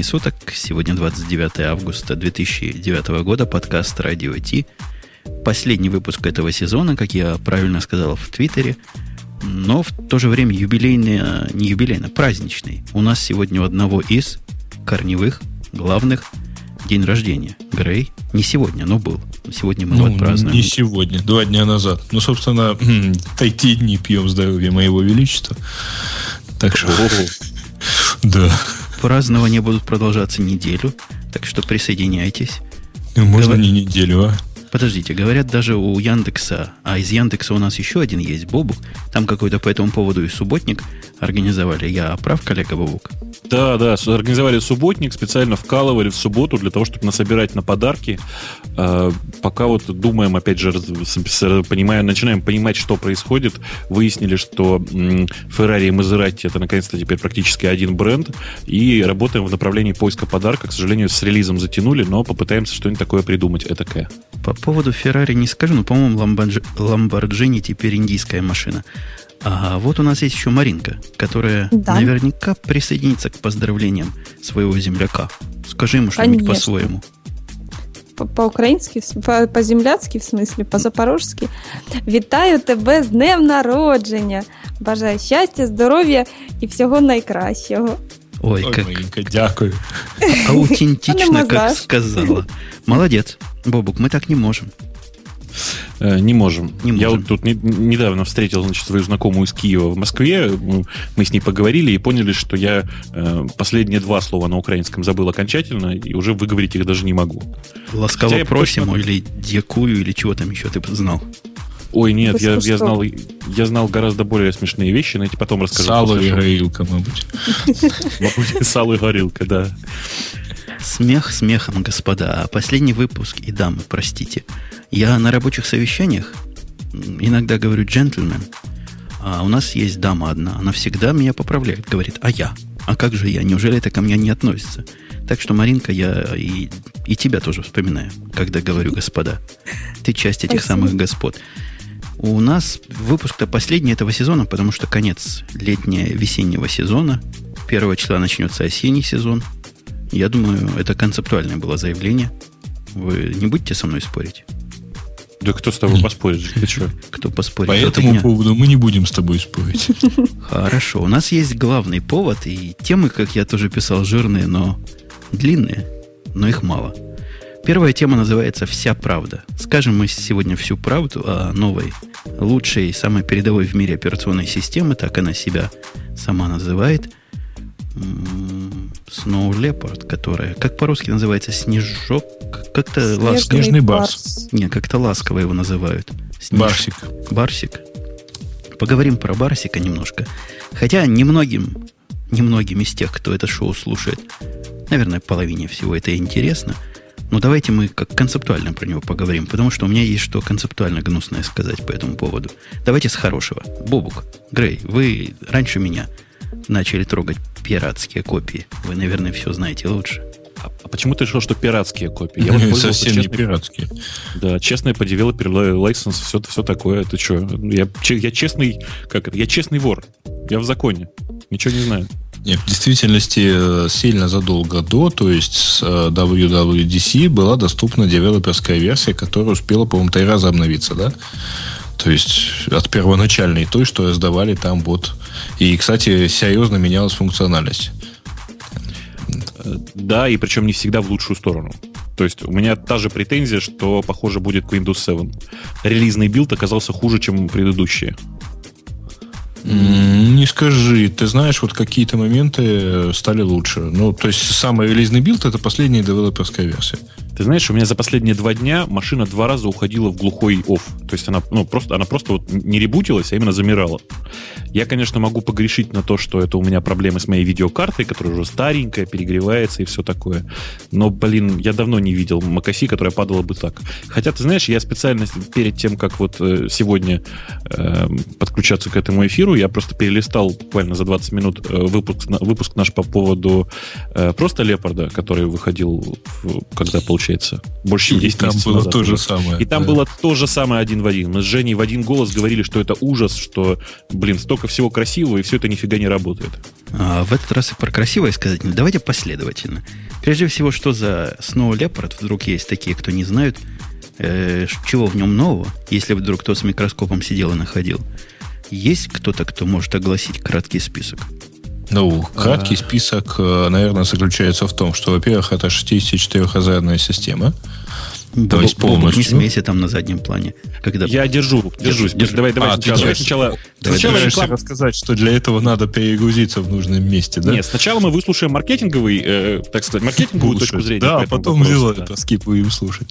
времени суток. Сегодня 29 августа 2009 года. Подкаст «Радио Ти». Последний выпуск этого сезона, как я правильно сказал в Твиттере. Но в то же время юбилейный, не юбилейный, праздничный. У нас сегодня у одного из корневых, главных день рождения. Грей. Не сегодня, но был. Сегодня мы ну, празднуем. Не сегодня, два дня назад. Ну, собственно, такие дни пьем здоровье моего величества. Так что... Да. Празднования будут продолжаться неделю, так что присоединяйтесь. Ну, можно Говор... не неделю, а? Подождите, говорят даже у Яндекса, а из Яндекса у нас еще один есть, Бобук. Там какой-то по этому поводу и субботник организовали. Я прав, коллега Бобук? Да, да, организовали субботник, специально вкалывали в субботу для того, чтобы насобирать на подарки. А, пока вот думаем, опять же, понимаем, начинаем понимать, что происходит. Выяснили, что Ferrari и Maserati это наконец-то теперь практически один бренд. И работаем в направлении поиска подарка. К сожалению, с релизом затянули, но попытаемся что-нибудь такое придумать. Это такое. По поводу Ferrari не скажу, но, по-моему, Lamborghini теперь индийская машина. А вот у нас есть еще Маринка, которая да. наверняка присоединится к поздравлениям своего земляка. Скажи ему что-нибудь по-своему. По-українськи, по-земляцьки, в смысле, по-запорожськи. Вітаю тебе з днем народження. Бажаю щастя, здоров'я і всього найкращого. Ой, Ой как... Маринка, дякую. Аутентично, как сказала. Молодец. Бобук, мы так не можем. Э, не можем. Не Я вот тут не, недавно встретил значит, свою знакомую из Киева в Москве. Мы с ней поговорили и поняли, что я э, последние два слова на украинском забыл окончательно и уже выговорить их даже не могу. Ласково Хотя просим точно... или дякую, или чего там еще ты знал? Ой, нет, я, я, знал, я знал гораздо более смешные вещи, но я тебе потом расскажу. Сало и горилка, мабуть. Сало и горилка, да. Смех смехом, господа. Последний выпуск и дамы, простите. Я на рабочих совещаниях иногда говорю джентльмен, а у нас есть дама одна. Она всегда меня поправляет, говорит, а я? А как же я? Неужели это ко мне не относится? Так что, Маринка, я и, и тебя тоже вспоминаю, когда говорю господа. Ты часть этих Спасибо. самых господ. У нас выпуск-то последний этого сезона, потому что конец летнего-весеннего сезона. Первого числа начнется осенний сезон. Я думаю, это концептуальное было заявление. Вы не будете со мной спорить? Да кто с тобой поспорит? Ты что? Кто поспорит? По этому поводу мы не будем с тобой спорить. Хорошо. У нас есть главный повод, и темы, как я тоже писал, жирные, но длинные, но их мало. Первая тема называется «Вся правда». Скажем мы сегодня всю правду о новой, лучшей, самой передовой в мире операционной системы, так она себя сама называет – Snow Leopard, которая, как по-русски называется, снежок, как-то ласково. Снежный барс. Нет, как-то ласково его называют. Снеж... Барсик. Барсик. Поговорим про Барсика немножко. Хотя немногим, немногим из тех, кто это шоу слушает, наверное, половине всего это интересно. Но давайте мы как концептуально про него поговорим, потому что у меня есть что концептуально гнусное сказать по этому поводу. Давайте с хорошего. Бобук, Грей, вы раньше меня начали трогать пиратские копии. Вы, наверное, все знаете лучше. А, а почему ты решил, что пиратские копии? Я вот совсем честный, не пиратские. Да, честный по девелопер лайсенс, все, все такое. Ты что? Я, я честный, как это? Я честный вор. Я в законе. Ничего не знаю. Нет, в действительности э, сильно задолго до, то есть с э, WWDC была доступна девелоперская версия, которая успела, по-моему, три раза обновиться, да? То есть от первоначальной той, что сдавали там вот. И, кстати, серьезно менялась функциональность. Да, и причем не всегда в лучшую сторону. То есть у меня та же претензия, что, похоже, будет к Windows 7. Релизный билд оказался хуже, чем предыдущие. Не скажи. Ты знаешь, вот какие-то моменты стали лучше. Ну, то есть самый релизный билд это последняя девелоперская версия. Ты знаешь, у меня за последние два дня машина два раза уходила в глухой off. То есть она, ну, просто, она просто вот не ребутилась, а именно замирала. Я, конечно, могу погрешить на то, что это у меня проблемы с моей видеокартой, которая уже старенькая, перегревается и все такое. Но, блин, я давно не видел Макаси, которая падала бы так. Хотя, ты знаешь, я специально перед тем, как вот э, сегодня э, подключаться к этому эфиру, я просто перелистал буквально за 20 минут э, выпуск, выпуск наш по поводу э, просто Лепарда, который выходил, когда получается получается. Больше, чем 10 и там было назад. то же самое. И там да. было то же самое один в один. Мы с Женей в один голос говорили, что это ужас, что, блин, столько всего красивого, и все это нифига не работает. А в этот раз и про красивое сказать. Давайте последовательно. Прежде всего, что за Snow Leopard? Вдруг есть такие, кто не знают, э, чего в нем нового, если вдруг кто с микроскопом сидел и находил. Есть кто-то, кто может огласить краткий список? Ну, краткий список, э, наверное, заключается в том, что, во-первых, это 64-язерная система. То есть полностью. Не смейся там на заднем плане. Когда... Я держу, держусь. Держу. Давай, давай, а, сначала, давай сначала. Давай, сначала ты реклам... рассказать, что для этого надо перегрузиться в нужном месте, да? Нет, сначала мы выслушаем маркетинговый, э, так сказать, маркетинговую Слушать. точку зрения. Да, потом взяла да. это скип будем слушать.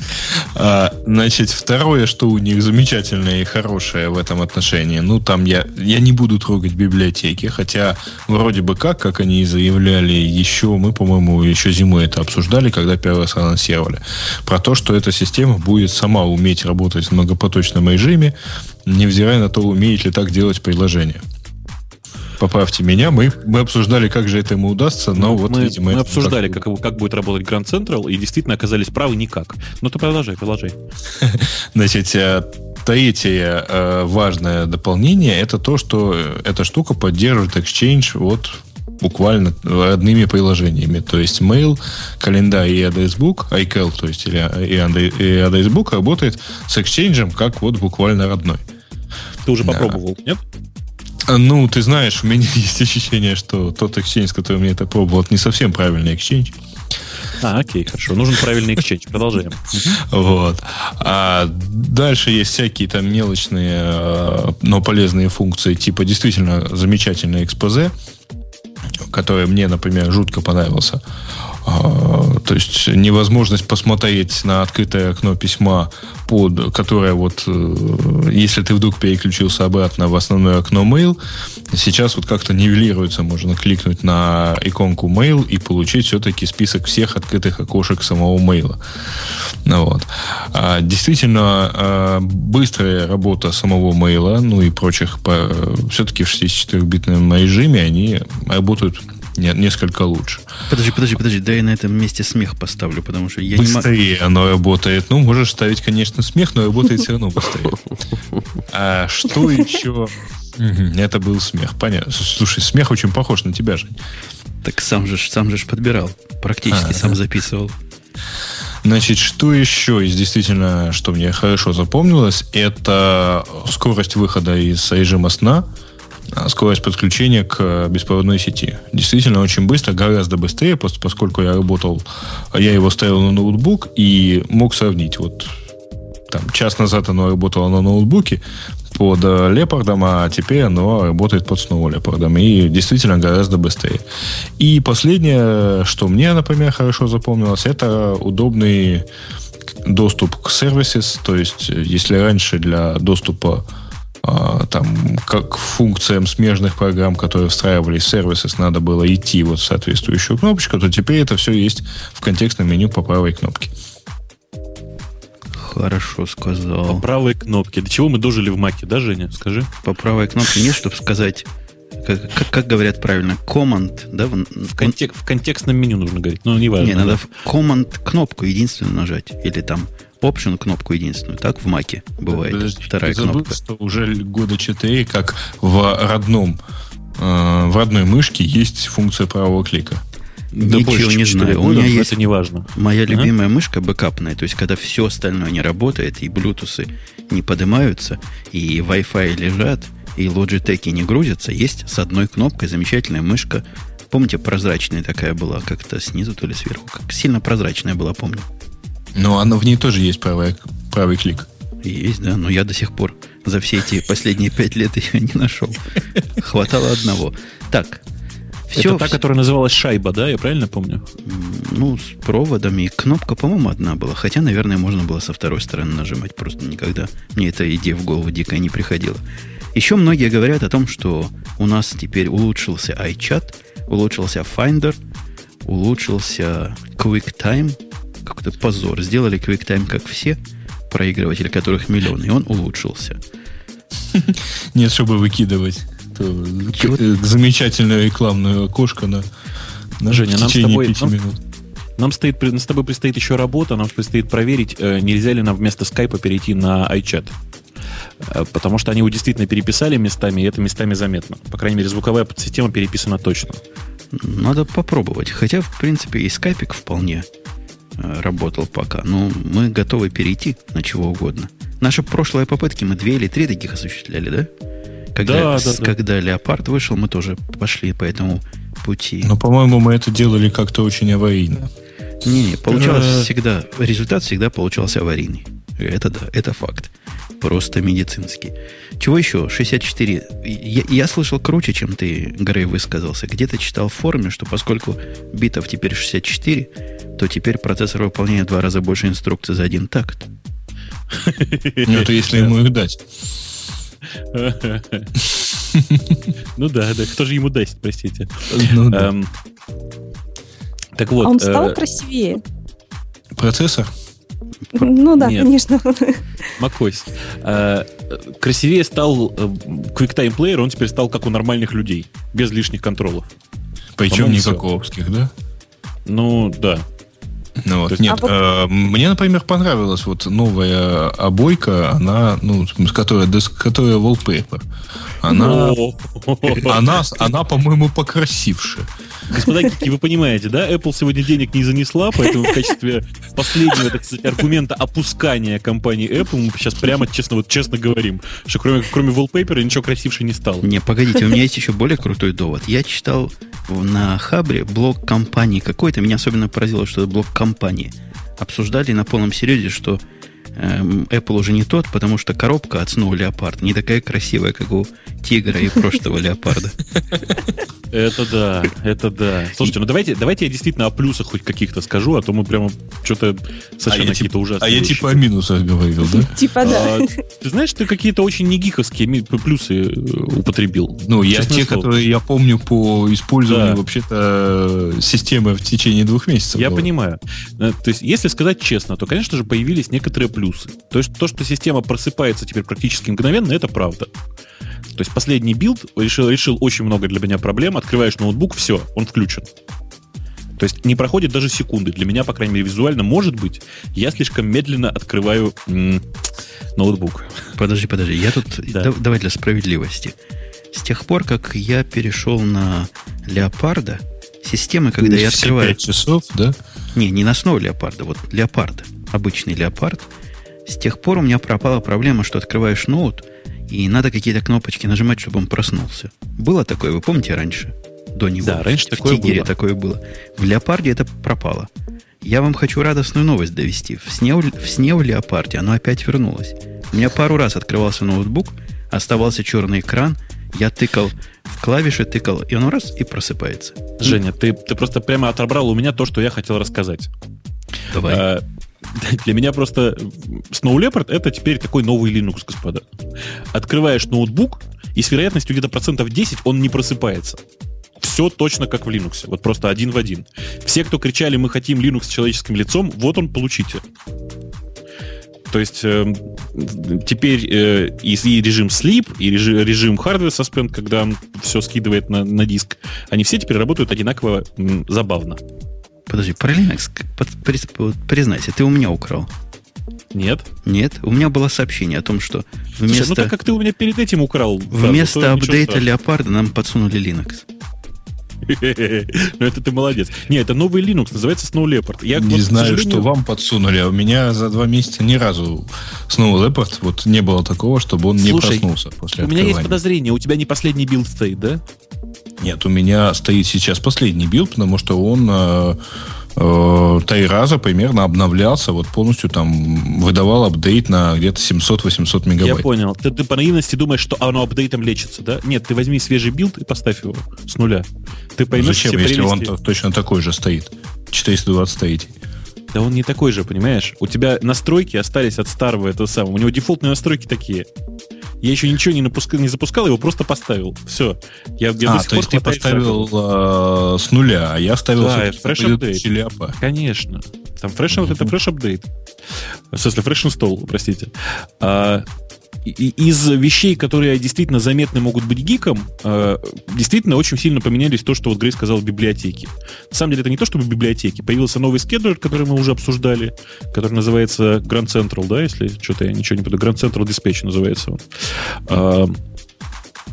А, значит, второе, что у них замечательное и хорошее в этом отношении, ну, там я, я не буду трогать библиотеки, хотя вроде бы как, как они и заявляли, еще мы, по-моему, еще зимой это обсуждали, когда первый раз анонсировали, про то, что эта система будет сама уметь работать в многопоточном режиме, невзирая на то, умеет ли так делать приложение. Поправьте меня, мы, мы обсуждали, как же это ему удастся, но вот, мы, видимо... Мы обсуждали, как, как будет работать Grand Central, и действительно оказались правы никак. Ну, ты продолжай, продолжай. Значит, э, третье э, важное дополнение, это то, что эта штука поддерживает Exchange от буквально одними приложениями. То есть Mail, календарь и адресбук, iCal, то есть или, и адресбук работает с Exchange как вот буквально родной. Ты уже попробовал, да. нет? А, ну, ты знаешь, у меня есть ощущение, что тот Exchange, который мне это пробовал, это не совсем правильный Exchange. А, окей, хорошо. Нужен правильный exchange. Продолжаем. Вот. А дальше есть всякие там мелочные, а, но полезные функции, типа действительно замечательное экспозе, который мне, например, жутко понравился. А, то есть невозможность посмотреть на открытое окно письма, под, которое вот, э, если ты вдруг переключился обратно в основное окно mail, сейчас вот как-то нивелируется. Можно кликнуть на иконку mail и получить все-таки список всех открытых окошек самого mail. Ну, вот. А, действительно, а, быстрая работа самого mail, ну и прочих, все-таки в 64-битном режиме они работают не, несколько лучше. Подожди, подожди, подожди, да я на этом месте смех поставлю, потому что я быстрее не могу... оно работает. Ну, можешь ставить, конечно, смех, но работает все равно быстрее. А что еще? Это был смех. Понятно. Слушай, смех очень похож на тебя, Жень. Так сам же, сам же подбирал. Практически а, сам записывал. Значит, что еще из действительно, что мне хорошо запомнилось, это скорость выхода из режима сна скорость подключения к э, беспроводной сети. Действительно очень быстро, гораздо быстрее, поскольку я работал, я его ставил на ноутбук и мог сравнить. Вот там час назад оно работало на ноутбуке под э, лепардом, а теперь оно работает под снова лепардом. И действительно гораздо быстрее. И последнее, что мне, например, хорошо запомнилось, это удобный доступ к сервисам. То есть, э, если раньше для доступа там, как функциям смежных программ, которые встраивались в сервисы, надо было идти вот в соответствующую кнопочку, то теперь это все есть в контекстном меню по правой кнопке. Хорошо сказал. По правой кнопке. До чего мы дожили в маке, да, Женя? Скажи. По правой кнопке нет, чтобы сказать, как, как, как говорят правильно, command, да? В, в, контек, в контекстном меню нужно говорить, но не важно. Не, надо в command кнопку единственную нажать. Или там Option кнопку единственную, так в Маке бывает. Подожди, Вторая ты забыл, кнопка. что уже года 4, как в родном э, в родной мышке есть функция правого клика. Да Ничего не знаю. У меня есть это не важно. Моя ага. любимая мышка бэкапная, то есть когда все остальное не работает, и Bluetooth не поднимаются, и Wi-Fi лежат, и Logitech не грузятся, есть с одной кнопкой замечательная мышка. Помните, прозрачная такая была, как-то снизу, то ли сверху. Как сильно прозрачная была, помню. Но оно в ней тоже есть правый, правый клик. Есть, да, но я до сих пор за все эти последние пять лет ее не нашел. Хватало одного. Так, все, Это та, которая называлась шайба, да? Я правильно помню? Ну, с проводами. Кнопка, по-моему, одна была. Хотя, наверное, можно было со второй стороны нажимать. Просто никогда мне эта идея в голову дикая не приходила. Еще многие говорят о том, что у нас теперь улучшился iChat, улучшился Finder, улучшился QuickTime, какой-то позор. Сделали QuickTime, как все проигрыватели, которых миллионы, и он улучшился. Нет, чтобы выкидывать замечательную рекламную окошко на, на Женя, в течение нам тобой, минут. Нам стоит, с тобой предстоит еще работа, нам предстоит проверить, э, нельзя ли нам вместо скайпа перейти на iChat. Э, потому что они его действительно переписали местами, и это местами заметно. По крайней мере, звуковая подсистема переписана точно. Надо попробовать. Хотя, в принципе, и скайпик вполне э, работал пока. Но мы готовы перейти на чего угодно. Наши прошлые попытки мы две или три таких осуществляли, да? Когда, да, да, да. когда Леопард вышел, мы тоже пошли по этому пути. Но, по-моему, мы это делали как-то очень аварийно. Не, не, получалось всегда, результат всегда получался аварийный. Это да, это факт. Просто медицинский. Чего еще? 64. Я, я слышал круче, чем ты, Грей, высказался. Где-то читал в форуме, что поскольку битов теперь 64, то теперь процессор выполняет в два раза больше инструкций за один такт. Ну, это если ему их дать. Ну да, да. Кто же ему даст, простите. Ну. Эм, Так вот. Он стал э, красивее. Процессор? Ну да, Нет. конечно. macOS. Э, красивее стал э, QuickTime Player, он теперь стал как у нормальных людей, без лишних контролов. Причем не всё. как у Опских, да? Ну, да. Ну, вот. Нет, А вот- э, мне, например, понравилась вот новая обойка, она, ну, в смысле, которая, дес- которая wallpaper. Она, она, она, по-моему, покрасивше. Господа гики, вы понимаете, да? Apple сегодня денег не занесла, поэтому в качестве последнего, так сказать, аргумента опускания компании Apple мы сейчас прямо честно, вот честно говорим, что кроме, кроме wallpaper ничего красивше не стало. Не, погодите, у меня есть еще более крутой довод. Я читал на Хабре блог компании какой-то. Меня особенно поразило, что это блог компании. Обсуждали на полном серьезе, что Apple уже не тот, потому что коробка от Snow Leopard не такая красивая, как у Тигра и прошлого Леопарда. Это да, это да. Слушайте, ну давайте, давайте я действительно о плюсах хоть каких-то скажу, а то мы прямо что-то совершенно я какие-то ужасные А я типа о минусах говорил, да? Типа да. А, ты знаешь, ты какие-то очень не гиковские ми- плюсы э, употребил. Ну, я те, которые я помню по использованию вообще-то э, системы в течение двух месяцев. Я понимаю. Э, То есть, если сказать честно, то, конечно же, появились некоторые плюсы. То есть, то, что система просыпается теперь практически мгновенно, это правда. То есть, последний билд решил, решил очень много для меня проблем. Открываешь ноутбук, все, он включен. То есть, не проходит даже секунды. Для меня, по крайней мере, визуально, может быть, я слишком медленно открываю м, ноутбук. Подожди, подожди. Я тут... Да. да- давай для справедливости. С тех пор, как я перешел на Леопарда, системы, когда я Все открываю... пять часов, да? Не, не на основе леопарда, вот леопарда. Обычный леопард. С тех пор у меня пропала проблема, что открываешь ноут, и надо какие-то кнопочки нажимать, чтобы он проснулся. Было такое, вы помните раньше? До него. Да, раньше в такое Тигере было. такое было. В леопарде это пропало. Я вам хочу радостную новость довести. В сне, в сне в леопарде оно опять вернулось. У меня пару раз открывался ноутбук, оставался черный экран, я тыкал в клавиши, тыкал, и он раз и просыпается. Женя, ты, ты просто прямо отобрал у меня то, что я хотел рассказать. Давай. А, Для меня просто Snow Leopard это теперь такой новый Linux, господа. Открываешь ноутбук, и с вероятностью где-то процентов 10 он не просыпается. Все точно как в Linux. Вот просто один в один. Все, кто кричали, мы хотим Linux с человеческим лицом, вот он, получите. То есть эм, теперь э, и, и режим Sleep, и режим, режим Hardware Suspend, когда он все скидывает на, на диск, они все теперь работают одинаково м, забавно. Подожди, про Linux, признайся, ты у меня украл. Нет? Нет, у меня было сообщение о том, что Слушай, вместо, ну так как ты у меня перед этим украл. вместо то ничего апдейта леопарда нам подсунули Linux. Ну это ты молодец. Не, это новый Linux, называется Snow Leopard. Я, не вот, знаю, сожалению, что вам подсунули, а у меня за два месяца ни разу снова Leopard вот не было такого, чтобы он не Слушай, проснулся после У меня есть подозрение, у тебя не последний билд стоит, да? Нет, у меня стоит сейчас последний билд, потому что он э, э, три раза примерно обновлялся, вот полностью там выдавал апдейт на где-то 700-800 Я мегабайт. понял. Ты, ты по наивности думаешь, что оно апдейтом лечится, да? Нет, ты возьми свежий билд и поставь его с нуля. Ты Ну, поймешь Зачем, все если он точно такой же стоит? 423. Да он не такой же, понимаешь? У тебя настройки остались от старого этого самого. У него дефолтные настройки такие. Я еще ничего не, напускал, не запускал, его просто поставил. Все. Я, я а, то есть ты поставил э, с нуля, а я ставил Да, Leopard. Конечно. Там fresh, вот это fresh update. В смысле, фреш инсталл, простите. А, из вещей, которые действительно заметны могут быть гиком, э, действительно очень сильно поменялись то, что вот Грей сказал в библиотеке. На самом деле это не то, чтобы в библиотеке. Появился новый скедулер, который мы уже обсуждали, который называется Grand Central, да, если что-то я ничего не буду. Grand Central Dispatch называется он.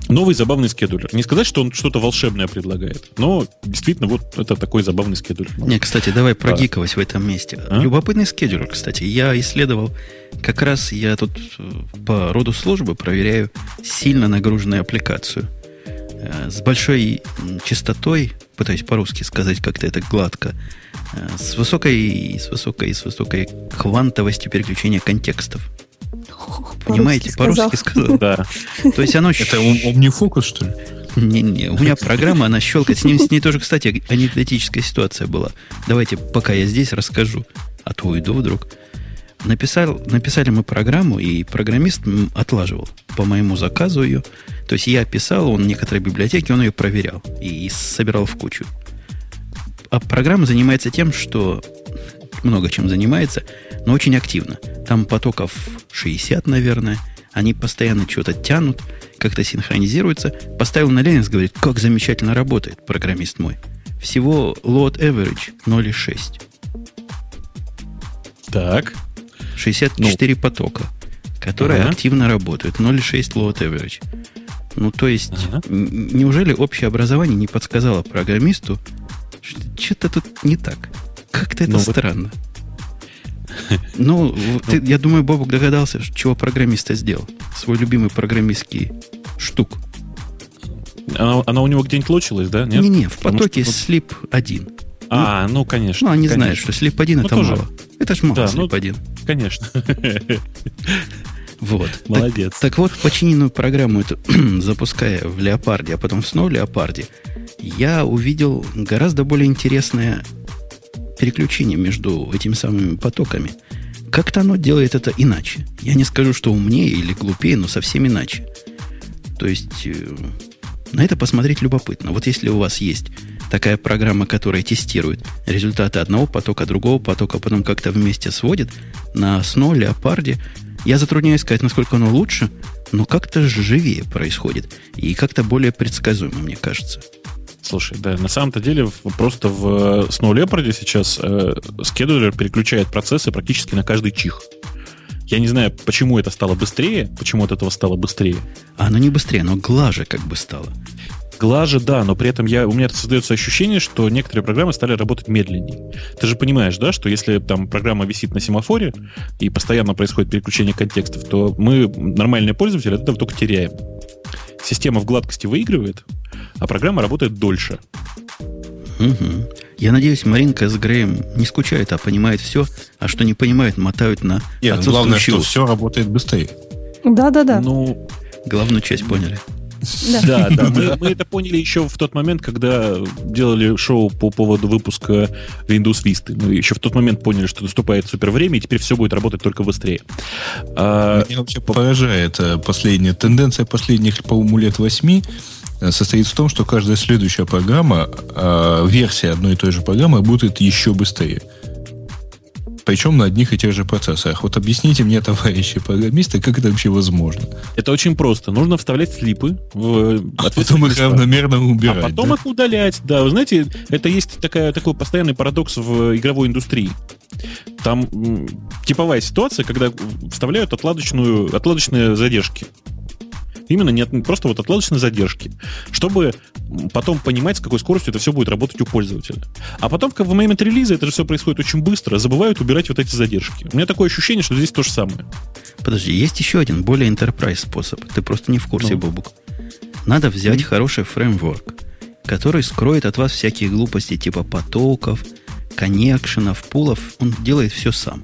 Новый забавный скедулер. Не сказать, что он что-то волшебное предлагает, но действительно вот это такой забавный скедулер. Не, кстати, давай прогиковать а. в этом месте. А? Любопытный скедулер, кстати. Я исследовал, как раз я тут э, по роду службы проверяю сильно нагруженную аппликацию. Э, с большой частотой, пытаюсь по-русски сказать как-то это гладко, э, с высокой, с высокой, с высокой квантовостью переключения контекстов. Понимаете, по-русски сказал. Да. То есть оно... Это OmniFocus, что ли? Не-не, у меня программа, она щелкает. С, ним, с ней тоже, кстати, анекдотическая ситуация была. Давайте, пока я здесь, расскажу. А то уйду вдруг. Написал, написали мы программу, и программист отлаживал по моему заказу ее. То есть я писал, он некоторые библиотеки, он ее проверял и собирал в кучу. А программа занимается тем, что много чем занимается, но очень активно. Там потоков 60, наверное. Они постоянно что-то тянут, как-то синхронизируются. Поставил на Linux, говорит, как замечательно работает программист мой. Всего load average 0,6. Так. 64 ну. потока, которые ага. активно работают. 0,6 load average. Ну, то есть, ага. неужели общее образование не подсказало программисту, что-то тут не так? Как-то это ну, странно. Вот ну, ты, я думаю, Бобок догадался, чего программиста сделал. Свой любимый программистский штук. Она, она у него где-нибудь лочилась, да? Нет? Не-не, в Потому потоке что... Sleep 1. А, ну, конечно. Ну, они конечно. знают, что Sleep 1 ну, это тоже. мало. Это ж мало да, Sleep ну, 1. Конечно. Вот. Молодец. Так, так вот, починенную программу эту, запуская в Леопарде, а потом снова в Леопарде, я увидел гораздо более интересное переключение между этими самыми потоками. Как-то оно делает это иначе. Я не скажу, что умнее или глупее, но совсем иначе. То есть э, на это посмотреть любопытно. Вот если у вас есть такая программа, которая тестирует результаты одного потока, другого потока, потом как-то вместе сводит на Snow, Леопарде, я затрудняюсь сказать, насколько оно лучше, но как-то живее происходит. И как-то более предсказуемо, мне кажется. Слушай, да, на самом-то деле просто в э, Snow Leopard сейчас э, скедулер переключает процессы практически на каждый чих. Я не знаю, почему это стало быстрее, почему от этого стало быстрее. А, оно не быстрее, оно глаже как бы стало. Глаже, да, но при этом я, у меня создается ощущение, что некоторые программы стали работать медленнее. Ты же понимаешь, да, что если там программа висит на семафоре и постоянно происходит переключение контекстов, то мы, нормальные пользователи, от этого только теряем. Система в гладкости выигрывает, а программа работает дольше. Угу. Я надеюсь, Маринка с Греем не скучает, а понимает все, а что не понимает, мотают на Нет, главное, что все работает быстрее. Да-да-да. Ну, главную часть поняли. Да, да. Мы, мы это поняли еще в тот момент, когда делали шоу по поводу выпуска Windows Vista. Мы еще в тот момент поняли, что наступает супер время, и теперь все будет работать только быстрее. А... Меня вообще поражает э, последняя тенденция последних, по-моему, лет восьми Э, состоит в том, что каждая следующая программа, э, версия одной и той же программы будет еще быстрее. Причем на одних и тех же процессорах. Вот объясните мне, товарищи программисты, как это вообще возможно? Это очень просто. Нужно вставлять слипы в а потом их равномерно убирать. А потом да? их удалять. Да, вы знаете, это есть такая, такой постоянный парадокс в игровой индустрии. Там типовая ситуация, когда вставляют отладочную, отладочные задержки. Именно не просто вот отладочной задержки, чтобы потом понимать, с какой скоростью это все будет работать у пользователя. А потом, как в момент релиза, это же все происходит очень быстро, забывают убирать вот эти задержки. У меня такое ощущение, что здесь то же самое. Подожди, есть еще один более enterprise способ. Ты просто не в курсе, ну. Бобук. Надо взять mm-hmm. хороший фреймворк, который скроет от вас всякие глупости типа потоков, коннекшенов, пулов. Он делает все сам.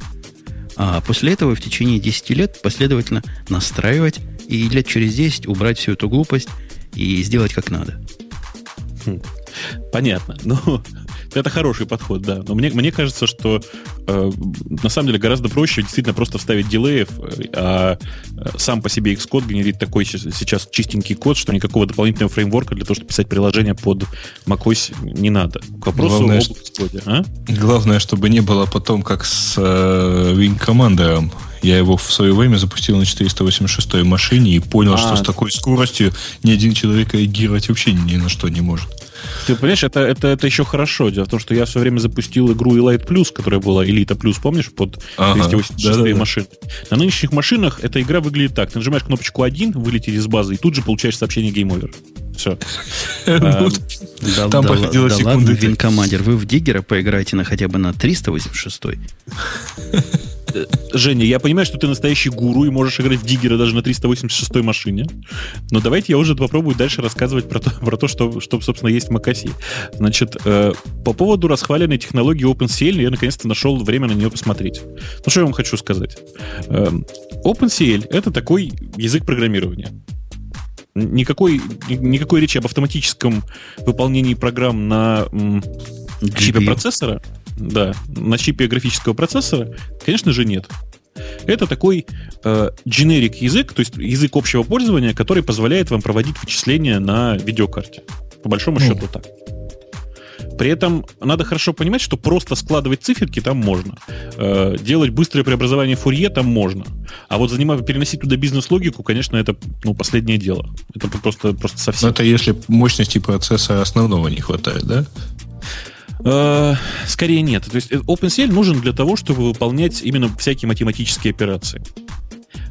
А после этого в течение 10 лет последовательно настраивать и лет через 10 убрать всю эту глупость и сделать как надо. Хм. Понятно. Ну, это хороший подход, да. Но мне, мне кажется, что э, на самом деле гораздо проще действительно просто вставить дилеев, э, а э, сам по себе Xcode генерит такой сейчас чистенький код, что никакого дополнительного фреймворка для того, чтобы писать приложение под macOS не надо. К вопросу Главное, об Xcode. А? Главное, чтобы не было потом как с э, Wing Commander Я его в свое время запустил на 486 машине и понял, а, что с такой скоростью ни один человек реагировать вообще ни на что не может. Ты понимаешь, это, это, это еще хорошо. Дело в том, что я все время запустил игру Elite Plus, которая была Elite Plus, помнишь, под ага, 286 да, да, машины. На нынешних машинах эта игра выглядит так. Ты нажимаешь кнопочку 1, вылететь из базы, и тут же получаешь сообщение Game Over. Все. Ну, там проходило секунды. Винкомандер, вы в Диггера поиграете на хотя бы на 386 Женя, я понимаю, что ты настоящий гуру и можешь играть в Диггера даже на 386-й машине. Но давайте я уже попробую дальше рассказывать про то, про то что, что, собственно, есть в macOS. Значит, э, по поводу расхваленной технологии OpenCL я наконец-то нашел время на нее посмотреть. Ну, что я вам хочу сказать. Э, OpenCL — это такой язык программирования. Никакой, никакой речи об автоматическом выполнении программ на чипе процессора да, на чипе графического процессора, конечно же, нет. Это такой э, generic язык, то есть язык общего пользования, который позволяет вам проводить вычисления на видеокарте. По большому ну. счету так. При этом надо хорошо понимать, что просто складывать циферки там можно. Э, делать быстрое преобразование Фурье там можно. А вот заниматься, переносить туда бизнес-логику, конечно, это ну, последнее дело. Это просто, просто совсем... Но это если мощности процесса основного не хватает, да? Э, скорее нет. То есть э, OpenCL нужен для того, чтобы выполнять именно всякие математические операции.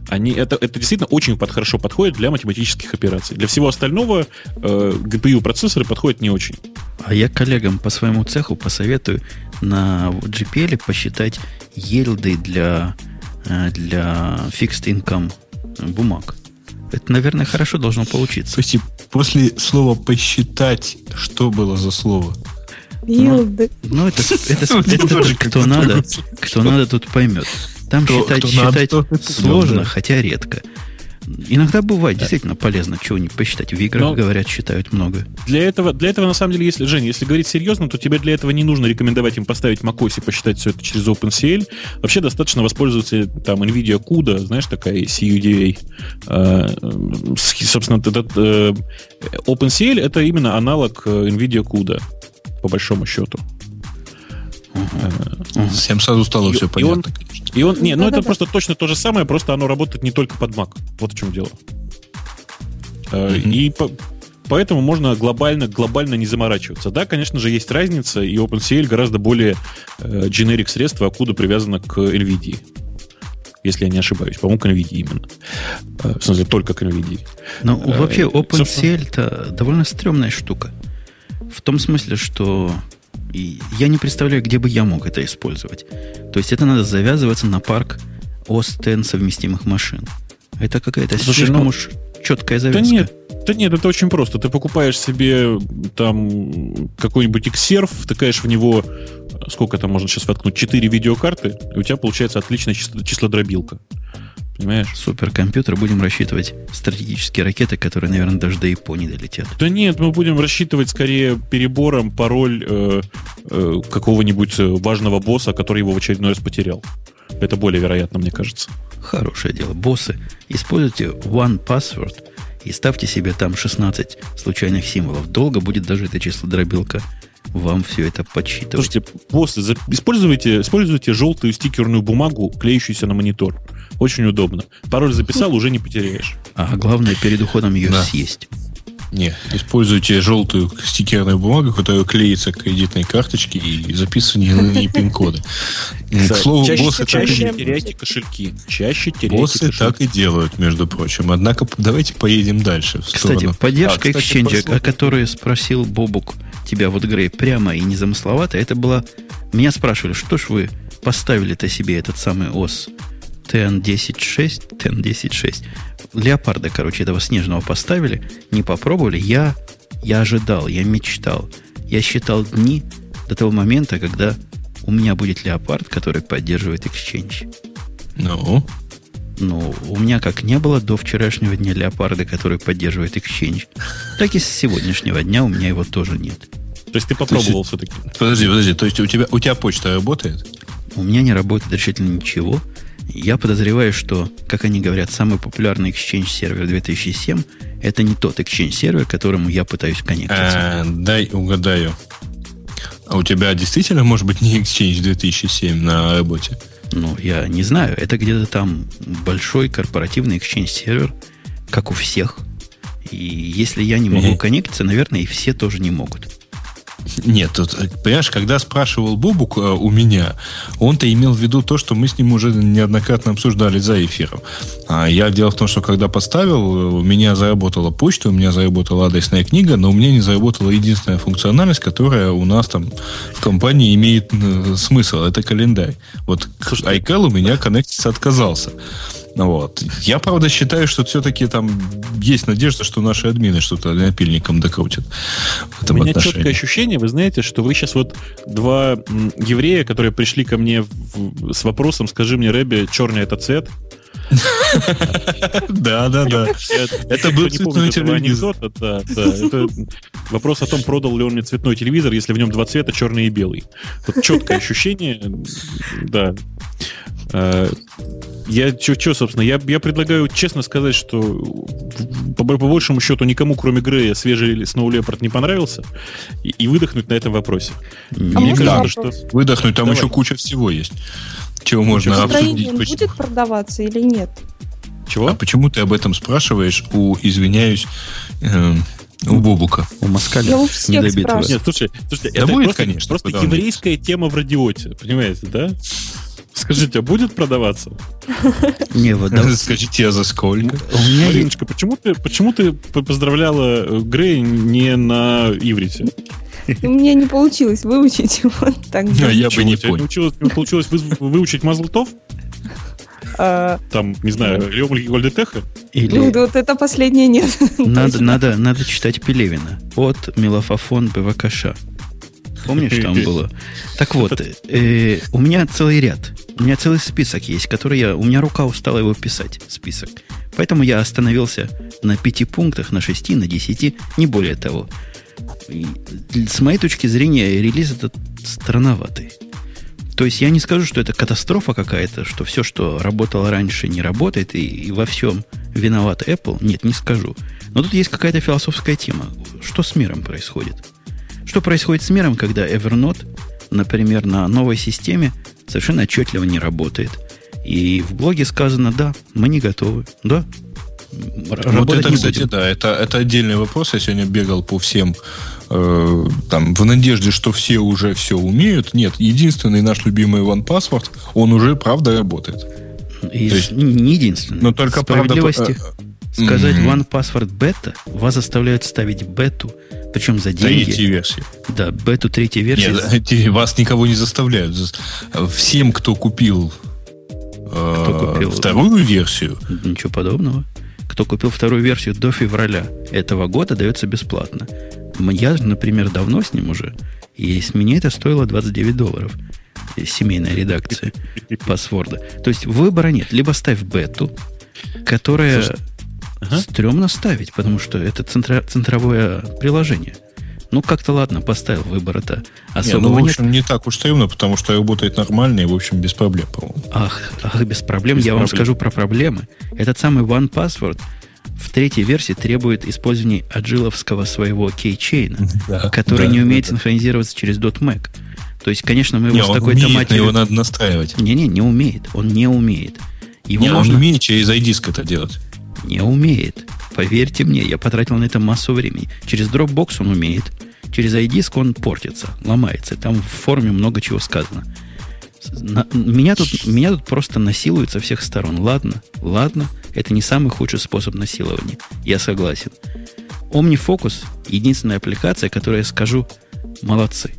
Они, это, это действительно очень под, хорошо подходит для математических операций. Для всего остального э, GPU-процессоры подходят не очень. А я коллегам по своему цеху посоветую на GPL посчитать елды для, э, для fixed income бумаг. Это, наверное, хорошо должно получиться. Прости, после слова «посчитать» что было за слово? Билды. Ну, ну, это, это, это, это кто надо, кто надо, тут поймет. Там кто, считать, кто считать надо, сложно, хотя редко. Иногда бывает да. действительно полезно чего-нибудь посчитать. В играх, Но говорят, считают много. Для этого, для этого, на самом деле, если, Женя, если говорить серьезно, то тебе для этого не нужно рекомендовать им поставить macOS и посчитать все это через OpenCL. Вообще достаточно воспользоваться там NVIDIA CUDA, знаешь, такая CUDA. А, собственно, этот, э, OpenCL — это именно аналог э, NVIDIA CUDA по большому счету. Угу. Всем сразу стало и, все понятно. И он, и он, не, ну это просто точно то же самое, просто оно работает не только под Mac. Вот в чем дело. Угу. И по, поэтому можно глобально, глобально не заморачиваться. Да, конечно же, есть разница, и OpenCL гораздо более э, generic средство, откуда привязано к NVIDIA. Если я не ошибаюсь. По-моему, к NVIDIA именно. Э, в смысле, только к NVIDIA. Ну, вообще, OpenCL это довольно стрёмная штука. В том смысле, что я не представляю, где бы я мог это использовать. То есть это надо завязываться на парк OS совместимых машин. Это какая-то слишком ну, уж четкая завязка. Да нет, да нет, это очень просто. Ты покупаешь себе там какой-нибудь Xserve, втыкаешь в него, сколько там можно сейчас воткнуть, 4 видеокарты, и у тебя получается отличная числодробилка. Понимаешь? Суперкомпьютер будем рассчитывать стратегические ракеты, которые, наверное, даже до Японии долетят. Да нет, мы будем рассчитывать скорее перебором пароль э, э, какого-нибудь важного босса, который его в очередной раз потерял. Это более вероятно, мне кажется. Хорошее дело. Боссы, используйте One Password и ставьте себе там 16 случайных символов. Долго будет даже это число дробилка вам все это подсчитывать. Слушайте, боссы, используйте, используйте желтую стикерную бумагу, клеющуюся на монитор. Очень удобно. Пароль записал, уже не потеряешь. А главное, перед уходом ее да. съесть. Не, используйте желтую стикерную бумагу, которая клеится к кредитной карточке и записывание на пин-коды. К слову, чаще, боссы чаще так и... теряйте кошельки. Чаще теряйте боссы кошельки. так и делают, между прочим. Однако давайте поедем дальше. В кстати, поддержка а, кстати, Exchange, о которой спросил Бобук тебя, вот Грей, прямо и незамысловато, это было... Меня спрашивали, что ж вы поставили-то себе этот самый ОС TN106, TN106. Леопарда, короче, этого снежного поставили, не попробовали. Я, я ожидал, я мечтал. Я считал дни до того момента, когда у меня будет леопард, который поддерживает Exchange. Ну? Ну, у меня как не было до вчерашнего дня леопарда, который поддерживает Exchange, так и с сегодняшнего дня у меня его тоже нет. То есть ты попробовал все-таки? Подожди, подожди, то есть у тебя, у тебя почта работает? У меня не работает решительно ничего. Я подозреваю, что, как они говорят, самый популярный Exchange сервер 2007 это не тот Exchange сервер, к которому я пытаюсь коннектиться. А, дай угадаю. А у тебя действительно может быть не Exchange 2007 на работе? Ну, я не знаю. Это где-то там большой корпоративный exchange сервер, как у всех. И если я не могу коннектиться, наверное, и все тоже не могут. Нет, тут, понимаешь, когда спрашивал Бубук э, у меня, он-то имел в виду то, что мы с ним уже неоднократно обсуждали за эфиром. А я дело в том, что когда поставил, у меня заработала почта, у меня заработала адресная книга, но у меня не заработала единственная функциональность, которая у нас там в компании имеет э, смысл. Это календарь. Вот iCal у меня коннектиться отказался. Вот. Я, правда, считаю, что все-таки там есть надежда, что наши админы что-то напильником докрутят. У меня отношении. четкое ощущение, вы знаете, что вы сейчас вот два еврея, которые пришли ко мне в, с вопросом, скажи мне, Рэби, черный это цвет? Да, да, да. Это был цветной телевизор. Это вопрос о том, продал ли он мне цветной телевизор, если в нем два цвета, черный и белый. Вот четкое ощущение, да. Э, я что, собственно, я, я предлагаю честно сказать, что по, по большему счету никому, кроме Грея, свежий Snow Leopard не понравился, и, и выдохнуть на этом вопросе. А Мне кажется, что... Выдохнуть, там Давай. еще куча всего есть. Чего можно обсудить. Он будет продаваться или нет? Чего? А почему ты об этом спрашиваешь у, извиняюсь, э, у Бобука. У Москаля. у Недобитого. Нет, слушай, слушайте, да это будет, просто, конечно, просто еврейская тема в радиоте, понимаете, да? Скажите, а будет продаваться? Не, вот да. Скажите, а за сколько? У меня Мариночка, почему ты, почему ты поздравляла э, Грей не на иврите? У меня не получилось выучить его так. Я бы не понял. Не получилось выучить Мазлтов? А, Там, не знаю, Леомлики Гольдетеха? Или... Ну, вот это последнее нет. Надо, надо, надо читать Пелевина. От Мелофофон БВКШ. Помнишь, там было? Так вот, э, у меня целый ряд. У меня целый список есть, который я... У меня рука устала его писать, список. Поэтому я остановился на пяти пунктах, на шести, на десяти, не более того. И, с моей точки зрения, релиз этот странноватый. То есть я не скажу, что это катастрофа какая-то, что все, что работало раньше, не работает, и, и во всем виноват Apple. Нет, не скажу. Но тут есть какая-то философская тема. Что с миром происходит? Что происходит с миром, когда Evernote, например, на новой системе совершенно отчетливо не работает? И в блоге сказано, да, мы не готовы. Да, вот это, кстати, будем. да, это, это отдельный вопрос. Я сегодня бегал по всем э, там в надежде, что все уже все умеют. Нет, единственный наш любимый OnePassword, он уже правда работает. И есть, не единственный. Но только правда, сказать mm-hmm. OnePassword бета вас заставляют ставить бету причем за деньги. Третьей версии. Да, бету третьей версии. Нет, вас никого не заставляют. Всем, кто купил, кто э, купил вторую версию. Ничего подобного. Кто купил вторую версию до февраля этого года, дается бесплатно. Я, например, давно с ним уже. И с меня это стоило 29 долларов. Семейная редакция паспорта. То есть выбора нет. Либо ставь бету, которая Слушай, Ага. Стремно ставить, потому что это центра, центровое приложение. Ну, как-то ладно, поставил выбор это особого не, ну, в общем, нет. не так уж стремно, потому что работает нормально и, в общем, без проблем, по-моему. Ах, ах, без проблем. Без Я проблем. вам скажу про проблемы. Этот самый One Password в третьей версии требует использования аджиловского своего кейчейна, да, который да, не умеет да, синхронизироваться через .Mac. То есть, конечно, мы его не, с такой-то матерью... его надо настраивать. Не-не, не умеет. Он не умеет. Его не, можно... он умеет через iDisk это делать. Не умеет. Поверьте мне, я потратил на это массу времени. Через Dropbox он умеет. Через iDisk он портится, ломается. Там в форме много чего сказано. На, меня, тут, меня тут просто насилуют со всех сторон. Ладно, ладно, это не самый худший способ насилования. Я согласен. OmniFocus – единственная аппликация, которая я скажу «молодцы».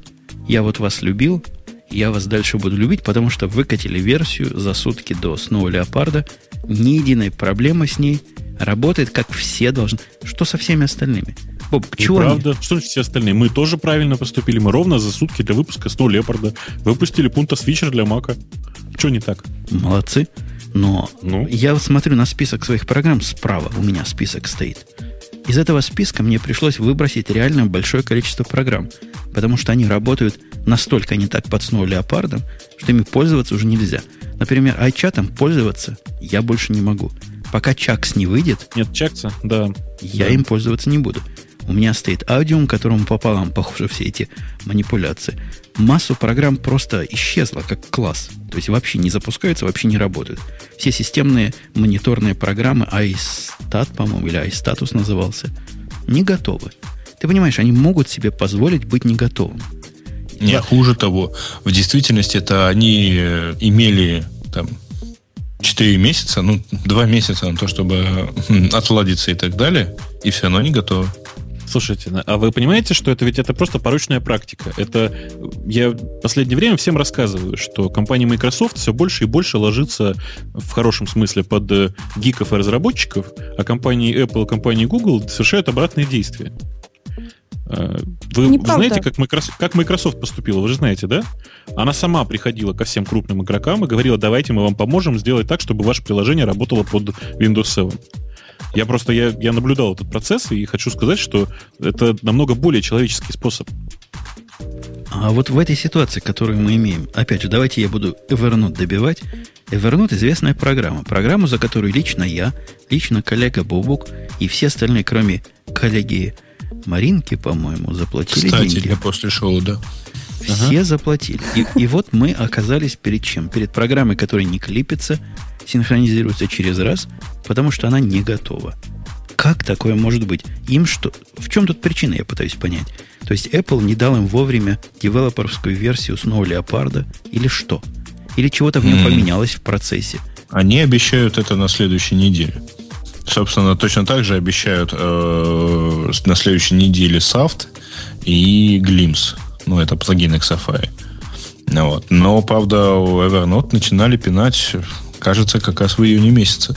Я вот вас любил, я вас дальше буду любить, потому что выкатили версию за сутки до Snow Леопарда. Ни единой проблемы с ней. Работает, как все должны. Что со всеми остальными? Боб, чего Правда, они? что все остальные? Мы тоже правильно поступили. Мы ровно за сутки до выпуска Snow Леопарда выпустили пункта свитчер для Мака. Что не так? Молодцы. Но ну? я смотрю на список своих программ справа. У меня список стоит. Из этого списка мне пришлось выбросить реально большое количество программ, потому что они работают настолько не так под Snow леопардом, что ими пользоваться уже нельзя. Например, iChat пользоваться я больше не могу. Пока Чакс не выйдет... Нет Чакса, да. Я да. им пользоваться не буду. У меня стоит аудиум, которому пополам похожи все эти манипуляции. массу программ просто исчезла как класс. То есть вообще не запускаются, вообще не работают. Все системные мониторные программы, iStat, по-моему, или iStatus назывался, не готовы. Ты понимаешь, они могут себе позволить быть не готовым. Не, хуже того. В действительности это они э, имели там 4 месяца, ну, 2 месяца на то, чтобы отладиться и так далее, и все равно не готовы. Слушайте, а вы понимаете, что это ведь это просто порочная практика? Это я в последнее время всем рассказываю, что компания Microsoft все больше и больше ложится в хорошем смысле под э, гиков и разработчиков, а компании Apple и компании Google совершают обратные действия. Э, вы Неправда. знаете, как Microsoft, как Microsoft поступила? Вы же знаете, да? Она сама приходила ко всем крупным игрокам и говорила, давайте мы вам поможем сделать так, чтобы ваше приложение работало под Windows 7. Я просто я, я наблюдал этот процесс и хочу сказать, что это намного более человеческий способ. А вот в этой ситуации, которую мы имеем, опять же, давайте я буду Evernote добивать. Evernote известная программа. Программу, за которую лично я, лично коллега Бубук и все остальные, кроме коллеги Маринки, по-моему, заплатили Кстати, деньги. я после шоу, да. Все ага. заплатили. И, и вот мы оказались перед чем? Перед программой, которая не клипится, синхронизируется через раз, потому что она не готова. Как такое может быть? Им что? В чем тут причина, я пытаюсь понять. То есть Apple не дал им вовремя девелоперскую версию Snow Leopard или что? Или чего-то в нем mm. поменялось в процессе? Они обещают это на следующей неделе. Собственно, точно так же обещают э, на следующей неделе Soft и Glimpse. Ну, это плагины к Safari. Вот. Но, правда, у Evernote начинали пинать, кажется, как раз в июне месяце.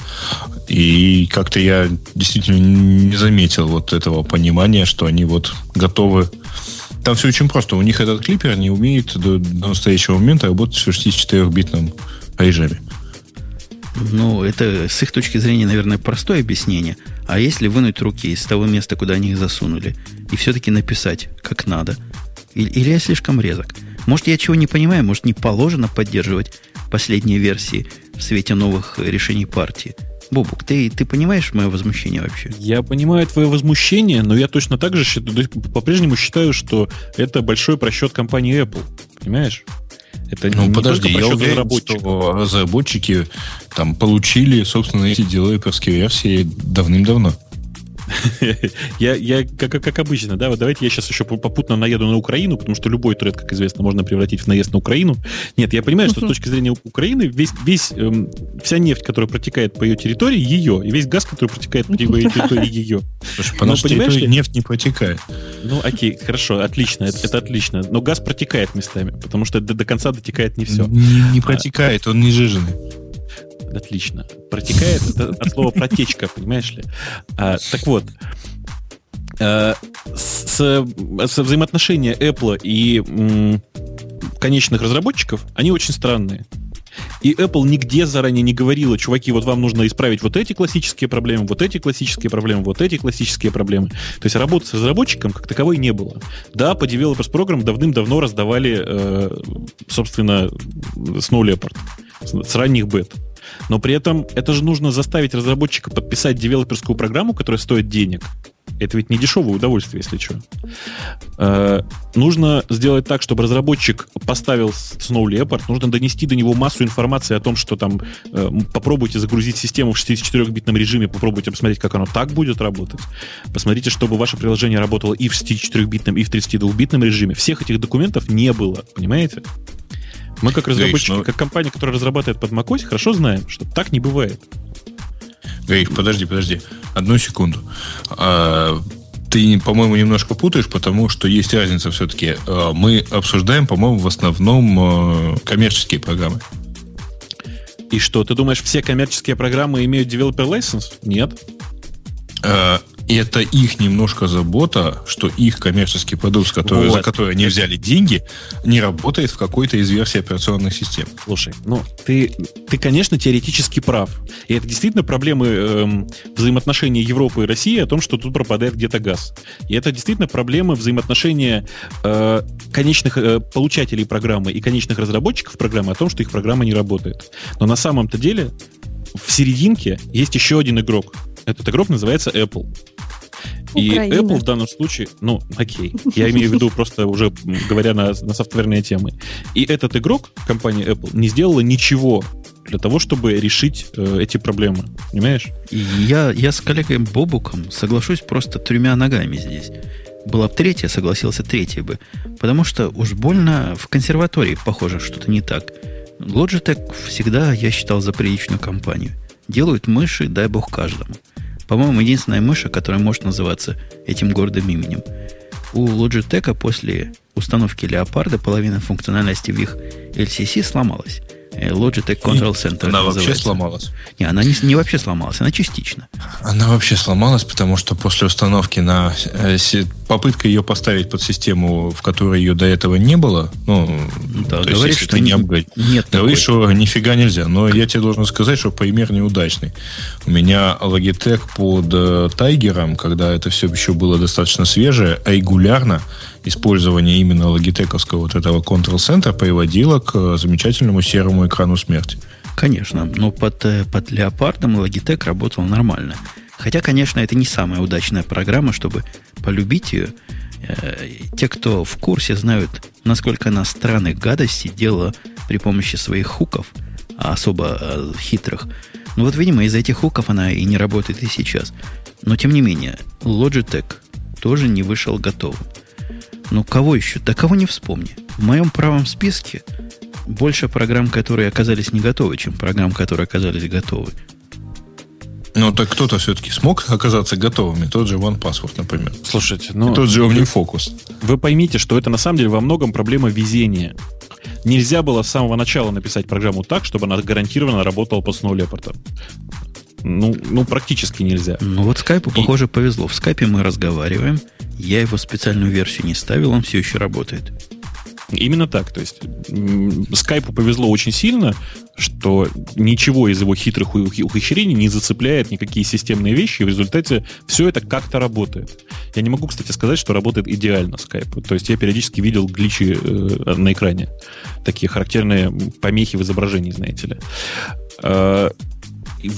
И как-то я действительно не заметил вот этого понимания, что они вот готовы там все очень просто. У них этот клипер не умеет до, до настоящего момента работать в 64-битном режиме. Ну, это с их точки зрения, наверное, простое объяснение. А если вынуть руки из того места, куда они их засунули, и все-таки написать, как надо, или, или я слишком резок? Может, я чего не понимаю, может, не положено поддерживать последние версии в свете новых решений партии? Бобук, ты, ты понимаешь мое возмущение вообще? Я понимаю твое возмущение, но я точно так же по-прежнему считаю, что это большой просчет компании Apple. Понимаешь? Это ну, не подожди, я уверен, что разработчики там получили, собственно, эти девелоперские версии давным-давно. Я, я как, как обычно, да, вот давайте я сейчас еще попутно наеду на Украину, потому что любой тред, как известно, можно превратить в наезд на Украину. Нет, я понимаю, что с точки зрения Украины весь, весь, эм, вся нефть, которая протекает по ее территории, ее, и весь газ, который протекает по ее территории, ее. Слушай, по нашей территории нефть не протекает. Ну, окей, хорошо, отлично, это, это отлично. Но газ протекает местами, потому что до, до конца дотекает не все. Не, не протекает, он не жиженый отлично. Протекает от слова протечка, понимаешь ли? А, так вот, а, с, с взаимоотношения Apple и конечных разработчиков, они очень странные. И Apple нигде заранее не говорила, чуваки, вот вам нужно исправить вот эти классические проблемы, вот эти классические проблемы, вот эти классические проблемы. То есть работы с разработчиком как таковой не было. Да, по Developers Program давным-давно раздавали, э, собственно, Snow Leopard с ранних бет. Но при этом это же нужно заставить разработчика подписать девелоперскую программу, которая стоит денег. Это ведь не дешевое удовольствие, если что. Э, нужно сделать так, чтобы разработчик поставил Snow Leopard, нужно донести до него массу информации о том, что там э, попробуйте загрузить систему в 64-битном режиме, попробуйте посмотреть, как оно так будет работать. Посмотрите, чтобы ваше приложение работало и в 64-битном, и в 32-битном режиме. Всех этих документов не было, понимаете? Мы как разработчики, Гриш, ну... как компания, которая разрабатывает под macOS, хорошо знаем, что так не бывает. Гриш, подожди, подожди. Одну секунду. А, ты, по-моему, немножко путаешь, потому что есть разница все-таки. А, мы обсуждаем, по-моему, в основном а, коммерческие программы. И что, ты думаешь, все коммерческие программы имеют developer license? Нет. И это их немножко забота, что их коммерческий продукт, который, вот. за который они взяли деньги, не работает в какой-то из версий операционных систем. Слушай, ну ты, ты, конечно, теоретически прав. И это действительно проблемы эм, взаимоотношений Европы и России о том, что тут пропадает где-то газ. И это действительно проблемы взаимоотношения э, конечных э, получателей программы и конечных разработчиков программы о том, что их программа не работает. Но на самом-то деле в серединке есть еще один игрок. Этот игрок называется Apple. И Украина. Apple в данном случае, ну, окей, я имею в виду просто уже говоря на, на софтверные темы. И этот игрок, компания Apple, не сделала ничего для того, чтобы решить э, эти проблемы. Понимаешь? Я, я с коллегой Бобуком соглашусь просто тремя ногами здесь. Была бы третья, согласился третья бы. Потому что уж больно в консерватории, похоже, что-то не так. Logitech всегда, я считал, за приличную компанию. Делают мыши, дай бог каждому. По-моему, единственная мыша, которая может называться этим гордым именем. У Logitech после установки Леопарда половина функциональности в их LCC сломалась. Э, Logitech Control Center Она вообще сломалась. Не, она не, не вообще сломалась, она частично. Она вообще сломалась, потому что после установки на э, попытка ее поставить под систему, в которой ее до этого не было, ну, Да, то есть, говорит, если что ты не апгрейд- нет Говорит, такой. что нифига нельзя. Но я тебе должен сказать, что пример неудачный. У меня Logitech под э, Тайгером, когда это все еще было достаточно свежее, регулярно использование именно логитековского вот этого Control Center приводило к э, замечательному серому экрану смерти. Конечно, но под, э, под леопардом Logitech работал нормально. Хотя, конечно, это не самая удачная программа, чтобы полюбить ее. Э, Те, кто в курсе, знают, насколько она странных гадостей делала при помощи своих хуков, а особо хитрых. Ну вот, видимо, из-за этих хуков она и не работает и сейчас. Но, тем не менее, Logitech тоже не вышел готовым. Ну, кого еще? Да кого не вспомни. В моем правом списке больше программ, которые оказались не готовы, чем программ, которые оказались готовы. Ну, так кто-то все-таки смог оказаться готовыми. Тот же OnePassword, например. Слушайте, И ну, тот же OmniFocus. вы поймите, что это на самом деле во многом проблема везения. Нельзя было с самого начала написать программу так, чтобы она гарантированно работала по Snow Leopard. Ну, ну, практически нельзя. Ну вот скайпу, И- похоже, повезло. В скайпе мы разговариваем. Я его специальную версию не ставил, он все еще работает. Именно так. То есть скайпу повезло очень сильно, что ничего из его хитрых ух- ухищрений не зацепляет никакие системные вещи, и в результате все это как-то работает. Я не могу, кстати, сказать, что работает идеально скайп. То есть я периодически видел гличи э, на экране. Такие характерные помехи в изображении, знаете ли.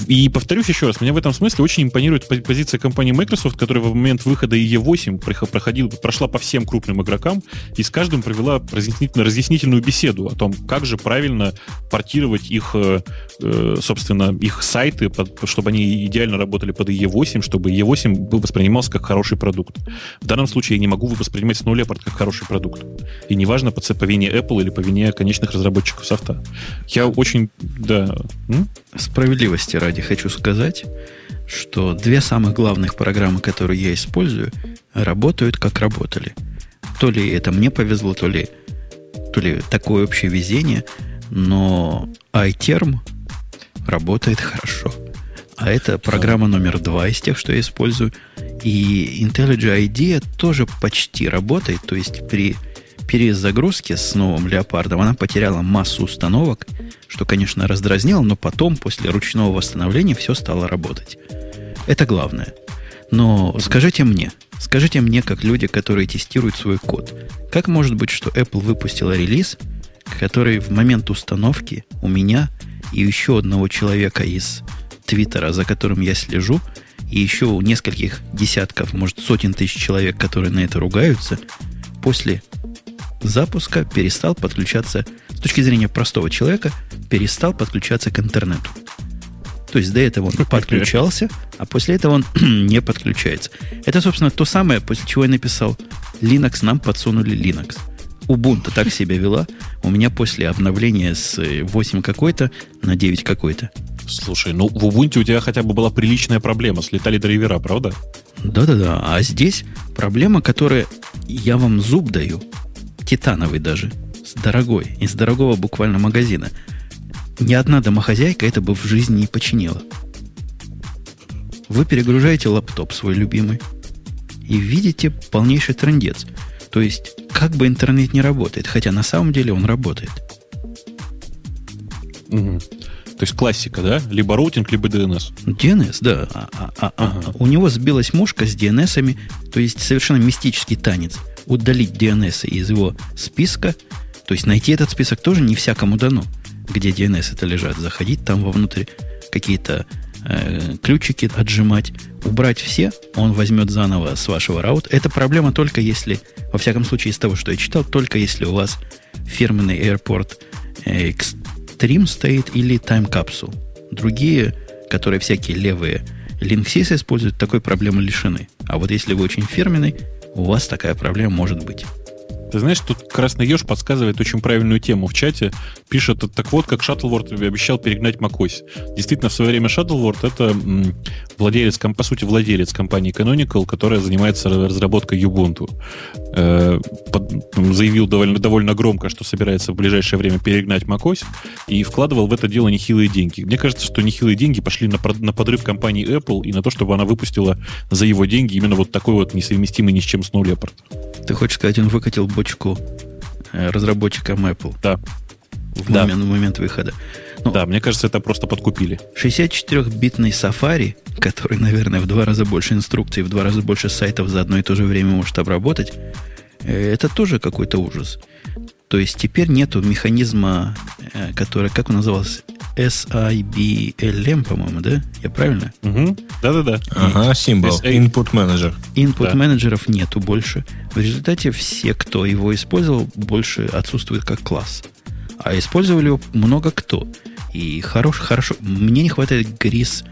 И повторюсь еще раз, меня в этом смысле очень импонирует пози- позиция компании Microsoft, которая в момент выхода IE8 прихо- проходила, прошла по всем крупным игрокам и с каждым провела разъяснительную, беседу о том, как же правильно портировать их, э, э, собственно, их сайты, чтобы они идеально работали под IE8, чтобы IE8 был воспринимался как хороший продукт. В данном случае я не могу воспринимать Snow Leopard как хороший продукт. И неважно по, по вине Apple или по вине конечных разработчиков софта. Я очень, да... м? Справедливости ради хочу сказать, что две самых главных программы, которые я использую, работают как работали. То ли это мне повезло, то ли, то ли такое общее везение, но iTerm работает хорошо. А это программа номер два из тех, что я использую. И IntelliJ IDEA тоже почти работает. То есть при перезагрузке с новым леопардом она потеряла массу установок, что, конечно, раздразнило, но потом, после ручного восстановления, все стало работать. Это главное. Но скажите мне, скажите мне, как люди, которые тестируют свой код, как может быть, что Apple выпустила релиз, который в момент установки у меня и еще одного человека из Твиттера, за которым я слежу, и еще у нескольких десятков, может, сотен тысяч человек, которые на это ругаются, после запуска перестал подключаться, с точки зрения простого человека, перестал подключаться к интернету. То есть до этого он подключался, а после этого он не подключается. Это, собственно, то самое, после чего я написал Linux, нам подсунули Linux. Ubuntu так себя вела. У меня после обновления с 8 какой-то на 9 какой-то. Слушай, ну в Ubuntu у тебя хотя бы была приличная проблема. Слетали драйвера, правда? Да-да-да. А здесь проблема, которая я вам зуб даю, титановый даже, с дорогой, из дорогого буквально магазина. Ни одна домохозяйка это бы в жизни не починила. Вы перегружаете лаптоп свой любимый и видите полнейший трендец. То есть, как бы интернет не работает, хотя на самом деле он работает. Мгм. То есть классика, да? Либо routing, либо DNS. DNS, да. А, а- а- а- Ага. У него сбилась мушка с DNS-ами, то есть совершенно мистический танец. Удалить DNS из его списка, то есть найти этот список тоже не всякому дано, где DNS эти лежат. Заходить там вовнутрь какие-то э, ключики отжимать, убрать все, он возьмет заново с вашего раута. Это проблема только если, во всяком случае, из того, что я читал, только если у вас фирменный Airport Extreme стоит или Time Capsule. Другие, которые всякие левые Linksys используют, такой проблемы лишены. А вот если вы очень фирменный, у вас такая проблема может быть. Ты знаешь, тут Красный Еж подсказывает очень правильную тему в чате. Пишет, так вот, как Shuttleword обещал перегнать macOS. Действительно, в свое время Shuttleword это владелец, по сути, владелец компании Canonical, которая занимается разработкой Ubuntu. Э, заявил довольно, довольно громко, что собирается в ближайшее время перегнать macOS и вкладывал в это дело нехилые деньги. Мне кажется, что нехилые деньги пошли на, на подрыв компании Apple и на то, чтобы она выпустила за его деньги именно вот такой вот несовместимый ни с чем Snow Leopard. Ты хочешь сказать, он выкатил бочку э, разработчикам Apple? Да. В, да. Момент, в момент выхода. Ну, да, мне кажется, это просто подкупили. 64-битный Safari, который, наверное, в два раза больше инструкций, в два раза больше сайтов за одно и то же время может обработать, э, это тоже какой-то ужас. То есть теперь нету механизма, э, который, как он назывался, SIBLM, по-моему, да? Я правильно? Угу. Да-да-да. Ага, символ. Input Manager. Input да. менеджеров нету больше. В результате все, кто его использовал, больше отсутствует как класс. А использовали его много кто. И хорош, хорошо. Мне не хватает гриз,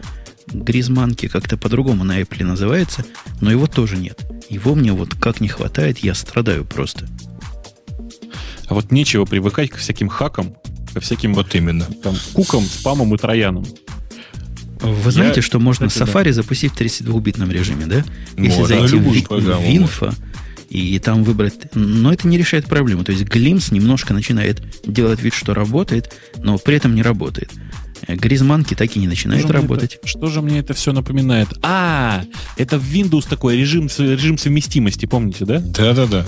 гризманки, как-то по-другому на Apple называется, но его тоже нет. Его мне вот как не хватает, я страдаю просто. А вот нечего привыкать к всяким хакам, ко всяким вот именно там кукам, спамам и троянам. Вы знаете, я, что можно кстати, Safari да. запустить в 32-битном режиме, да? Если можно, зайти в, в Инфо и там выбрать... Но это не решает проблему. То есть Glimpse немножко начинает делать вид, что работает, но при этом не работает. Гризманки так и не начинает что работать. Это, что же мне это все напоминает? А, это в Windows такой режим, режим совместимости, помните, да? Да-да-да.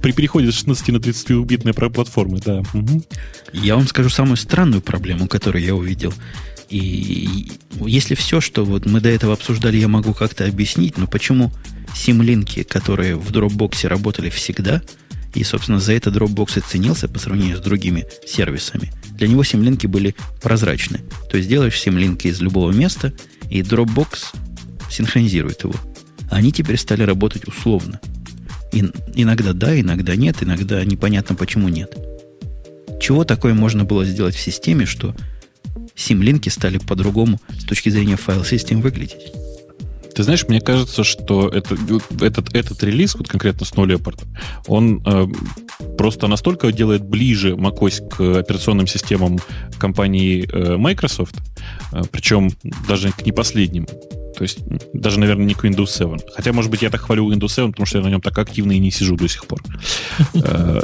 При переходе с 16 на 32-битные платформы, да. Я вам скажу самую странную проблему, которую я увидел. И если все, что вот мы до этого обсуждали, я могу как-то объяснить, но почему симлинки, которые в Dropbox работали всегда, и, собственно, за это Dropbox и ценился по сравнению с другими сервисами. Для него симлинки были прозрачны. То есть делаешь симлинки из любого места, и Dropbox синхронизирует его. Они теперь стали работать условно. И, иногда да, иногда нет, иногда непонятно почему нет. Чего такое можно было сделать в системе, что симлинки стали по-другому с точки зрения файл-систем выглядеть? Ты знаешь, мне кажется, что это, этот, этот релиз, вот конкретно Snow Leopard, он э, просто настолько делает ближе macOS к операционным системам компании э, Microsoft, э, причем даже к не последним. То есть даже, наверное, не к Windows 7. Хотя, может быть, я так хвалю Windows 7, потому что я на нем так активно и не сижу до сих пор. Э,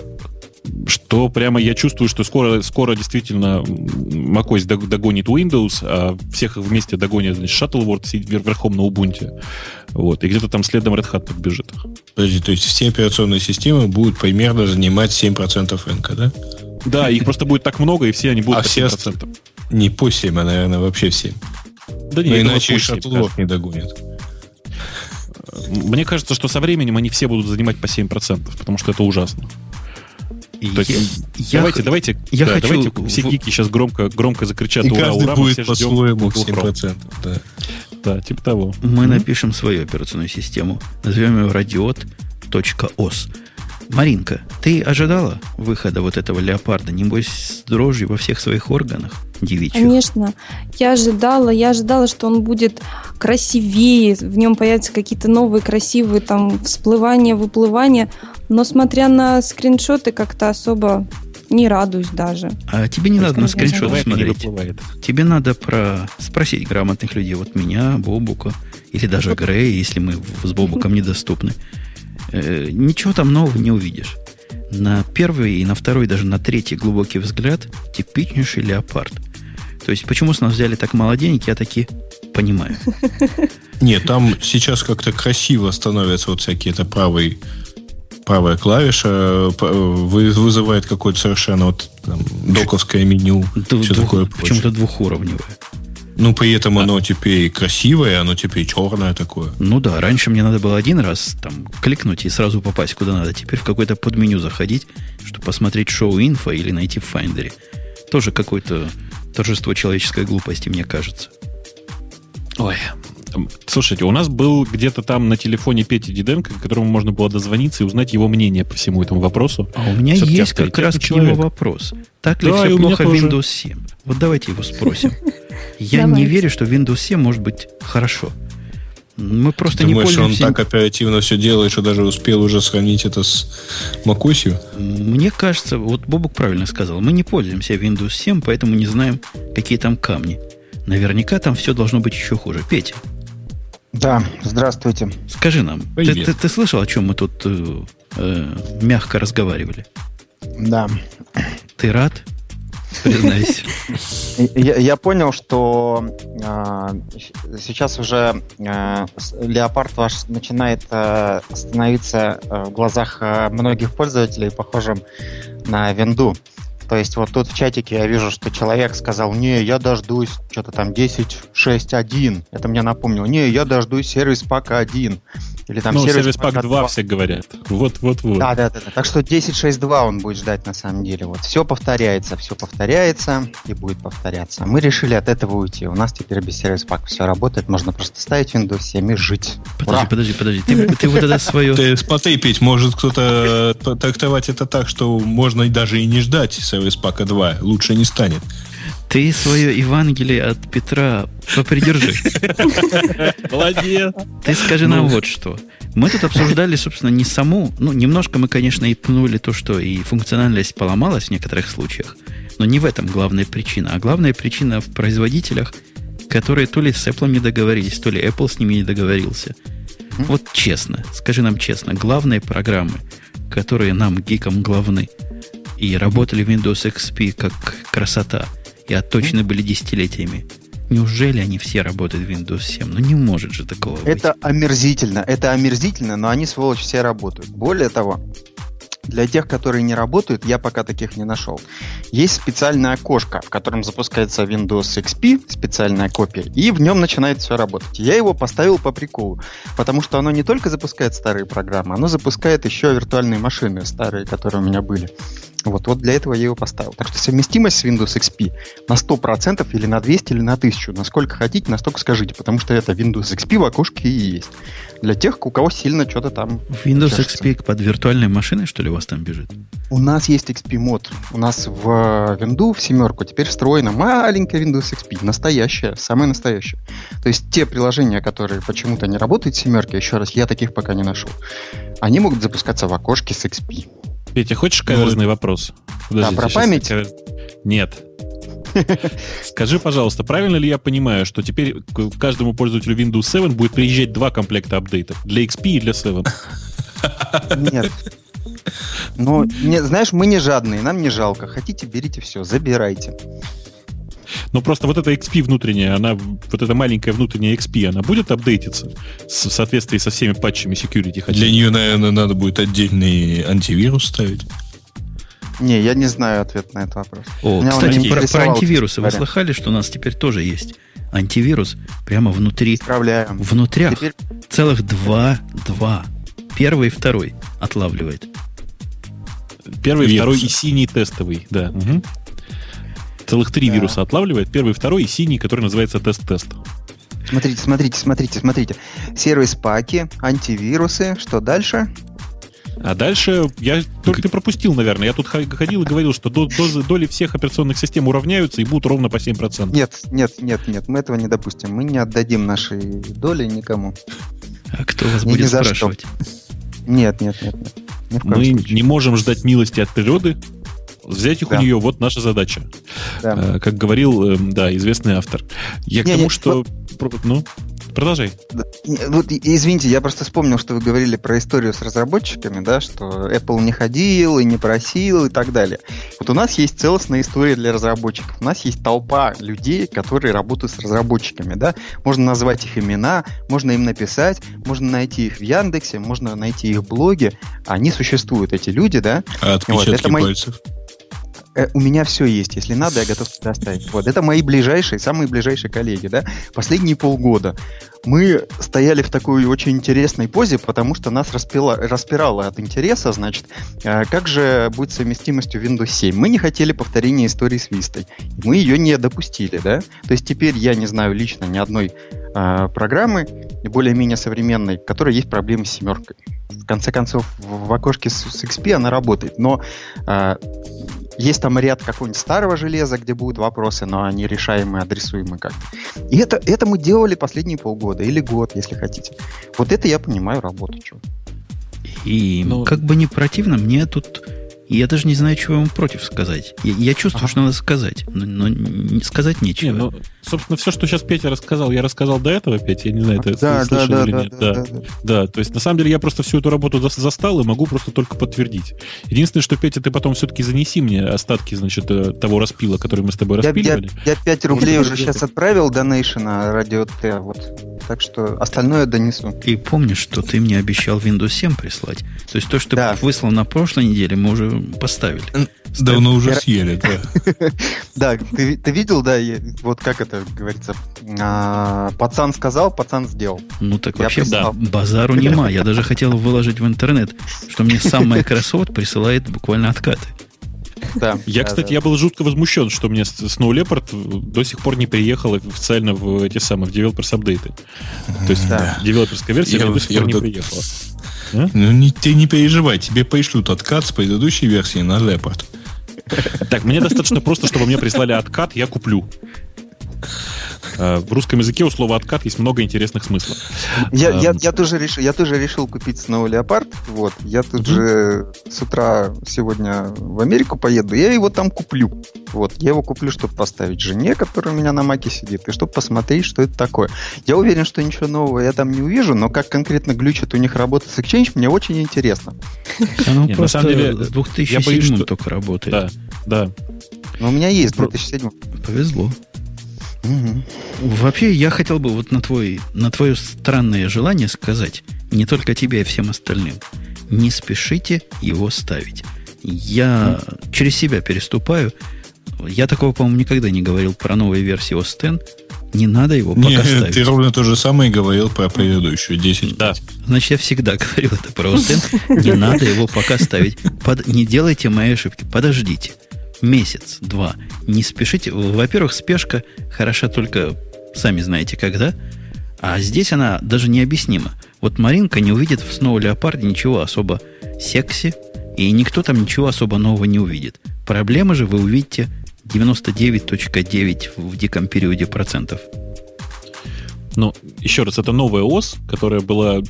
что прямо я чувствую, что скоро, скоро действительно macOS догонит Windows, а всех их вместе догонит значит, Shuttleword сидит верхом на Ubuntu. Вот, и где-то там следом Red Hat подбежит. Подожди, то есть все операционные системы будут примерно занимать 7% рынка, да? Да, их просто будет так много, и все они будут а по 7%. Все не по 7, а, наверное, вообще все. Да нет, иначе и Shuttleword не догонит. Мне кажется, что со временем они все будут занимать по 7%, потому что это ужасно. То есть, я, давайте, я, давайте, я да, хочу... давайте все гики сейчас громко, громко закричат и ура, каждый ура, будет по-своему 7%. Да. да, типа того. Мы mm-hmm. напишем свою операционную систему. Назовем ее radiot.os. Маринка, ты ожидала выхода вот этого леопарда? Небось, с дрожью во всех своих органах девичьих? Конечно. Я ожидала, я ожидала, что он будет красивее, в нем появятся какие-то новые красивые там всплывания, выплывания. Но смотря на скриншоты, как-то особо не радуюсь даже. А тебе не надо на скриншоты смотреть. Тебе надо про спросить грамотных людей. Вот меня, Бобука, или даже Грея, если мы с Бобуком недоступны. Э, ничего там нового не увидишь. На первый и на второй, даже на третий глубокий взгляд типичнейший леопард. То есть, почему с нас взяли так мало денег, я таки понимаю. Нет, там сейчас как-то красиво становятся вот всякие это правый правая клавиша вызывает какое-то совершенно вот там, доковское меню. Двух, все такое почему-то двухуровневое. Ну, при этом оно теперь красивое, оно теперь черное такое. Ну да, раньше мне надо было один раз там кликнуть и сразу попасть куда надо. Теперь в какое-то подменю заходить, чтобы посмотреть шоу инфо или найти в Файндере. Тоже какой-то торжество человеческой глупости, мне кажется. Ой, Слушайте, у нас был где-то там на телефоне Пети Диденко, к которому можно было дозвониться и узнать его мнение по всему этому вопросу. А у меня Все-таки есть как раз к нему вопрос. Так ли да, все плохо в Windows 7? Вот давайте его спросим. Я не верю, что Windows 7 может быть хорошо. Мы просто Ты не думаешь, пользуемся... он так оперативно все делает, что даже успел уже сравнить это с macOS? Мне кажется, вот Бобук правильно сказал, мы не пользуемся Windows 7, поэтому не знаем, какие там камни. Наверняка там все должно быть еще хуже. Петя, да, здравствуйте. Скажи нам, ты, ты, ты слышал, о чем мы тут э, э, мягко разговаривали? Да. Ты рад? Признайся. Я, я понял, что э, сейчас уже э, леопард ваш начинает э, становиться в глазах многих пользователей похожим на винду. То есть вот тут в чатике я вижу, что человек сказал, не, я дождусь что-то там 10.6.1. Это мне напомнило. Не, я дождусь сервис пак 1. Или там ну, сервис пак 2, 2 все говорят. Вот, вот, вот. Да, да, да. Так что 10.6.2 он будет ждать на самом деле. Вот все повторяется, все повторяется и будет повторяться. Мы решили от этого уйти. У нас теперь без сервис пак все работает. Можно просто ставить Windows 7 и жить. Подожди, Ура! подожди, подожди. Ты, ты вот это свое... Ты смотри, Петь, может кто-то трактовать это так, что можно даже и не ждать сервис пака 2. Лучше не станет. Ты свое Евангелие от Петра попридержи. Молодец. Ты скажи нам ну. вот что. Мы тут обсуждали, собственно, не саму, ну, немножко мы, конечно, и пнули то, что и функциональность поломалась в некоторых случаях, но не в этом главная причина, а главная причина в производителях, которые то ли с Apple не договорились, то ли Apple с ними не договорился. Вот честно, скажи нам честно, главные программы, которые нам, гикам, главны, и работали в Windows XP как красота – и отточены были десятилетиями. Неужели они все работают в Windows 7? Ну не может же такого быть. Это омерзительно. Это омерзительно, но они, сволочь, все работают. Более того, для тех, которые не работают, я пока таких не нашел. Есть специальное окошко, в котором запускается Windows XP, специальная копия, и в нем начинает все работать. Я его поставил по приколу, потому что оно не только запускает старые программы, оно запускает еще виртуальные машины старые, которые у меня были. Вот, вот для этого я его поставил. Так что совместимость с Windows XP на 100% или на 200 или на 1000. Насколько хотите, настолько скажите, потому что это Windows XP в окошке и есть. Для тех, у кого сильно что-то там... Windows чешется. XP под виртуальной машиной, что ли, у вас там бежит? У нас есть XP мод. У нас в Windows в семерку теперь встроена маленькая Windows XP. Настоящая, самая настоящая. То есть те приложения, которые почему-то не работают в семерке, еще раз, я таких пока не нашел, они могут запускаться в окошке с XP. Петя, хочешь каверзный вопрос? Подождите, да, про память? Кавер... Нет. Скажи, пожалуйста, правильно ли я понимаю, что теперь каждому пользователю Windows 7 будет приезжать два комплекта апдейтов для XP и для 7? Нет. Ну, не, знаешь, мы не жадные, нам не жалко. Хотите, берите все, забирайте. Но просто вот эта XP внутренняя, она, вот эта маленькая внутренняя XP, она будет апдейтиться в соответствии со всеми патчами security? Хотя... Для нее, наверное, надо будет отдельный антивирус ставить. Не, я не знаю ответ на этот вопрос. О, кстати, про, про антивирусы вы слыхали, что у нас теперь тоже есть антивирус прямо внутри. Исправляем. Внутрях теперь... целых два, два. Первый и второй отлавливает. Первый, Вирус. второй и синий тестовый, да. Угу. Целых три да. вируса отлавливает. Первый, второй и синий, который называется тест-тест. Смотрите, смотрите, смотрите, смотрите. Сервис паки, антивирусы. Что дальше? А дальше я только ты пропустил, наверное. Я тут ходил и говорил, что дозы, доли всех операционных систем уравняются и будут ровно по 7%. Нет, нет, нет, нет, мы этого не допустим. Мы не отдадим наши доли никому. А кто вас будет спрашивать? Нет, нет, нет, нет. Мы случае. не можем ждать милости от природы, Взять их да. у нее вот наша задача. Да. Э, как говорил, э, да, известный автор. Я не, к тому, не, что... Вот... Ну, продолжай. Вот, извините, я просто вспомнил, что вы говорили про историю с разработчиками, да, что Apple не ходил и не просил и так далее. Вот у нас есть целостная история для разработчиков. У нас есть толпа людей, которые работают с разработчиками, да. Можно назвать их имена, можно им написать, можно найти их в Яндексе, можно найти их блоги. Они существуют, эти люди, да. А отпечатки вот, это мои... пальцев? Э, у меня все есть. Если надо, я готов предоставить. Вот, это мои ближайшие, самые ближайшие коллеги, да. Последние полгода мы стояли в такой очень интересной позе, потому что нас распила, распирало от интереса, значит, э, как же будет совместимостью Windows 7. Мы не хотели повторения истории с Vista. Мы ее не допустили, да. То есть теперь я не знаю лично ни одной э, программы, более-менее современной, в которой есть проблемы с семеркой. В конце концов, в, окошке с, с XP она работает, но э, есть там ряд какого-нибудь старого железа, где будут вопросы, но они решаемые, адресуемые как-то. И это, это мы делали последние полгода или год, если хотите. Вот это я понимаю работу. Чего. И ну, как бы не противно, мне тут и я даже не знаю, чего ему против сказать. Я, я чувствую, ага. что надо сказать, но, но сказать нечего. Не, ну, собственно, все, что сейчас Петя рассказал, я рассказал до этого, Петя, я не знаю, это да, слышал да, или да, нет. Да, да, да. да, то есть, на самом деле, я просто всю эту работу застал и могу просто только подтвердить. Единственное, что, Петя, ты потом все-таки занеси мне остатки, значит, э, того распила, который мы с тобой распиливали. Я, я, я 5 рублей уже сейчас отправил донейшена радио Т, вот. Так что остальное донесу. И помнишь, что ты мне обещал Windows 7 прислать? То есть то, что да. выслал на прошлой неделе, мы уже поставили. Давно уже съели, да. Да, ты, ты видел, да, вот как это говорится, а, пацан сказал, пацан сделал. Ну так вообще да. базару нема. Я даже хотел выложить в интернет, что мне сам Microsoft присылает буквально откаты. Да, я, кстати, я был жутко возмущен, что мне Snow Leopard до сих пор не приехала официально в эти самые в Developers Update. То есть девелоперская версия до сих пор не приехала. А? Ну, не, ты не переживай, тебе пришлют откат с предыдущей версии на Leopard. Так, мне достаточно просто, чтобы мне прислали откат, я куплю. Э, в русском языке у слова откат есть много интересных смыслов. Я, я, эм, я, тоже, решил, я тоже решил купить снова леопард. Вот. Я тут mm-hmm. же с утра сегодня в Америку поеду, я его там куплю. Вот. Я его куплю, чтобы поставить жене, которая у меня на маке сидит, и чтобы посмотреть, что это такое. Я уверен, что ничего нового я там не увижу, но как конкретно глючит у них работа с Exchange, мне очень интересно. Оно Нет, просто на самом деле, с 2007 я боюсь, что... только работает. Да, да. Но у меня есть 2007. Повезло. Угу. Вообще, я хотел бы вот на, твой, на твое странное желание сказать, не только тебе, а всем остальным, не спешите его ставить. Я mm. через себя переступаю. Я такого, по-моему, никогда не говорил про новые версии OS X. Не надо его пока Нет, ставить. Ты ровно то же самое говорил про предыдущую 10. Да. Значит, я всегда говорил это про OS X. Не надо его пока ставить. Не делайте мои ошибки. Подождите месяц, два. Не спешите. Во-первых, спешка хороша только, сами знаете, когда. А здесь она даже необъяснима. Вот Маринка не увидит в Сноу Леопарде ничего особо секси, и никто там ничего особо нового не увидит. Проблемы же вы увидите 99.9 в диком периоде процентов. Ну, еще раз, это новая ОС, которая была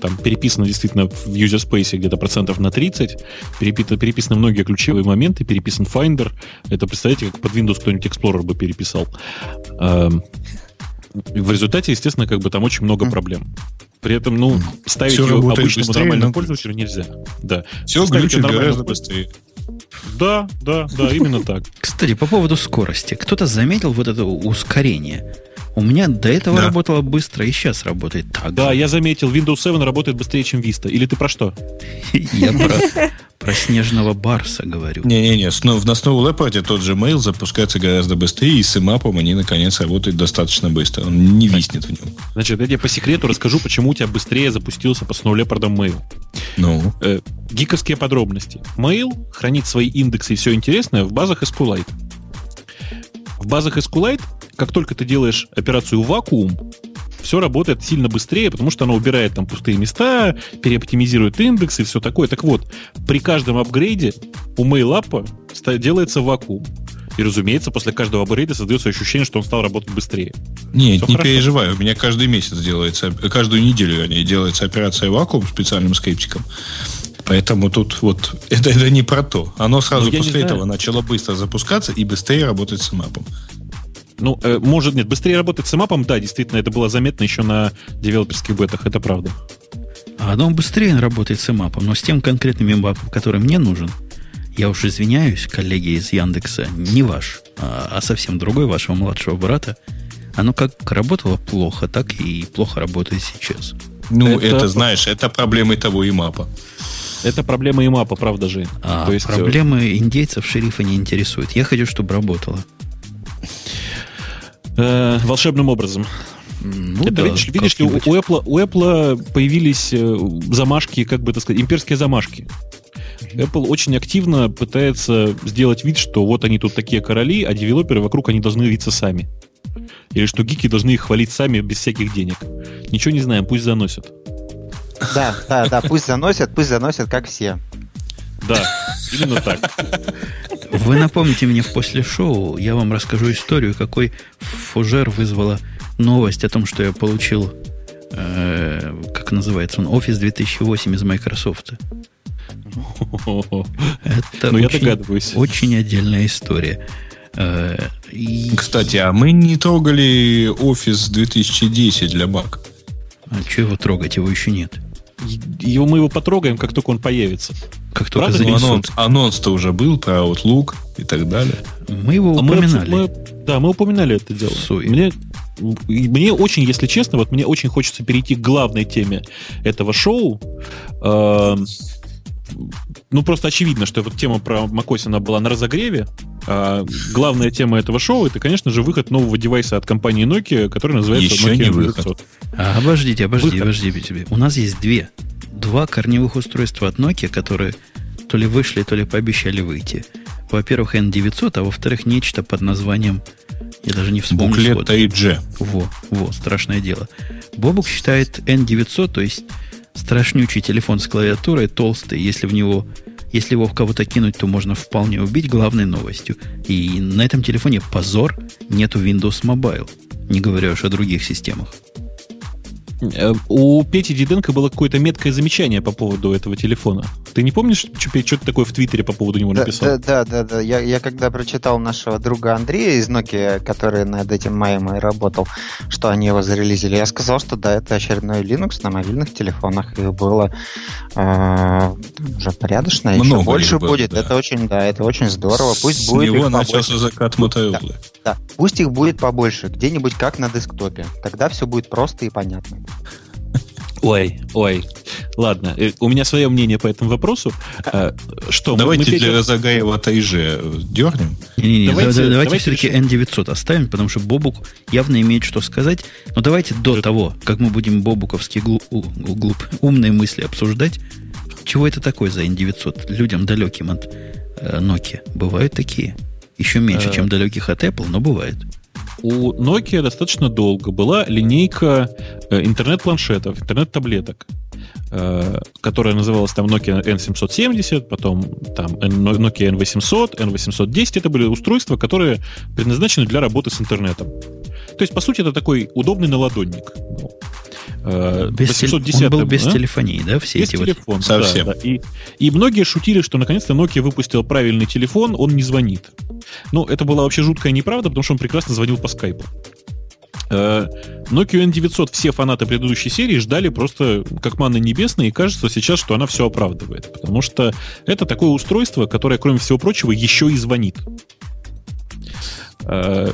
там переписана действительно в user space где-то процентов на 30. Переписаны, переписаны многие ключевые моменты, переписан Finder. Это, представляете, как под Windows кто-нибудь Explorer бы переписал. Эм, в результате, естественно, как бы там очень много проблем. При этом, ну, ставить Все ее обычному быстрее, нормальному но... пользователю нельзя. Да. Все глючит гораздо быстрее. Да, да, да, именно так. Кстати, по поводу скорости. Кто-то заметил вот это ускорение? У меня до этого да. работало быстро, и сейчас работает так Да, же. я заметил, Windows 7 работает быстрее, чем Vista. Или ты про что? Я про, про снежного барса говорю. Не-не-не, на Snow Leopard тот же mail запускается гораздо быстрее, и с имапом они, наконец, работают достаточно быстро. Он не виснет в нем. Значит, я тебе по секрету расскажу, почему у тебя быстрее запустился по Snow Leopard mail. Ну? Э, гиковские подробности. Mail хранит свои индексы и все интересное в базах SQLite. В базах SQLite как только ты делаешь операцию вакуум, все работает сильно быстрее, потому что оно убирает там пустые места, переоптимизирует индекс и все такое. Так вот, при каждом апгрейде у MailApp делается вакуум. И, разумеется, после каждого апгрейда создается ощущение, что он стал работать быстрее. Нет, Все не хорошо. переживай. У меня каждый месяц делается, каждую неделю, вернее, делается операция вакуум специальным скриптиком. Поэтому тут вот это, это не про то. Оно сразу ну, после этого начало быстро запускаться и быстрее работать с мапом. Ну, э, может, нет, быстрее работать с мапом, да, действительно, это было заметно еще на девелоперских бетах, это правда. А оно быстрее работает с мапом, но с тем конкретным мапом, который мне нужен, я уж извиняюсь, коллеги из Яндекса, не ваш, а, а совсем другой вашего младшего брата, оно как работало плохо, так и плохо работает сейчас. Ну, это, это знаешь, это проблемы того и мапа. Это проблема и мапа, правда, Жень? А То есть, э, проблемы индейцев шерифа не интересуют. Я хочу, чтобы работало. э, волшебным образом. Ну Это, да, видишь, видишь ли, у, у Apple, у Apple появились э, замашки, как бы так сказать, имперские замашки. Apple очень активно пытается сделать вид, что вот они тут такие короли, а девелоперы вокруг они должны виться сами. Или что гики должны их хвалить сами без всяких денег. Ничего не знаем, пусть заносят. Да, да, да, пусть заносят, пусть заносят, как все. Да, именно так. Вы напомните мне после шоу, я вам расскажу историю, какой фужер вызвала новость о том, что я получил, э, как называется он, Office 2008 из Microsoft. Это Ну, я очень, догадываюсь. очень отдельная история. Э, и- Кстати, а мы не трогали офис 2010 для Mac. А что его трогать? Его еще нет. Его, мы его потрогаем, как только он появится. Как только Правда? Ну, анонс, анонс-то уже был про Outlook и так далее. Мы его А мы упоминали. мы- да, мы упоминали это дело. Суе. Мне, мне очень, если честно, вот мне очень хочется перейти к главной теме этого шоу. Эм, ну, просто очевидно, что вот тема про macOS, она была на разогреве. А главная тема этого шоу это, конечно же, выход нового девайса от компании Nokia, который называется Еще Nokia не 900. выход. А, обождите, обождите, Выход. обождите. обождите. У нас есть две. Два корневых устройства от Nokia, которые то ли вышли, то ли пообещали выйти. Во-первых, N900, а во-вторых, нечто под названием... Я даже не вспомню. Буклет. 3G. Во, во, страшное дело. Бобук считает N900, то есть страшнючий телефон с клавиатурой, толстый, если в него если его в кого-то кинуть, то можно вполне убить главной новостью. И на этом телефоне позор, нету Windows Mobile. Не говоря уж о других системах. Э, У Пети Диденко было какое-то меткое замечание по поводу этого телефона. Ты не помнишь, что что ты такое в Твиттере по поводу него Да, написал? да, да, да, да. Я, я когда прочитал нашего друга Андрея из Nokia, который над этим маем и работал, что они его зарелизили, я сказал, что да, это очередной Linux на мобильных телефонах. Их было э, уже порядочно, еще Много больше их было, будет. да. Это очень, да, это очень здорово. Пусть С будет него начался побольше. закат Моторола. Да, пусть их будет побольше, где-нибудь как на десктопе. Тогда все будет просто и понятно. Ой, ой. Ладно, э, у меня свое мнение по этому вопросу. Э, Что, Давайте мы для Петю- разогрева 3G дернем. Не-не-не, Давайте- давайте, давайте, давайте все-таки N900 оставим, потому что Бобук явно имеет что сказать. Но давайте до Что? того, как мы будем бобуковские глу- у- у- глуп- умные мысли обсуждать, чего это такое за N900 людям далеким от э, Nokia? Бывают такие. Еще меньше, чем далеких от Apple, но бывает. У Nokia достаточно долго была линейка э, интернет-планшетов, интернет-таблеток, э, которая называлась там Nokia N770, потом там Nokia N800, N810. Это были устройства, которые предназначены для работы с интернетом. То есть, по сути, это такой удобный наладонник. Э, Без теле- 810 Он был без да? телефонии, да, все Без эти вот телефона, Совсем. да, да. И, и многие шутили, что наконец-то Nokia выпустил правильный телефон, он не звонит. Ну, это была вообще жуткая неправда, потому что он прекрасно звонил по скайпу. Э, Nokia N900 все фанаты предыдущей серии ждали просто как манна небесная, и кажется сейчас, что она все оправдывает. Потому что это такое устройство, которое, кроме всего прочего, еще и звонит. Э,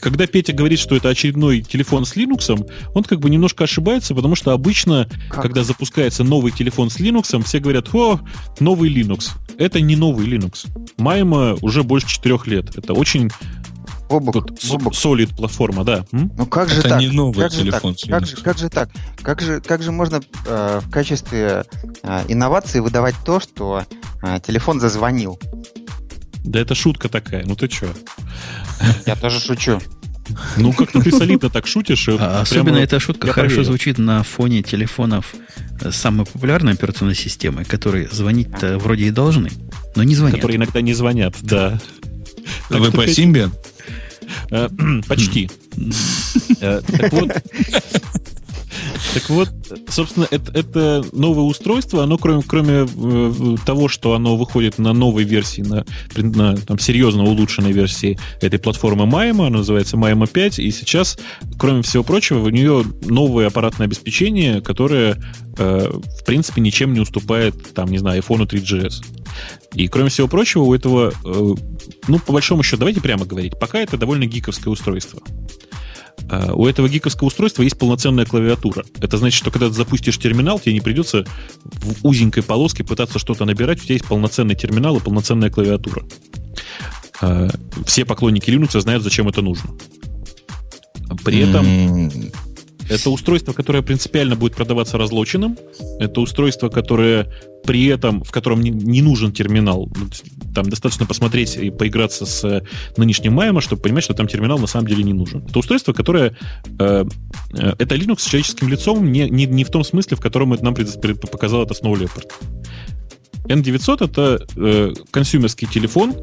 Когда Петя говорит, что это очередной телефон с Linux, он как бы немножко ошибается, потому что обычно, Как? когда запускается новый телефон с Linux, все говорят, о, новый Linux. Это не новый Linux. Майма уже больше четырех лет. Это очень Бобук, тут, с- Бобук, solid платформа, да. М? ну как же Это так? не новый как же телефон так? с Как же, как же так? Как же, как же можно э, в качестве э, инновации выдавать то, что э, телефон зазвонил? Да это шутка такая, ну ты чё? Я тоже шучу. Ну как-то ты солидно так шутишь. А особенно эта шутка хорошо поверил. звучит на фоне телефонов э, самой популярной операционной системой, которые звонить-то вроде и должны, но не звонят. Которые иногда не звонят, да. Так Вы что, по Симбе? Э, Почти. Э, Так вот, так вот, собственно, это, это новое устройство, оно кроме, кроме э, того, что оно выходит на новой версии, на, на там, серьезно улучшенной версии этой платформы Майма, она называется Майма 5, и сейчас, кроме всего прочего, у нее новое аппаратное обеспечение, которое, э, в принципе, ничем не уступает, там, не знаю, iPhone 3GS. И, кроме всего прочего, у этого, э, ну, по большому счету, давайте прямо говорить, пока это довольно гиковское устройство. У этого гиковского устройства есть полноценная клавиатура. Это значит, что когда ты запустишь терминал, тебе не придется в узенькой полоске пытаться что-то набирать. У тебя есть полноценный терминал и полноценная клавиатура. А, все поклонники Linux знают, зачем это нужно. При этом это устройство, которое принципиально будет продаваться разлоченным. Это устройство, которое при этом, в котором не, не нужен терминал. Там достаточно посмотреть и поиграться с э, нынешним Майма, чтобы понимать, что там терминал на самом деле не нужен. Это устройство, которое... Э, э, это Linux с человеческим лицом не, не, не в том смысле, в котором это нам показал это Snow Leopard. N900 это э, консюмерский телефон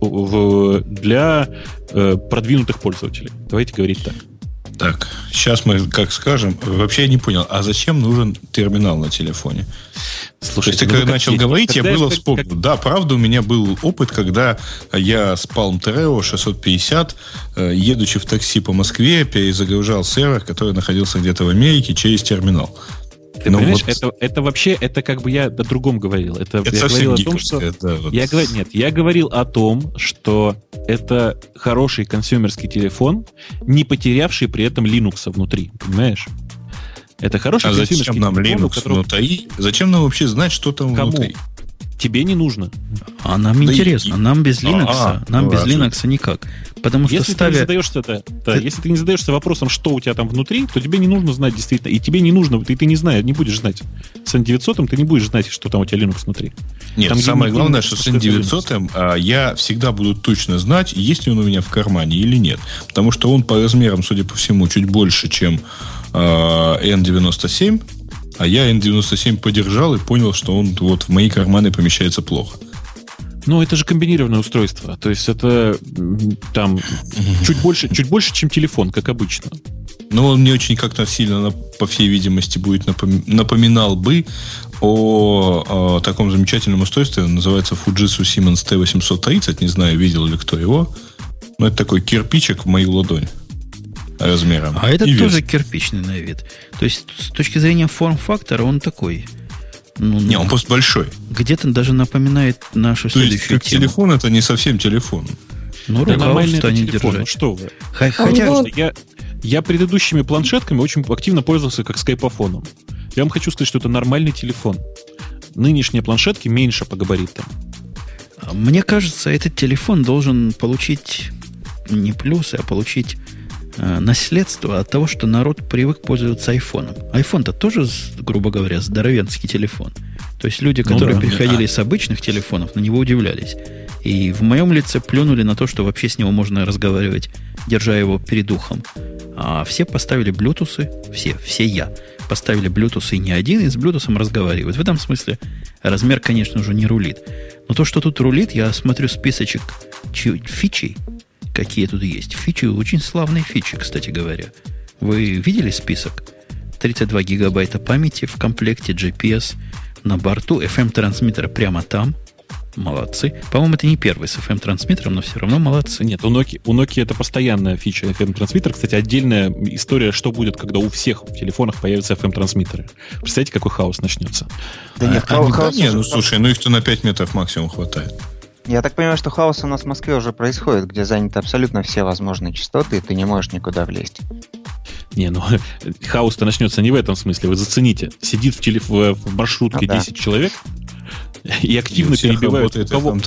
в, для э, продвинутых пользователей. Давайте говорить так. Так, сейчас мы как скажем. Вообще я не понял, а зачем нужен терминал на телефоне? Слушай, ты ну, когда начал говорить, я было вспомнил. Как... Да, правда, у меня был опыт, когда я с Palm Treo 650, э, едучи в такси по Москве, перезагружал сервер, который находился где-то в Америке через терминал. Ты ну, понимаешь, вот... это, это вообще, это как бы я о другом говорил. Это, это я говорил о том, что... Да, вот. я, нет, я говорил о том, что это хороший консюмерский телефон, не потерявший при этом Linux внутри, понимаешь? Это хороший а зачем нам телефон, Linux которого... внутри? Зачем нам вообще знать, что там Кому? внутри? Тебе не нужно. А нам да интересно. И... Нам без Linux, а, нам ну, без Linux никак. Потому что если ставя... ты не задаешься, да, да, ты... если ты не задаешься вопросом, что у тебя там внутри, то тебе не нужно знать действительно. И тебе не нужно, ты, ты не знаешь, не будешь знать. С N900 ты не будешь знать, что там у тебя Linux внутри. Нет, там самое главное, что с N900 а, я всегда буду точно знать, есть ли он у меня в кармане или нет. Потому что он по размерам, судя по всему, чуть больше, чем а, N97 а я N97 подержал и понял, что он вот в мои карманы помещается плохо. Ну, это же комбинированное устройство. То есть это там чуть больше, чуть больше, чем телефон, как обычно. Но он мне очень как-то сильно, по всей видимости, будет напом... напоминал бы о, о таком замечательном устройстве. Называется Fujitsu Siemens T830. Не знаю, видел ли кто его. Но это такой кирпичик в мою ладонь размером. А это тоже вес. кирпичный на вид. То есть, с точки зрения форм-фактора, он такой. Ну, не, он просто большой. Где-то даже напоминает нашу То следующую есть, как тему. телефон это не совсем телефон. Ну, рука нормальный станет держать. Ну, что вы. Х- а хотя него... я, я предыдущими планшетками очень активно пользовался как скайпофоном. Я вам хочу сказать, что это нормальный телефон. Нынешние планшетки меньше по габаритам. Мне кажется, этот телефон должен получить не плюсы, а получить наследство от того, что народ привык пользоваться айфоном. Айфон-то тоже, грубо говоря, здоровенский телефон. То есть люди, ну которые ну, да, приходили да. с обычных телефонов, на него удивлялись. И в моем лице плюнули на то, что вообще с него можно разговаривать, держа его перед ухом. А все поставили Bluetooth, все, все я, поставили Bluetooth и не один, и с Bluetooth разговаривают. В этом смысле размер, конечно, уже не рулит. Но то, что тут рулит, я смотрю списочек фичей, какие тут есть. Фичи, очень славные фичи, кстати говоря. Вы видели список? 32 гигабайта памяти в комплекте GPS на борту, FM-трансмиттер прямо там. Молодцы. По-моему, это не первый с FM-трансмиттером, но все равно молодцы. Нет, у Nokia, у Nokia это постоянная фича FM-трансмиттер. Кстати, отдельная история, что будет, когда у всех в телефонах появятся FM-трансмиттеры. Представляете, какой хаос начнется? Да нет, а, хаос, хаос, не, ну слушай, ну их-то на 5 метров максимум хватает. Я так понимаю, что хаос у нас в Москве уже происходит, где заняты абсолютно все возможные частоты, и ты не можешь никуда влезть. Не, ну хаос-то начнется не в этом смысле. Вы зацените. Сидит в, телеф... в маршрутке ну, 10 да. человек и активно и перебивают. У кого,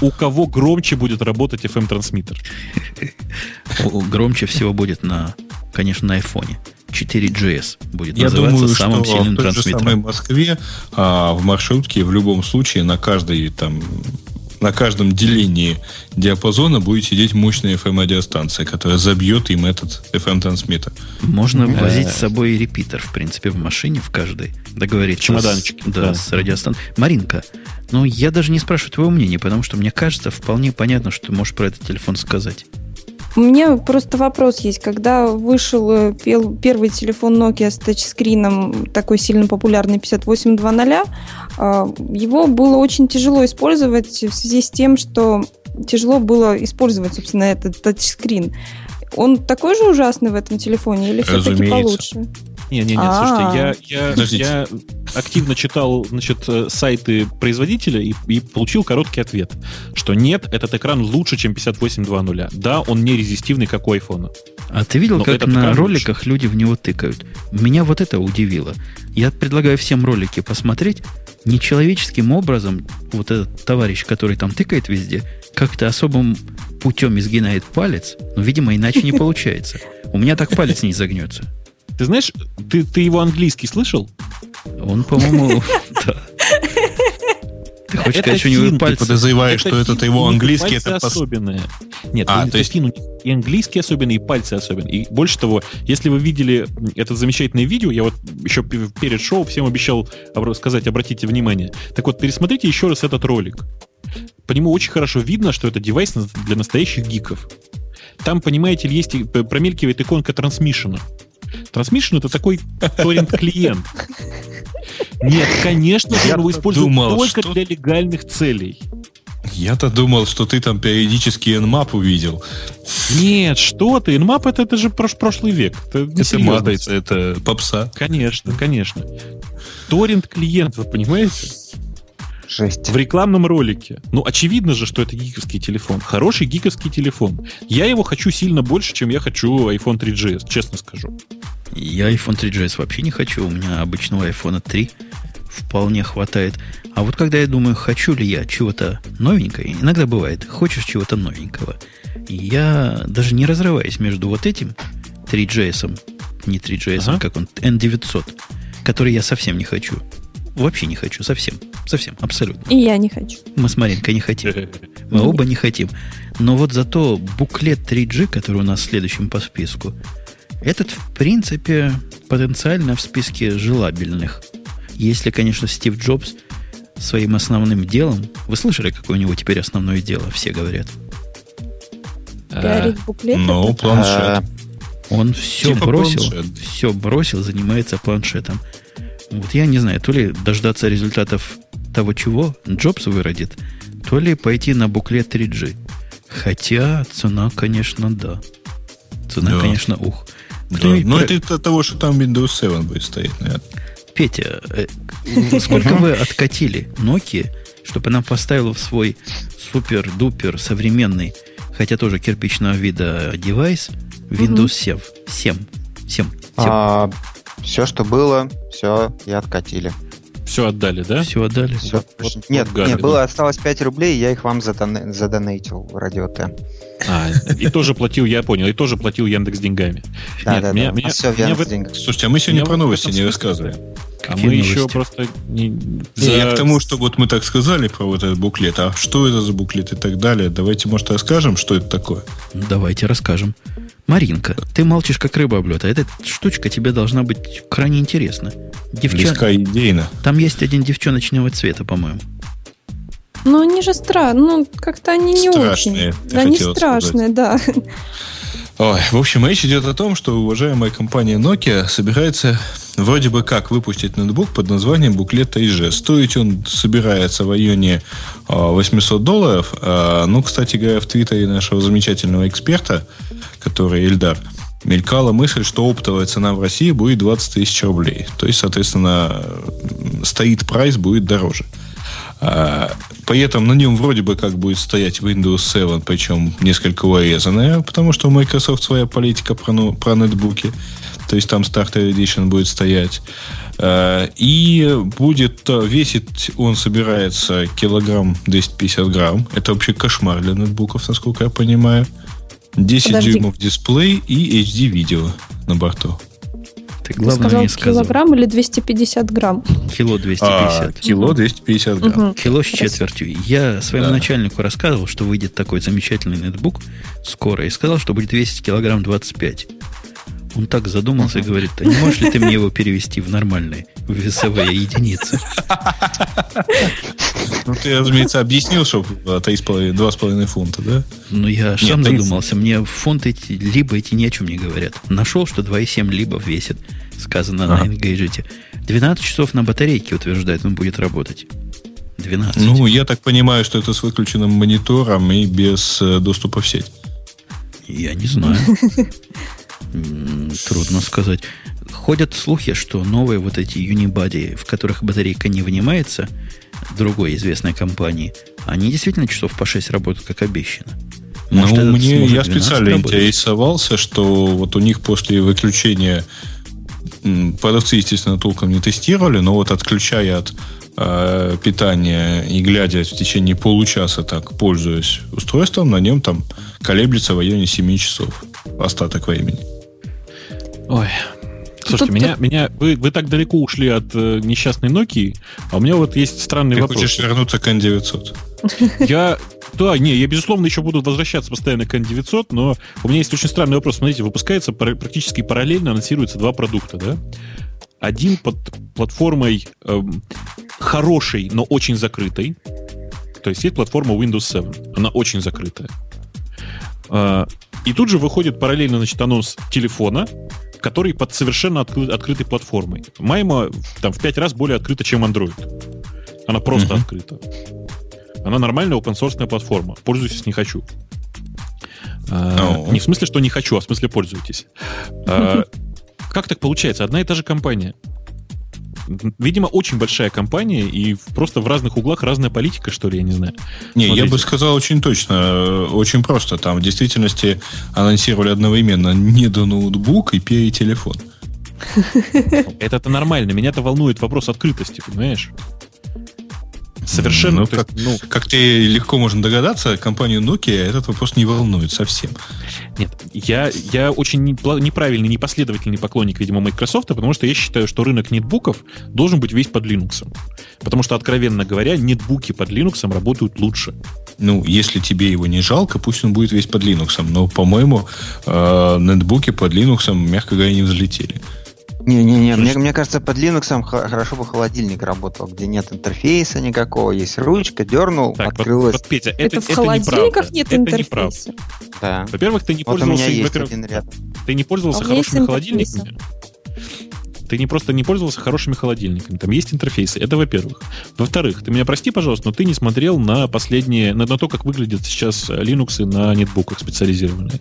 у кого громче будет работать FM-трансмиттер? Громче всего будет на, конечно, на айфоне. 4GS будет Я называться думаю, самым что сильным в той же самой Москве а, в маршрутке в любом случае на каждой там на каждом делении диапазона будет сидеть мощная FM-радиостанция, которая забьет им этот FM-трансмиттер. Можно mm-hmm. возить с собой репитер, в принципе, в машине, в каждой. Договориться. Чемоданчики. С, да, да, с радиостанцией. Маринка, ну, я даже не спрашиваю твоего мнения, потому что мне кажется, вполне понятно, что ты можешь про этот телефон сказать. У меня просто вопрос есть. Когда вышел э, первый телефон Nokia с тачскрином, такой сильно популярный 5820, а, его было очень тяжело использовать в связи с тем, что тяжело было использовать, собственно, этот тачскрин. Он такой же ужасный в этом телефоне или все-таки получше? Не, не, не, А. слушайте, я, я, Подождите. я активно читал, значит, э, сайты производителя и, и получил короткий ответ, что нет, этот экран лучше, чем 5820. Да, он не резистивный, как у айфона. А ты видел, Но как на роликах люди в него тыкают? Меня вот это удивило. Я предлагаю всем ролики посмотреть. Нечеловеческим образом вот этот товарищ, который там тыкает везде, как-то особым путем изгинает палец, но, видимо, иначе не получается. У меня так палец не загнется. Ты знаешь, ты, ты его английский слышал? Он, по-моему, да. Ты хочешь сказать, что у него пальцы... Подозреваешь, что это его английский, это особенные. Нет, А, это то есть- фин, у них и английский особенный, и пальцы особенные. И больше того, если вы видели это замечательное видео, я вот еще перед шоу всем обещал сказать, обратите внимание. Так вот, пересмотрите еще раз этот ролик. По нему очень хорошо видно, что это девайс для настоящих гиков. Там, понимаете есть промелькивает иконка трансмишена. Трансмишн это такой торрент-клиент. Нет, конечно же, его использует думал, только что- для легальных целей. Я-то думал, что ты там периодически Nmap увидел. Нет, что ты? Nmap это, это же прош- прошлый век. Это, Это матрица, это попса. Конечно, конечно. Торрент клиент, вы понимаете? Жесть. В рекламном ролике. Ну, очевидно же, что это гиковский телефон. Хороший гиковский телефон. Я его хочу сильно больше, чем я хочу iPhone 3GS, честно скажу. Я iPhone 3GS вообще не хочу. У меня обычного iPhone 3 вполне хватает. А вот когда я думаю, хочу ли я чего-то новенького, иногда бывает, хочешь чего-то новенького. Я даже не разрываюсь между вот этим 3GS, не 3GS, Ага. как он, N900, который я совсем не хочу. Вообще не хочу, совсем. Совсем, абсолютно. И я не хочу. Мы с Маринкой не хотим. Мы оба не хотим. Но вот зато буклет 3G, который у нас следующим по списку, этот, в принципе, потенциально в списке желабельных. Если, конечно, Стив Джобс своим основным делом... Вы слышали, какое у него теперь основное дело? Все говорят. А, Пиарить буклеты? Ну, планшет. Он все Типа бросил, планшет. все бросил, занимается планшетом. Вот я не знаю, то ли дождаться результатов того, чего Джобс выродит, то ли пойти на буклет 3G. Хотя цена, конечно, да. Цена, Да. конечно, ух. Да. Кто-нибудь Ну, про- это из-за того, что там Windows 7 будет стоять, наверное. Петя, э, сколько вы откатили Nokia, чтобы она поставила в свой супер-дупер современный, хотя тоже кирпичного вида девайс, Windows 7. 7. 7. а, все, что было, все и откатили. Все отдали, да? Все отдали. Всё. Вот- нет, вот нет, было осталось 5 рублей, я их вам задона- задонейтил в радио Т. А, и тоже платил, я понял, и тоже платил Яндекс деньгами. Да, Нет, да, меня- да. меня- все в меня в Яндекс этом- деньгах. Слушайте, а мы сегодня Я про новости не смысле- рассказывали. А Какие мы еще новости? просто не... За- Я к тому, что вот мы так сказали про вот этот буклет, а что это за буклет и так далее. Давайте, может, расскажем, что это такое. Давайте расскажем. Маринка, ты молчишь, как рыба об лед, а эта штучка тебе должна быть крайне интересна. Девчон... Близка идейно. Там есть один девчоночного цвета, по-моему. Ну, они же странные. Ну, как-то они не Страшные, очень. ты Они страшные, да. Ой, в общем, речь идет о том, что уважаемая компания Nokia собирается вроде бы как выпустить ноутбук под названием буклет 3G. Стоить он собирается в районе а, 800 долларов. А, Ну, кстати говоря, в твиттере нашего замечательного эксперта, который Эльдар, мелькала мысль, что оптовая цена в России будет 20 тысяч рублей. То есть, соответственно, стоит прайс будет дороже. А, При этом на нем вроде бы как будет стоять Windows 7, причем несколько урезанная, потому что у Microsoft своя политика про, ну- про нетбуки. То есть там Starter Edition будет стоять. А, И будет э, весить он собирается килограмм 250 грамм. Это вообще кошмар для нетбуков, насколько я понимаю. 10 Подожди. дюймов дисплей и HD видео на борту. Ты главное сказал не сказал. килограмм или 250 грамм? Кило А, 250. кило 250 грамм. Мгм. Кило с четвертью. Я своему Да. начальнику рассказывал, что выйдет такой замечательный нетбук скоро, и сказал, что будет весить килограмм 25. Он так задумался и говорит, а не можешь ли ты мне его перевести в нормальные весовые единицы? Ну, ты, разумеется, объяснил, что а, 3,5 2,5 фунта, да? Ну, я Нет, сам 30. задумался. Мне фунты эти, либо эти ни о чем не говорят. Нашел, что 2,7 либо весит, сказано на. Engadget. 12 часов на батарейке, утверждает, он будет работать. 12. Ну, я так понимаю, что это с выключенным монитором и без э, доступа в сеть. Я не знаю. Трудно сказать. Ходят слухи, что новые вот эти Unibody, в которых батарейка не вынимается, другой известной компании, они действительно часов по 6 работают, как обещано. Может, ну, мне я специально интересовался, что вот у них после выключения продавцы, естественно, толком не тестировали, но вот отключая от э, питания и глядя в течение получаса так, пользуясь устройством, на нем там колеблется в районе 7 часов остаток времени. Ой, Слушайте, Тут меня, меня вы, вы так далеко ушли от э, несчастной Nokia, а у меня вот есть странный Ты вопрос. Ты хочешь вернуться к N900? Я, да, не, я, безусловно, еще буду возвращаться постоянно к N900, но у меня есть очень странный вопрос. Смотрите, выпускается практически параллельно, анонсируются два продукта, да? Один под платформой эм, хорошей, но очень закрытой. То есть есть платформа Windows 7. Она очень закрытая. И тут же выходит параллельно, значит, анонс телефона, который под совершенно откры- открытой платформой. Майма там в пять раз более открыта, чем Android. Она просто uh-huh. открыта. Она нормальная open source платформа. Пользуюсь не хочу. Uh, не в смысле, что не хочу, а в смысле пользуйтесь. Uh, как так получается? Одна и та же компания. Видимо, очень большая компания и просто в разных углах разная политика, что ли, я не знаю. Не, Смотрите. я бы сказал очень точно, очень просто. Там в действительности анонсировали одновременно не до ноутбук и перетелефон. Это-то нормально. Меня-то волнует вопрос открытости, понимаешь? Совершенно. Ну, как, ну, как ты легко можно догадаться, компанию Nokia этот вопрос не волнует совсем. Нет, я, я очень неправильный, непоследовательный поклонник, видимо, Microsoft, потому что я считаю, что рынок нетбуков должен быть весь под Linux. Потому что, откровенно говоря, нетбуки под Linux работают лучше. Ну, если тебе его не жалко, пусть он будет весь под Linux. Но, по-моему, э, нетбуки под Linux, мягко говоря, не взлетели. Не-не-не, мне, мне кажется, под Linux хорошо бы холодильник работал, где нет интерфейса никакого, есть ручка, дернул, так, открылась. Вот, вот, Петя, это, это в это холодильниках нет это интерфейса. Да. Во-первых, ты не вот пользовался, во-первых, ты не пользовался а хорошими холодильниками. Ты не просто не пользовался хорошими холодильниками. Там есть интерфейсы. Это во-первых. Во-вторых, ты меня прости, пожалуйста, но ты не смотрел на последние, на, на то, как выглядят сейчас Linux на нетбуках специализированные.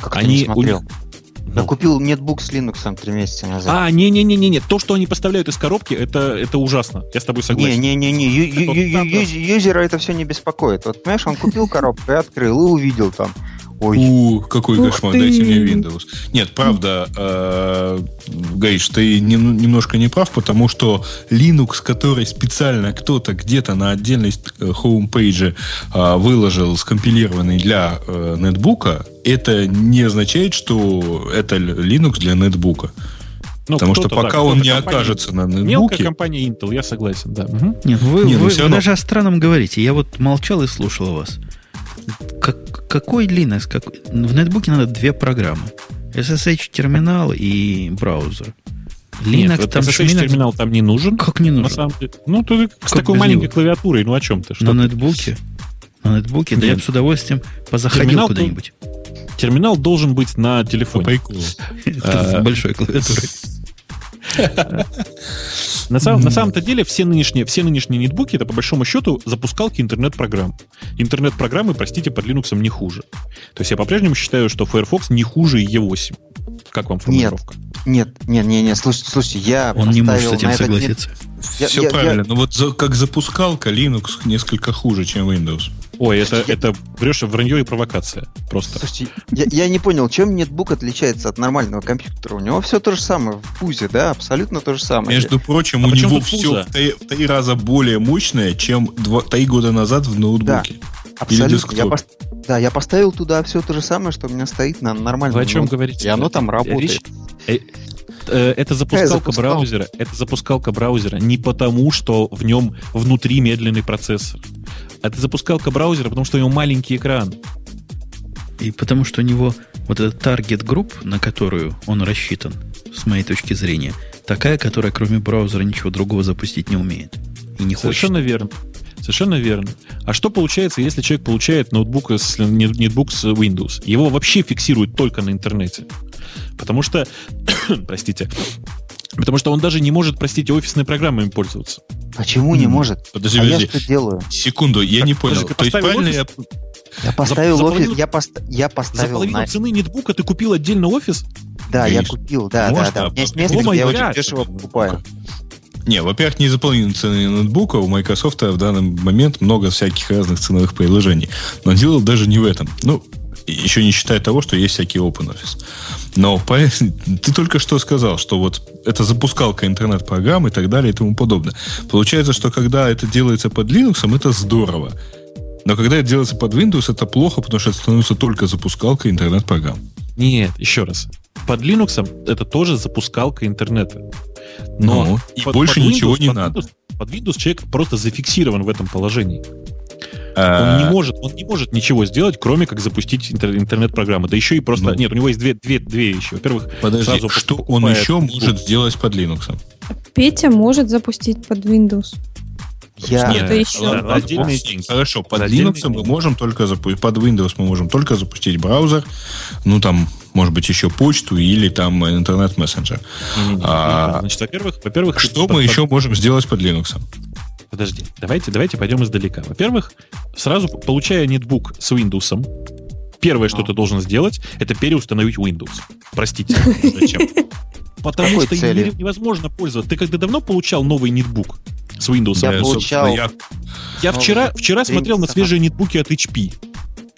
Как Они, ты не смотрел? У, я купил нетбук с Linux три месяца назад. А, не-не-не-не, то, что они поставляют из коробки, это, это ужасно. Я с тобой согласен. Не-не-не, юзера это все не беспокоит. Вот, понимаешь, он купил коробку и открыл, и увидел там Ой. У, какой Ух кошмар, ты. дайте мне Windows. Нет, правда, э, Гаиш, ты не, немножко не прав, потому что Linux, который специально кто-то где-то на отдельной homepage е э, выложил, скомпилированный для э, нетбука, это не означает, что это Linux для нетбука. Ну, Потому что пока да, он не компания, окажется на нетбуке... Мелкая компания Intel, я согласен, да. Угу. Нет, вы, Нет, вы, вы даже о странном говорите. Я вот молчал и слушал вас. Как, какой Linux? Как, в нетбуке надо две программы. SSH-терминал и браузер. Linux Нет, там SSH-терминал там не нужен. Как не нужен? На самом деле. Ну, ты как с такой маленькой него? клавиатурой, ну о чем ты? Что на ты? нетбуке? На нетбуке, да, да я с удовольствием позаходил куда-нибудь. Терминал должен быть на телефоне. С большой клавиатурой. На, самом, на самом-то деле все нынешние, все нынешние нетбуки это по большому счету запускалки интернет-программ. Интернет-программы, простите, под Linux не хуже. То есть я по-прежнему считаю, что Firefox не хуже E8. Как вам формулировка? Нет, нет, нет, нет, слушайте, слушайте, я Он не может с этим согласиться. Я, Все я, правильно, я... но вот за, как запускалка Linux несколько хуже, чем Windows. Ой, это, я... это врешь, вранье и провокация. Просто. Слушайте, я, я не понял, чем нетбук отличается от нормального компьютера? У него все то же самое в пузе, да, абсолютно то же самое. Между прочим, а у него все в три, в три раза более мощное, чем два, три года назад в ноутбуке. Да. Абсолютно. Я пос... Да, я поставил туда все то же самое, что у меня стоит на нормальном. Вы о чем говорите? И оно там работает. Речь... Э, э, это запускалка браузера. Это запускалка браузера не потому, что в нем внутри медленный процессор. Это запускалка браузера, потому что у него маленький экран. И потому что у него вот этот таргет групп, на которую он рассчитан, с моей точки зрения, такая, которая кроме браузера ничего другого запустить не умеет. И не Совершенно хочет. верно. Совершенно верно. А что получается, если человек получает ноутбук с, нетбук с Windows? Его вообще фиксируют только на интернете. Потому что, простите, потому что он даже не может, простите, офисными программами пользоваться. Почему не может? Подожди, а подожди. я что делаю? Секунду, я не понял. То есть правильно я... Я поставил за, офис, половину, я, пост, я поставил... За половину на... цены нетбука ты купил отдельно офис? Да, я Конечно. купил, да, Можно, да, да. У меня есть место, где я очень дешево покупаю. Не, во-первых, не заполнены цены ноутбука, у Microsoft в данный момент много всяких разных ценовых приложений. Но дело даже не в этом. Ну, еще не считая того, что есть всякий OpenOffice. Но по- ты только что сказал, что вот это запускалка интернет-программ и так далее и тому подобное. Получается, что когда это делается под Linux, это здорово. Но когда это делается под Windows, это плохо, потому что это становится только запускалкой интернет-программ. Нет, еще раз. Под Linux это тоже запускалка интернета. Но Ну, и под- больше под ничего Windows- не под надо. Windows- под Windows человек просто зафиксирован в этом положении. А, Он не может, он не может ничего сделать, кроме как запустить интер- интернет-программы. Да еще и просто. Ну. Нет, у него есть две, две, две вещи. Во-первых, Подожди, сразу что он еще ноутбук. может сделать под Linux? Петя может запустить под Windows. Я... Нет, еще. ладно, деньги. Хорошо, под Отдельные Linux мы можем только запустить, под Windows мы можем только запустить браузер, ну там, может быть, еще почту или там интернет-мессенджер. А, Значит, во-первых, во-первых, Что под- мы под- еще можем сделать под Linux? Подожди, давайте, давайте пойдем издалека. Во-первых, сразу получая нетбук с Windows, первое, что А. ты должен сделать, это переустановить Windows. Простите, зачем? Потому какой что невозможно пользоваться. Ты когда давно получал новый нетбук с Windows? Я получал- я- Я вчера, вчера смотрел на свежие нетбуки от HP.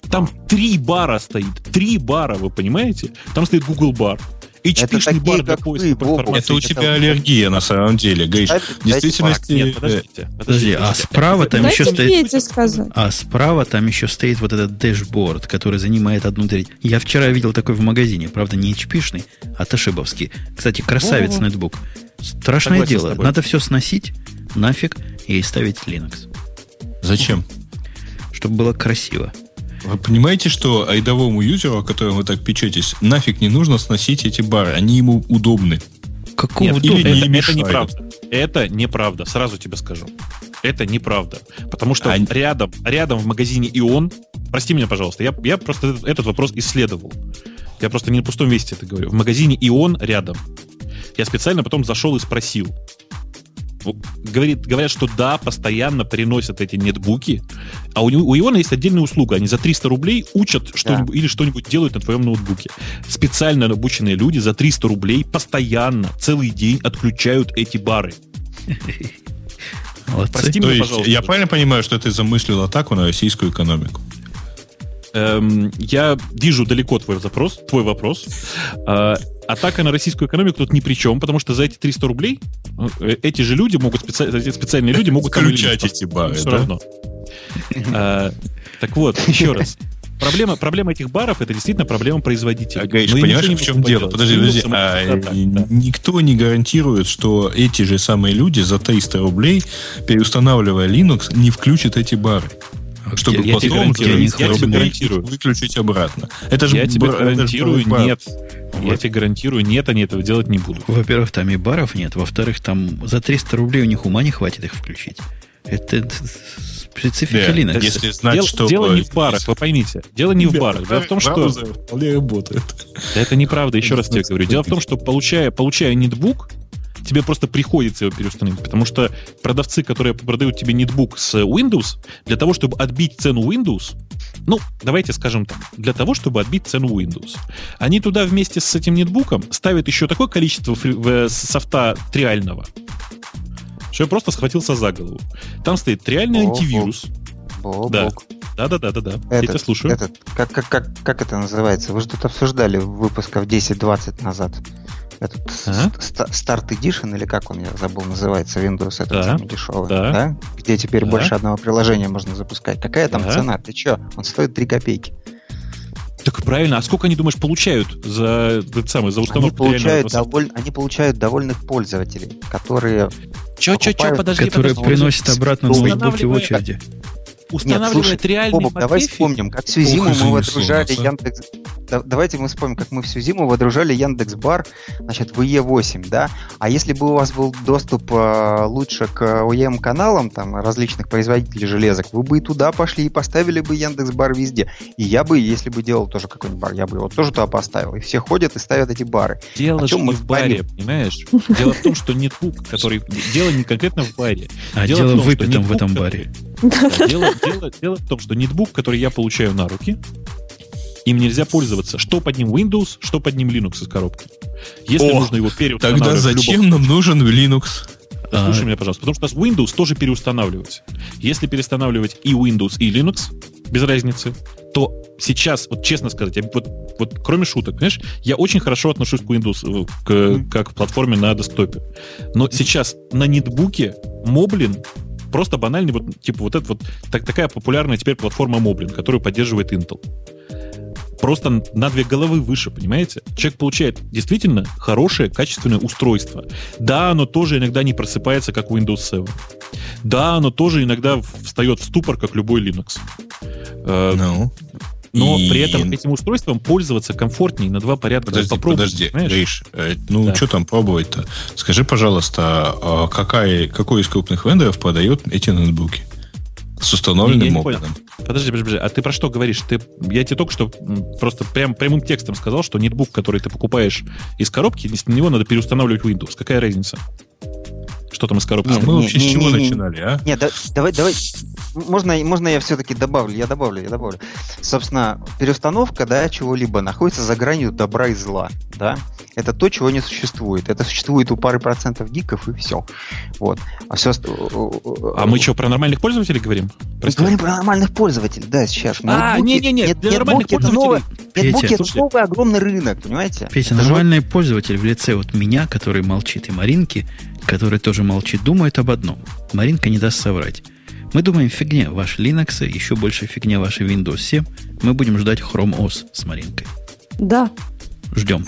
Там три бара стоит. Три бара, вы понимаете? Там стоит Google бар. Это HP-шный такие, бар для как поиска информации. это у тебя аллергия на самом деле, Гриш. В действительности, Нет, э, подождите. Подожди, а подождите. справа там Дайте еще стоит... А справа там еще стоит вот этот дэшборд, который занимает одну треть. Я вчера видел такой в магазине, правда, не HP-шный, а Тошибовский. Кстати, красавец Во-во-во. нетбук. Страшное Согласен дело. Надо все сносить нафиг и ставить Linux, Зачем? чтобы было красиво. Вы понимаете, что рядовому юзеру, о котором вы так печетесь, нафиг не нужно сносить эти бары. Они ему удобны. Какого Нет, или удобного? не это, это неправда. Это неправда, сразу тебе скажу. Это неправда. Потому что А- рядом, рядом в магазине Ион, прости меня, пожалуйста, я, я просто этот, этот вопрос исследовал. Я просто не на пустом месте это говорю. В магазине Ион рядом. Я специально потом зашел и спросил. Говорит, говорят, что да, постоянно приносят эти нетбуки, а у, него- у Иона есть отдельная услуга. Они за 300 рублей учат что-нибудь или что-нибудь делают на твоем ноутбуке. Специально обученные люди за 300 рублей постоянно, целый день отключают эти бары. Прости То меня, есть, пожалуйста. я правильно понимаю, что ты замыслил атаку на российскую экономику? Эм, я вижу далеко твой запрос, твой вопрос. Э, атака на российскую экономику тут ни при чем, потому что за эти 300 рублей э, эти же люди могут, специ- эти специальные люди могут Включать эти бары, Все да? равно. Э, Так вот, еще раз. Проблема, проблема этих баров это действительно проблема производителя. А, Гриш, Но я понимаешь, в чем дело? Подожди, подожди. А, да, да. Никто не гарантирует, что эти же самые люди за 300 рублей, переустанавливая Linux, не включат эти бары. Чтобы Я тебе потом гарантирую, я 300 тебе гарантирую. выключить обратно. Это же Я тебе бар- гарантирую, бар. нет. Я тебе гарантирую, нет, они этого делать не будут. Во-первых, там и баров нет. Во-вторых, там за 300 рублей у них ума не хватит их включить. Это специфика Да, Linux. если знать, Дело, что... дело не в барах, вы поймите. Дело не в барах. Дело в том, что... Вполне работает. Да это неправда, еще раз тебе говорю. Дело в том, что получая, получая нетбук, тебе просто приходится его переустановить, потому что продавцы, которые продают тебе нетбук с Windows, для того, чтобы отбить цену Windows, ну, давайте скажем так, для того, чтобы отбить цену Windows, они туда вместе с этим нетбуком ставят еще такое количество в- софта триального, что я просто схватился за голову. Там стоит триальный антивирус. Да. Бобок. Да-да-да-да-да. Я Этот, тебя слушаю. Этот, как, как, как, как это называется? Вы тут обсуждали выпусков 10-20 назад. Этот Ага. Start Edition, или как он, я забыл, называется, Windows, этот Да. самый дешевый, Да. да? Где теперь Да. больше одного приложения можно запускать. Какая там Да. цена? Ты чё? Он стоит 3 копейки. Так правильно, а сколько они, думаешь, получают за, этот самый, за Они установку получают, реального софта? доволь- они получают довольных пользователей, которые... Чё, чё, чё, подожди, которые подожди. приносят обратно ноутбуки в очереди. Устанавливает слушай, реальный Бобок, давай вспомним, как всю зиму Ох, мы водружали. Яндекс... Да- давайте мы вспомним, как мы всю зиму водружали Яндекс Бар, значит, в ИЕ-8, да? А если бы у вас был доступ э, лучше к OEM-каналам, там, различных производителей железок, вы бы и туда пошли и поставили бы Яндекс Бар везде. И я бы, если бы делал тоже какой-нибудь бар, я бы его тоже туда поставил. И все ходят и ставят эти бары. Дело О же чем не мы в баре, понимаешь? Дело в том, что нетбук, который... Дело не конкретно в баре. А Дело в выпитом в этом баре. Дело дело- дело в том, что нетбук, который я получаю на руки, им нельзя пользоваться. Что под ним Windows, что под ним Linux из коробки. Если О, нужно его Тогда переустанавливать любом зачем нам нужен Linux? Слушай меня, пожалуйста, потому что Windows тоже переустанавливать. Если переустанавливать и Windows, и Linux, без разницы, то сейчас, вот честно сказать, я, вот, вот кроме шуток, понимаешь, я очень хорошо отношусь к Windows, э, к, как к платформе на десктопе. Но сейчас на нетбуке Moblin просто банальный, вот, типа вот это вот так, такая популярная теперь платформа Moblin, которую поддерживает Intel просто на две головы выше, понимаете? Человек получает действительно хорошее, качественное устройство. Да, оно тоже иногда не просыпается, как Windows 7. Да, оно тоже иногда встает в ступор, как любой Linux. Э, Ну. Но И- при этом этим устройством пользоваться комфортнее на два порядка. Подожди, Попробуй, подожди? Гриш, э, ну Да. что там пробовать-то? Скажи, пожалуйста, а какая, какой из крупных вендоров продает эти ноутбуки? С установленным. Moblin? Подожди, подожди, подожди, а ты про что говоришь? Ты, я тебе только что просто прям прямым текстом сказал, что нетбук, который ты покупаешь из коробки, на него надо переустанавливать Windows. Какая разница? Что там из коробки? А мы не, вообще с не, чего не, не. начинали, а? Нет, да- давай, давай. Можно, можно я все-таки добавлю? Я добавлю, я добавлю. Собственно, переустановка, да, чего-либо находится за гранью добра и зла, да. Это то, чего не существует. Это существует у пары процентов гиков и все. Вот. А все. А мы что, про нормальных пользователей говорим? Мы Прости. говорим про нормальных пользователей, да, сейчас. А, не-не-не, нет- для нормальных нетбуки это новое- пользователей. Нетбуки Петя, это слушай. новый огромный рынок, понимаете? Петя, Это же нормальный пользователь в лице вот меня, который молчит, и Маринки, который тоже молчит, думает об одном. Маринка не даст соврать. Мы думаем, фигня ваши Linux, еще больше фигня ваши Windows 7. Мы будем ждать Chrome OS с Маринкой. Да, Ждем.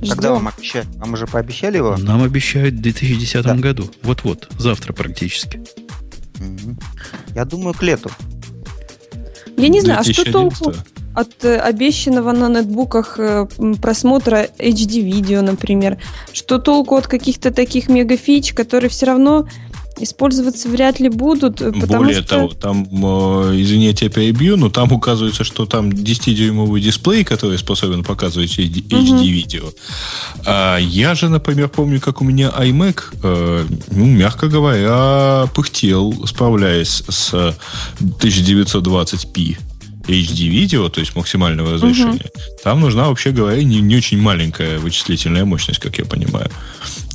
Когда ждем. вам обещали? Вам уже пообещали его? Нам обещают в 2010 Да. году. Вот-вот, завтра практически. Я думаю, к лету. Я не знаю, а что толку 2011? от э, обещанного на нетбуках э, просмотра HD-видео, например? Что толку от каких-то таких мегафич, которые все равно использоваться вряд ли будут, э, Более что... того, там, э, извини, я тебя перебью, но там указывается, что там 10-дюймовый дисплей, который способен показывать. HD-видео. А я же, например, помню, как у меня iMac, э, ну, мягко говоря, пыхтел, справляясь с 1920p HD-видео, то есть максимального разрешения. Там нужна, вообще говоря, не, не очень маленькая вычислительная мощность, как я понимаю,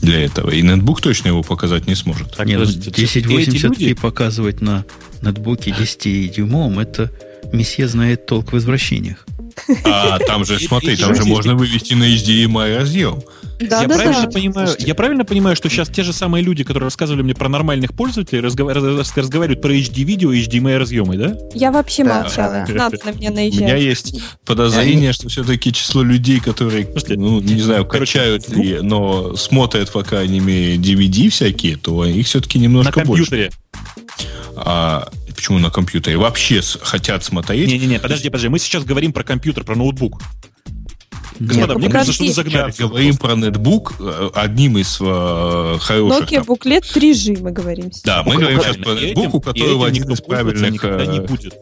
для этого. И нетбук точно его показать не сможет. Так, Нет, ну, подождите, эти 1080p люди- показывать на нетбуке 10-дюймовом, это месье знает толк в извращениях. А там же, смотри, там же можно вывести на HDMI разъем. Да, я, да, правильно да. понимаю, Слушайте. я правильно понимаю, что сейчас те же самые люди, которые рассказывали мне про нормальных пользователей, разгова- раз- разговаривают про HD-видео и HDMI разъемы, да? Я вообще Да, молчала. да, Надо на меня У меня наезжать. есть подозрение, что все-таки число людей, которые, смысле? ну, не знаю, Короче, качают ли, но смотрят, по крайней мере, DVD всякие, то их все-таки На немножко больше. компьютере. А почему на компьютере? Вообще с- хотят смотреть. Не-не-не, подожди, подожди. Мы сейчас говорим про компьютер, про ноутбук. Господа, ну мне кажется, что подожди. загнали. Говорим про нетбук, э, одним из э, хороших. Nokia буклет 3G, мы говорим. Да, мы Ну, говорим сейчас про нетбук, у которого один никто из правильных... никогда не э, будет.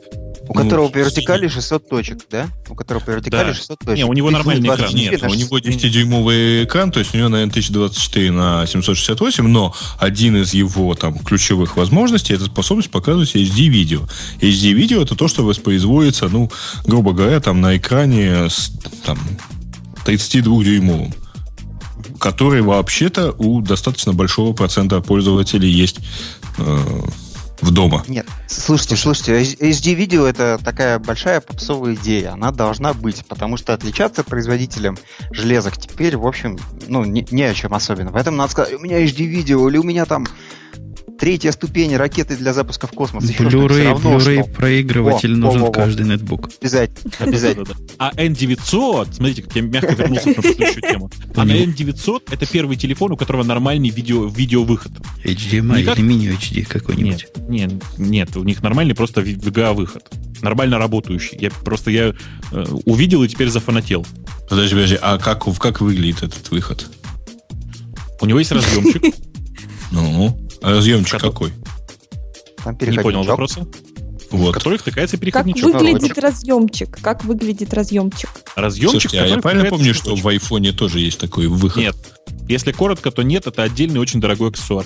У Ну, которого по вертикали 600 точек, да? У которого по вертикали Да. 600 точек. Не, у него нормальный экран. Нет, у него 10-дюймовый экран, то есть у него, наверное, 1024 на 768, но один из его там ключевых возможностей это способность показывать HD-видео. HD-видео это то, что воспроизводится, ну, грубо говоря, там на экране с там, 32-дюймовым который вообще-то у достаточно большого процента пользователей есть э, в дома. Нет, слушайте, слушайте, HD-видео это такая большая попсовая идея. Она должна быть, потому что отличаться производителем железок теперь, в общем, ну, не, не о чем особенно. Поэтому надо сказать, у меня HD-видео, или у меня там третья ступень ракеты для запуска в космос. Blu-ray, равно Blu-ray что. проигрыватель Во, нужен во, в во, во. каждый нетбук. Обязательно, обязательно. А N900, смотрите, как я мягко вернулся на предыдущую тему. А на N900 это первый телефон, у которого нормальный видео, видеовыход. HDMI Никак? или мини-HD какой-нибудь. Нет, нет, нет, у них нормальный просто VGA-выход. Нормально работающий. Я просто я э, увидел и теперь зафанател. Подожди, подожди, а как, как выглядит этот выход? У него есть разъемчик. Ну, а разъемчик Который- какой? Там Не понял вопроса. В Вот. который втыкается Как переходничок. выглядит разъемчик? Как выглядит разъемчик? Разъемчик, Слушайте, а я правильно помню, в что в айфоне тоже есть такой выход? Нет. Если коротко, то нет, это отдельный очень дорогой аксессуар.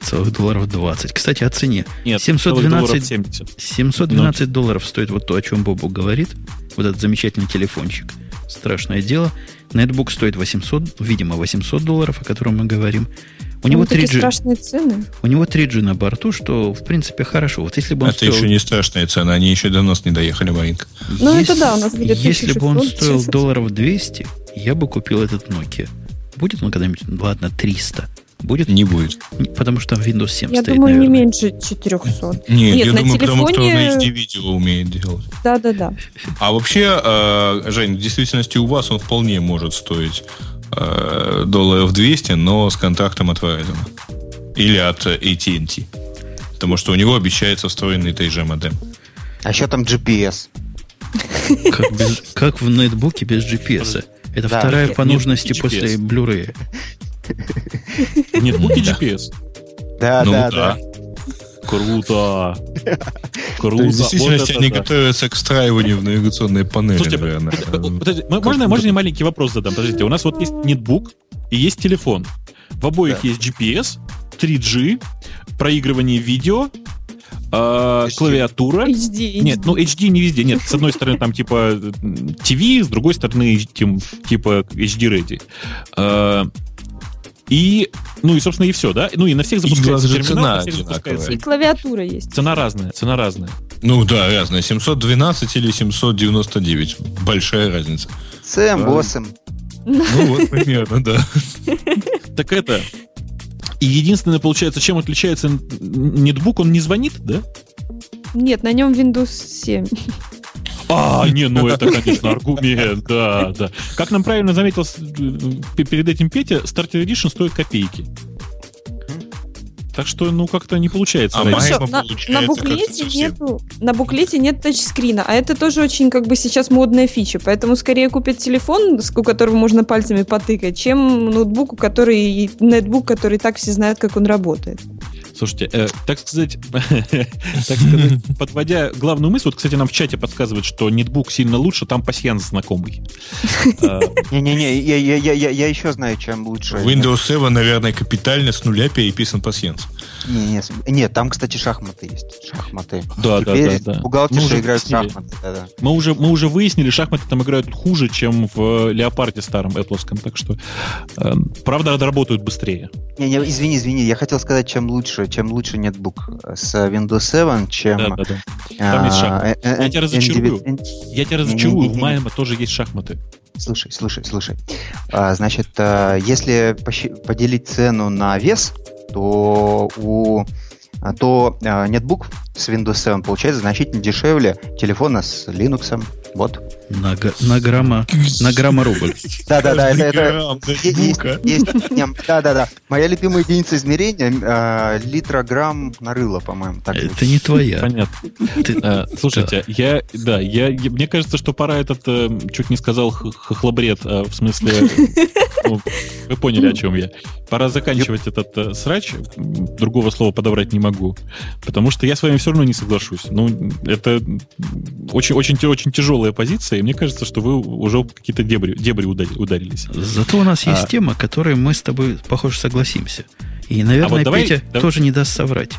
Целых долларов 20. Кстати, о цене. Нет, 712, 70. 712 долларов стоит вот то, о чем Бобу говорит. Вот этот замечательный телефончик. Страшное дело. Нетбук стоит 800, видимо, 800 долларов, о котором мы говорим. У Ну, него такие 3G. страшные цены. У него 3G на борту, что, в принципе, хорошо. Вот если бы он Это стоил... еще не страшная цена, они еще до нас не доехали, Маринка. Ну, Ес- это да, у нас будет Если бы он 1600 стоил сейчас. долларов 200, я бы купил этот Nokia. Будет он когда-нибудь, ладно, 300. Будет? Не будет. Не- Потому что там Windows 7 Я стоит, думаю, не наверное. меньше 400. Нет, Нет, я на думаю, потому что он телефоне- HD-видео умеет делать. Да-да-да. А вообще, э, Жень, в действительности у вас он вполне может стоить э, долларов 200, но с контрактом от Verizon. Или от э, AT&T. Потому что у него обещается встроенный 3G модем. А еще там GPS. Как, без- как в нетбуке без GPS. Это Да. вторая Нет, по нет, нужности GPS. после Blu-ray. Нет, буки Да. GPS. Да, ну да, да. Круто. Круто. В действительности они готовятся к встраиванию в навигационные панели, наверное. Э, Подожди, м- можно, можно я маленький вопрос задам? Подождите, у нас вот есть нетбук и есть телефон. В обоих есть GPS, 3G, проигрывание видео, э, клавиатура. HD. Нет, ну HD не везде. Нет, с одной стороны там типа м, TV, с другой стороны тем- типа HD ready. И, ну и, собственно, и все, да? Ну и на всех запускается же терминал, цена на И клавиатура есть. Цена разная, цена разная. Ну да, разное. 712 или 799. Большая разница. С эмбоссом. Ну вот примерно, да. Так это... И единственное, получается, чем отличается нетбук, он не звонит, да? Нет, на нем Windows 7. А, не, ну это, конечно, аргумент, да, да. Как нам правильно заметил п- перед этим Петя, Starter Edition стоит копейки. Так что, ну, как-то не получается. А Хорошо, на, получается на буклете нету, на буклете нет тачскрина, а это тоже очень как бы сейчас модная фича, поэтому скорее купят телефон, с- у которого можно пальцами потыкать, чем ноутбук, который нетбук, который так все знают, как он работает. Слушайте, э, так сказать, так сказать, подводя главную мысль, вот, кстати, нам в чате подсказывают, что нетбук сильно лучше, там пассианс знакомый. Э, Не-не-не, я, я, я, я, я еще знаю, чем лучше. Windows 7, наверное, капитально с нуля переписан пассианс. Нет, там, кстати, шахматы есть. Шахматы. Да, да, да, Мы уже играют в шахматы. Мы уже, мы уже выяснили, шахматы там играют хуже, чем в Леопарде старом Этловском, так что, э, правда, работают быстрее. Не, не, извини, извини, я хотел сказать, чем лучше, чем лучше нетбук с Windows 7, чем... Да, да, да. Там есть шахматы. э, э, Я тебя N9 разочарую. Я тебя разочарую, в. Майма тоже есть шахматы. Слушай, слушай, слушай. А, значит, если поделить цену на вес, то у а, то нетбук с Windows 7 получается значительно дешевле телефона с Linux. Вот. На, на грамма, на грамма рубль. Да, да, да, это, это Грамм е- есть, нетбука. есть- не, да, да, да. Моя любимая единица измерения а, литрограмм на рыло, по-моему. Так Это не твоя. Понятно. Ты- Э, Слушайте, я, да, я, я- мне кажется, что пора этот, э, чуть не сказал хохлобред, а в смысле, ну, вы поняли, о чем я. Пора заканчивать этот э, срач, другого слова подобрать не могу, потому что я с вами все равно не соглашусь. Ну, это очень, очень, очень тяжелая позиция, и мне кажется, что вы уже какие-то дебри, дебри удари- ударились. Зато у нас есть А. тема, которой мы с тобой, похоже, согласимся. И, наверное, А вот давай- Петя да- тоже не даст соврать.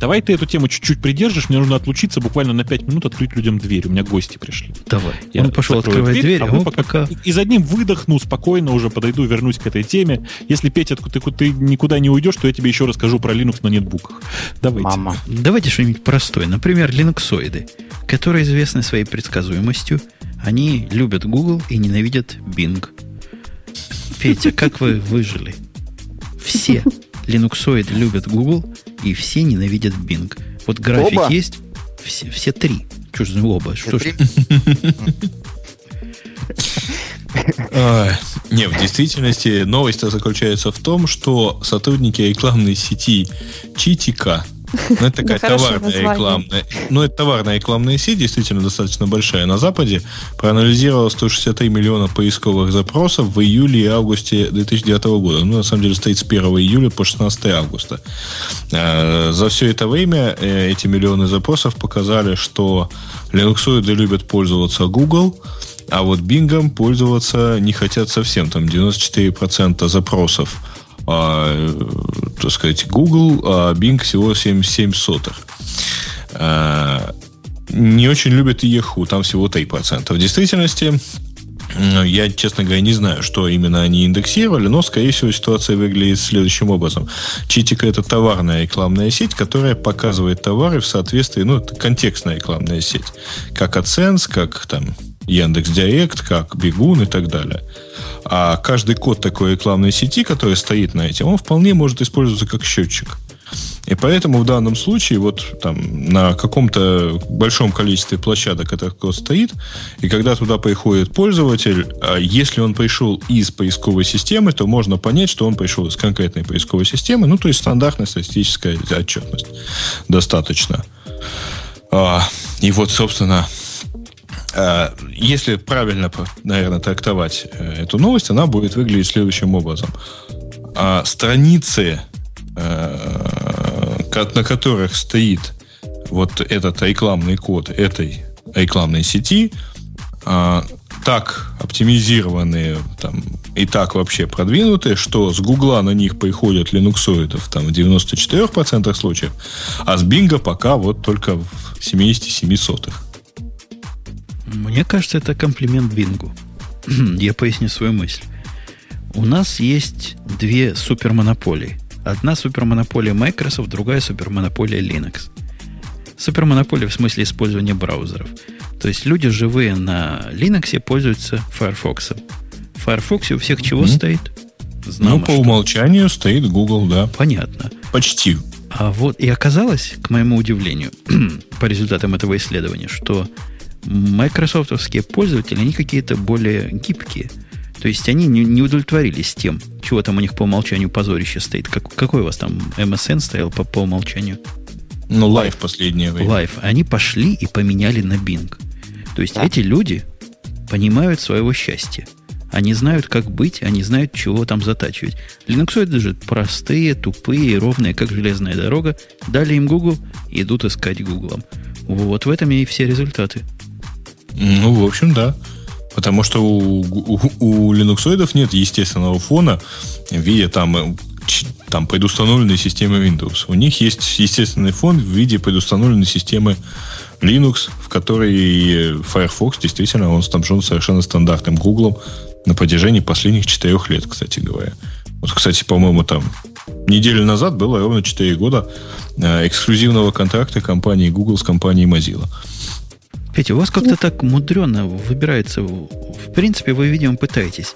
Давай ты эту тему чуть-чуть придержишь, мне нужно отлучиться буквально на 5 минут, открыть людям дверь, у меня гости пришли. Давай. Я Он пошел закрою открывать дверь, а вы он пока... пока... И за ним выдохну, спокойно уже подойду, вернусь к этой теме. Если, Петя, ты, ты никуда не уйдешь, то я тебе еще расскажу про Linux на нетбуках. Давайте. Мама. Давайте что-нибудь простое. Например, линуксоиды, которые известны своей предсказуемостью. Они любят Google и ненавидят Bing. Петя, как вы выжили? Все линуксоиды любят Google, и все ненавидят Bing. Вот график Оба? есть, все, все три. Ж за оба? Что ж, А, Не, в действительности новость заключается в том, что сотрудники рекламной сети Читика, ну, это такая хорошее товарная рекламная, ну, это товарная рекламная сеть, действительно достаточно большая на Западе, проанализировала 163 миллиона поисковых запросов в июле и августе 2009 года. Ну, на самом деле, с 31 июля по 16 августа. А, За все это время э, эти миллионы запросов показали, что линуксоиды любят пользоваться Google, а вот Bing пользоваться не хотят совсем. Там 94% запросов а, так сказать, Google, а Bing всего 77 сотых. А, не очень любят Yahoo, там всего 3%. В действительности, я, честно говоря, не знаю, что именно они индексировали, но, скорее всего, ситуация выглядит следующим образом. Читика – это товарная рекламная сеть, которая показывает товары в соответствии, ну, это контекстная рекламная сеть. Как AdSense, как там Яндекс Директ, как Бегун и так далее. А каждый код такой рекламной сети, который стоит на этим, он вполне может использоваться как счетчик. И поэтому в данном случае вот там на каком-то большом количестве площадок этот код стоит, и когда туда приходит пользователь, а если он пришел из поисковой системы, то можно понять, что он пришел из конкретной поисковой системы, ну, то есть стандартная статистическая отчетность достаточно. А, и вот, собственно, если правильно, наверное, трактовать э, эту новость, она будет выглядеть следующим образом. Страницы Э, на которых стоит вот этот рекламный код этой рекламной сети, а, так оптимизированные там, и так вообще продвинутые, что с Гугла на них приходят линуксоидов там, в 94% случаев, а с Бинга пока вот только в 77 сотых. Мне кажется, это комплимент Бингу. Я поясню свою мысль. У нас есть две супермонополии. Одна супермонополия Microsoft, другая супермонополия Linux. Супермонополия в смысле использования браузеров. То есть люди живые на Linux пользуются Firefox. В Firefox у всех чего mm-hmm. стоит? Знамо, ну, по что. умолчанию стоит Google, да. Понятно. Почти. А вот и оказалось, к моему удивлению, по результатам этого исследования, что майкрософтовские пользователи, они какие-то более гибкие – то есть они не, не удовлетворились тем, чего там у них по умолчанию позорище стоит. Как, какой у вас там MSN стоял по, по умолчанию? Ну, Live последнее время. Live. Они пошли и поменяли на Bing. То есть да. эти люди понимают своего счастья. Они знают, как быть, они знают, чего там затачивать. Linux даже простые, тупые, ровные, как железная дорога. Дали им Google, идут искать Google. Вот в этом и все результаты. Ну, в общем, да. Потому что у, у, у линуксоидов нет естественного фона в виде там, э, там предустановленной системы Windows. У них есть естественный фон в виде предустановленной системы Linux, в которой Firefox действительно он снабжен совершенно стандартным Google на протяжении последних четырех лет, кстати говоря. Вот, кстати, по-моему, там неделю назад было ровно 4 года э, эксклюзивного контракта компании Google с компанией Mozilla. Петя, у вас как-то так мудрено выбирается. В принципе, вы, видимо, пытаетесь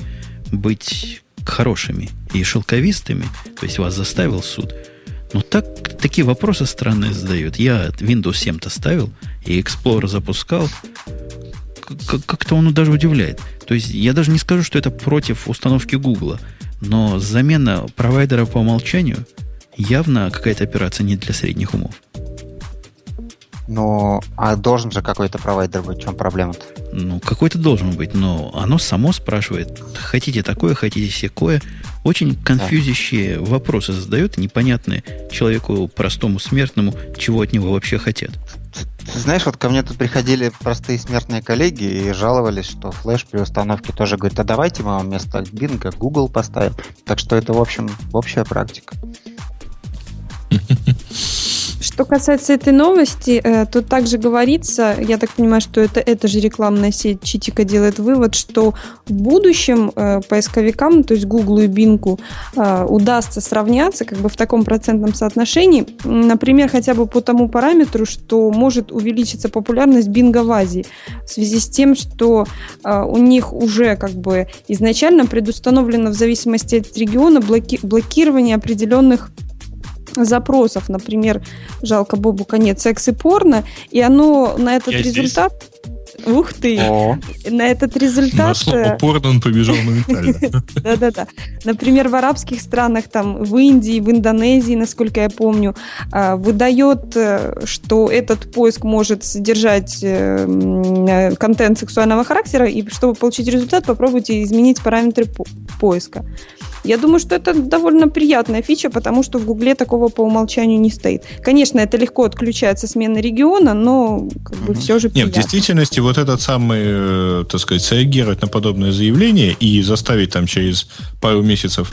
быть хорошими и шелковистыми, то есть вас заставил суд. Но так, такие вопросы странные задают. Я Windows 7-то ставил и Explorer запускал. Как-то он даже удивляет. То есть я даже не скажу, что это против установки Google, но замена провайдера по умолчанию явно какая-то операция не для средних умов. Ну, а должен же какой-то провайдер быть, в чем проблема-то? Ну, какой-то должен быть, но оно само спрашивает, хотите такое, хотите всякое. Очень конфьюзящие да. вопросы задает, непонятные человеку простому смертному, чего от него вообще хотят. Ты знаешь, вот ко мне тут приходили простые смертные коллеги и жаловались, что флеш при установке тоже говорит, а давайте мы вам вместо Бинга Google поставим. Так что это, в общем, общая практика. Что касается этой новости, э, тут также говорится, я так понимаю, что это, это же рекламная сеть Читика делает вывод, что в будущем э, поисковикам, то есть Google и Bing, э, удастся сравняться как бы в таком процентном соотношении, например, хотя бы по тому параметру, что может увеличиться популярность Bing в Азии в связи с тем, что у них уже как бы изначально предустановлено в зависимости от региона блоки блокирование определенных запросов, например, жалко Бобу конец секс и порно, и оно на этот Я результат... Здесь. Ух ты! О. На этот результат... На слово э, порно он побежал моментально. Да-да-да. Например, в арабских странах, там, в Индии, в Индонезии, насколько я помню, э, выдает, э, что этот поиск может содержать контент сексуального характера, и чтобы получить результат, попробуйте изменить параметры поиска. Я думаю, что это довольно приятная фича, потому что в Гугле такого по умолчанию не стоит. Конечно, это легко отключается смена региона, но как бы все же приятно. Нет, в действительности вот этот самый, э, так сказать, среагировать на подобное заявление и заставить там через пару месяцев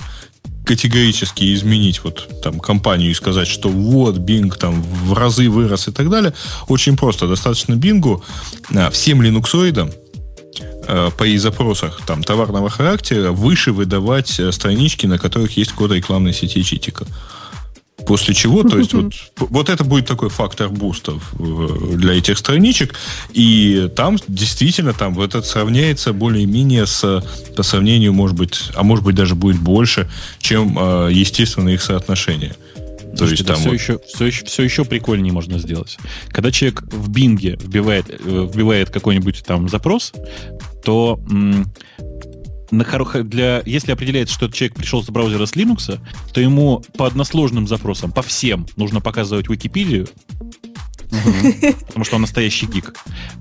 категорически изменить вот там компанию и сказать, что вот Bing там в разы вырос и так далее, очень просто. Достаточно Bing а, всем линуксоидам а, по запросах там товарного характера выше выдавать э, странички, на которых есть код рекламной сети читика. После чего, то есть вот, вот это будет такой фактор буста для этих страничек, и там действительно там вот это сравняется более-менее с по сравнению, может быть, а может быть даже будет больше, чем э, их соотношение. То есть там все, вот... еще, все, еще, все еще прикольнее можно сделать. Когда человек в бинге вбивает, э, вбивает какой-нибудь там запрос, то м- на, для, если определяется, что этот человек пришел с браузера с Linux, то ему по односложным запросам, по всем, нужно показывать Википедию, потому что он настоящий гик.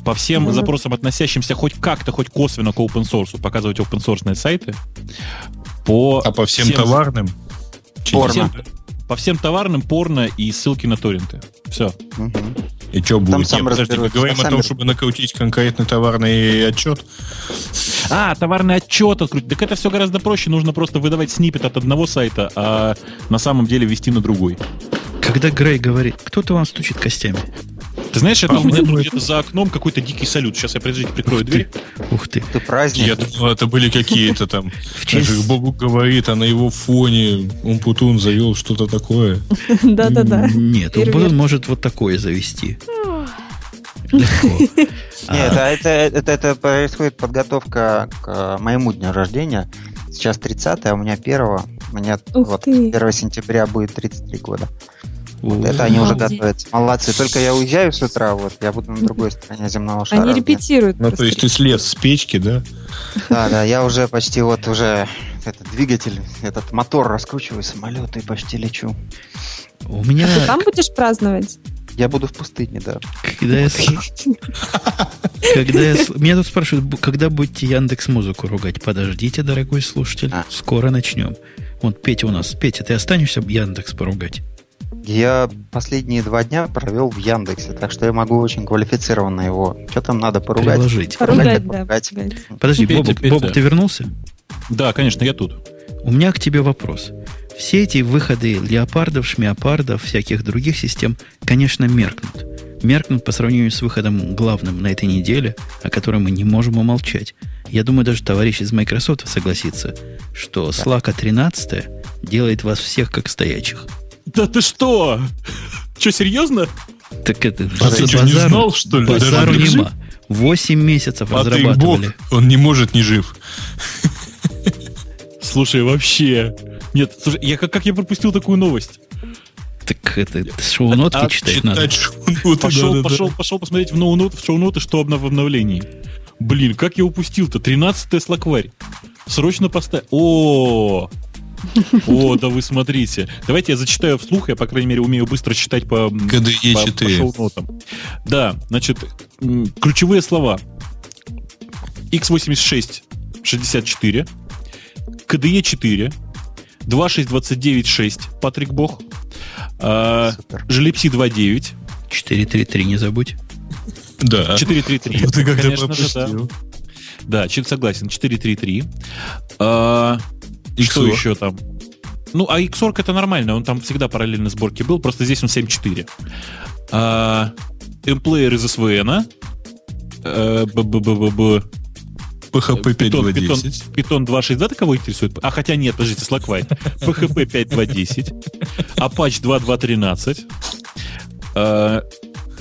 По всем запросам, относящимся хоть как-то, хоть косвенно к open source, показывать open source сайты. По а по всем, всем товарным? Порно. По всем товарным порно и ссылки на торренты. Все. И что будет? Там Нет, подожди, мы говорим о том, чтобы накрутить конкретный товарный отчет. А, товарный отчет открутить. Так это все гораздо проще. Нужно просто выдавать снипет от одного сайта, а на самом деле вести на другой. Когда Грей говорит, кто-то вам стучит костями. Ты знаешь, это а у меня тут где-то за окном какой-то дикий салют. Сейчас я, подождите, прикрою Ух дверь. Ты. Ух ты. Ты праздник. Я думал, это были какие-то там... В честь... Бобук говорит, а на его фоне Умпутун завел что-то такое. Да-да-да. Нет, Умпутун может вот такое завести. Нет, это, это, это происходит подготовка к моему дню рождения. Сейчас 30 а у меня 1 у меня вот 1 сентября будет 33 года. Вот это они уже готовятся. Молодцы. Только я уезжаю с утра, вот я буду на другой стороне земного шара. Они репетируют. Ну, то есть ты слез с печки, да? Да, да, я уже почти вот уже этот двигатель, этот мотор раскручиваю самолет и почти лечу. У меня... А ты там будешь праздновать? Я буду в пустыне, да. Когда я... Когда я... Меня тут спрашивают, когда будете Яндекс Музыку ругать? Подождите, дорогой слушатель, а. скоро начнем. Вот Петя у нас. Петя, ты останешься Яндекс поругать? Я последние два дня провел в Яндексе, так что я могу очень квалифицированно его. Что там надо поругать? Приложить. Поругать, да. Поругать. Подожди, Петя, Бобок, Петя. Бобок, ты вернулся? Да, конечно, я тут. У меня к тебе вопрос. Все эти выходы леопардов, шмеопардов, всяких других систем, конечно, меркнут. Меркнут по сравнению с выходом главным на этой неделе, о котором мы не можем умолчать. Я думаю, даже товарищ из Microsoft согласится, что Slack 13 делает вас всех как стоячих. Да ты что? Что, серьезно? Так это а ты не знал, что ли? Базару нема. Восемь месяцев а разрабатывали. Бог, он не может не жив. Слушай, вообще. Нет, слушай, я как, как я пропустил такую новость? Так это шоу-нотки а, читать, читать надо. Шоу-ноты, пошел, да, пошел, да. пошел посмотреть в, ноу-нот, в шоу-ноты, что в обновлении. Блин, как я упустил-то? 13-я слакварь. Срочно поставь. О, о, да вы смотрите. Давайте я зачитаю вслух, я, по крайней мере, умею быстро читать по, KDE по, по шоу-нотам. Да, значит, ключевые слова. x86 64, KDE 4, 26296, Патрик Бог, э, Желепси 2.9. 433 не забудь. Да. 433. Ты же, да. Да, согласен, 433. И что еще там? Ну, а Xorg это нормально, он там всегда параллельно сборке был, просто здесь он 7.4. А, Emplayer из SVN. А, PHP 5.2.10. Python 2.6.2 ты кого интересует? А, хотя нет, подождите, Slackwine. PHP 5.2.10. Apache 2.2.13. А,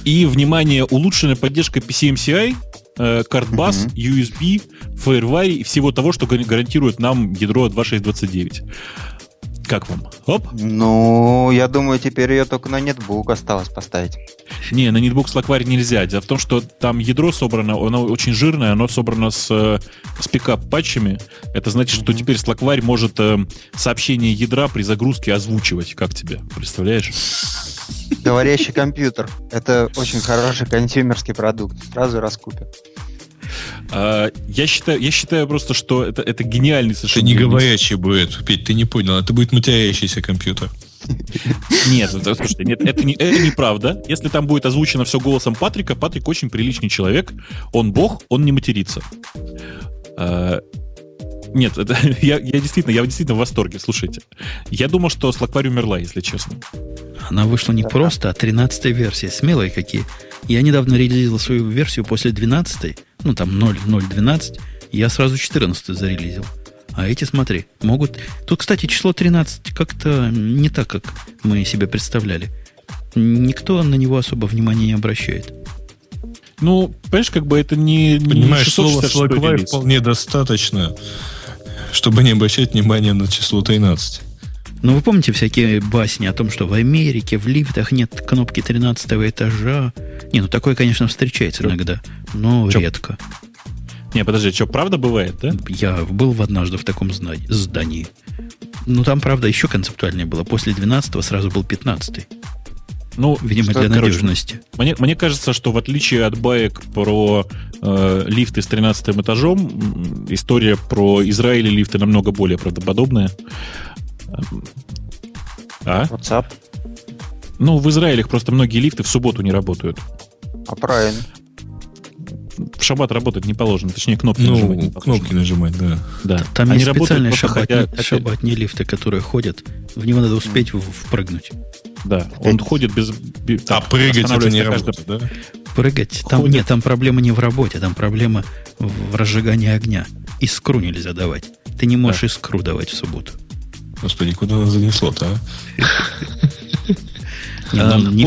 и, внимание, улучшенная поддержка PCMCI Э, картбас, uh-huh. USB, FireWire и всего того, что гарантирует нам ядро 2629. Как вам? Оп. Ну, я думаю, теперь ее только на нетбук осталось поставить. Не, на нетбук с Lackware нельзя. Дело в том, что там ядро собрано, оно очень жирное, оно собрано с, с пикап-патчами. Это значит, что теперь Slackware может э, сообщение ядра при загрузке озвучивать. Как тебе? Представляешь? Говорящий компьютер. Это очень хороший консюмерский продукт. Сразу раскупят. А, я считаю, я считаю просто, что это, это гениальный совершенно... Это не говорящий будет, Петь, ты не понял. Это будет матерящийся компьютер. Нет, слушайте, нет, это, не, это неправда. Если там будет озвучено все голосом Патрика, Патрик очень приличный человек. Он бог, он не матерится. А, Нет, это, я, я действительно, я действительно в восторге. Слушайте, я думал, что Slackvary умерла, если честно. Она вышла не просто, а 13 версия. Смелые какие. Я недавно релизил свою версию после 12 ну там 0.0.12, я сразу 14 зарелизил. А эти, смотри, могут... Тут, кстати, число 13 как-то не так, как мы себе представляли. Никто на него особо внимания не обращает. Ну, понимаешь, как бы это не... Понимаешь, слово Slackline вполне достаточно, чтобы не обращать внимания на число 13. Ну, вы помните всякие басни о том, что в Америке в лифтах нет кнопки 13 этажа? Не, ну такое, конечно, встречается иногда, но Чё? редко. Не, подожди, что, правда бывает, да? Я был в однажды в таком здании. Ну, там, правда, еще концептуальнее было. После 12 сразу был 15 ну, видимо, для короче, надежности. Мне, мне кажется, что в отличие от баек про э, лифты с 13 этажом, история про Израиль и лифты намного более правдоподобная. А? WhatsApp? Ну, в Израиле просто многие лифты в субботу не работают. А правильно в шаббат работать не положено, точнее кнопки ну, нажимать. Не кнопки нажимать, да. да. Там Они есть специальные шаббатни, хотя... шаббатни лифты, которые ходят. В него надо успеть впрыгнуть. Да, он ходит без... без а прыгать это не работает, да? Прыгать? Там ходит. нет, там проблема не в работе, там проблема в разжигании огня. Искру нельзя давать. Ты не можешь да. искру давать в субботу. Господи, куда нас занесло-то, а? Не, ну, не,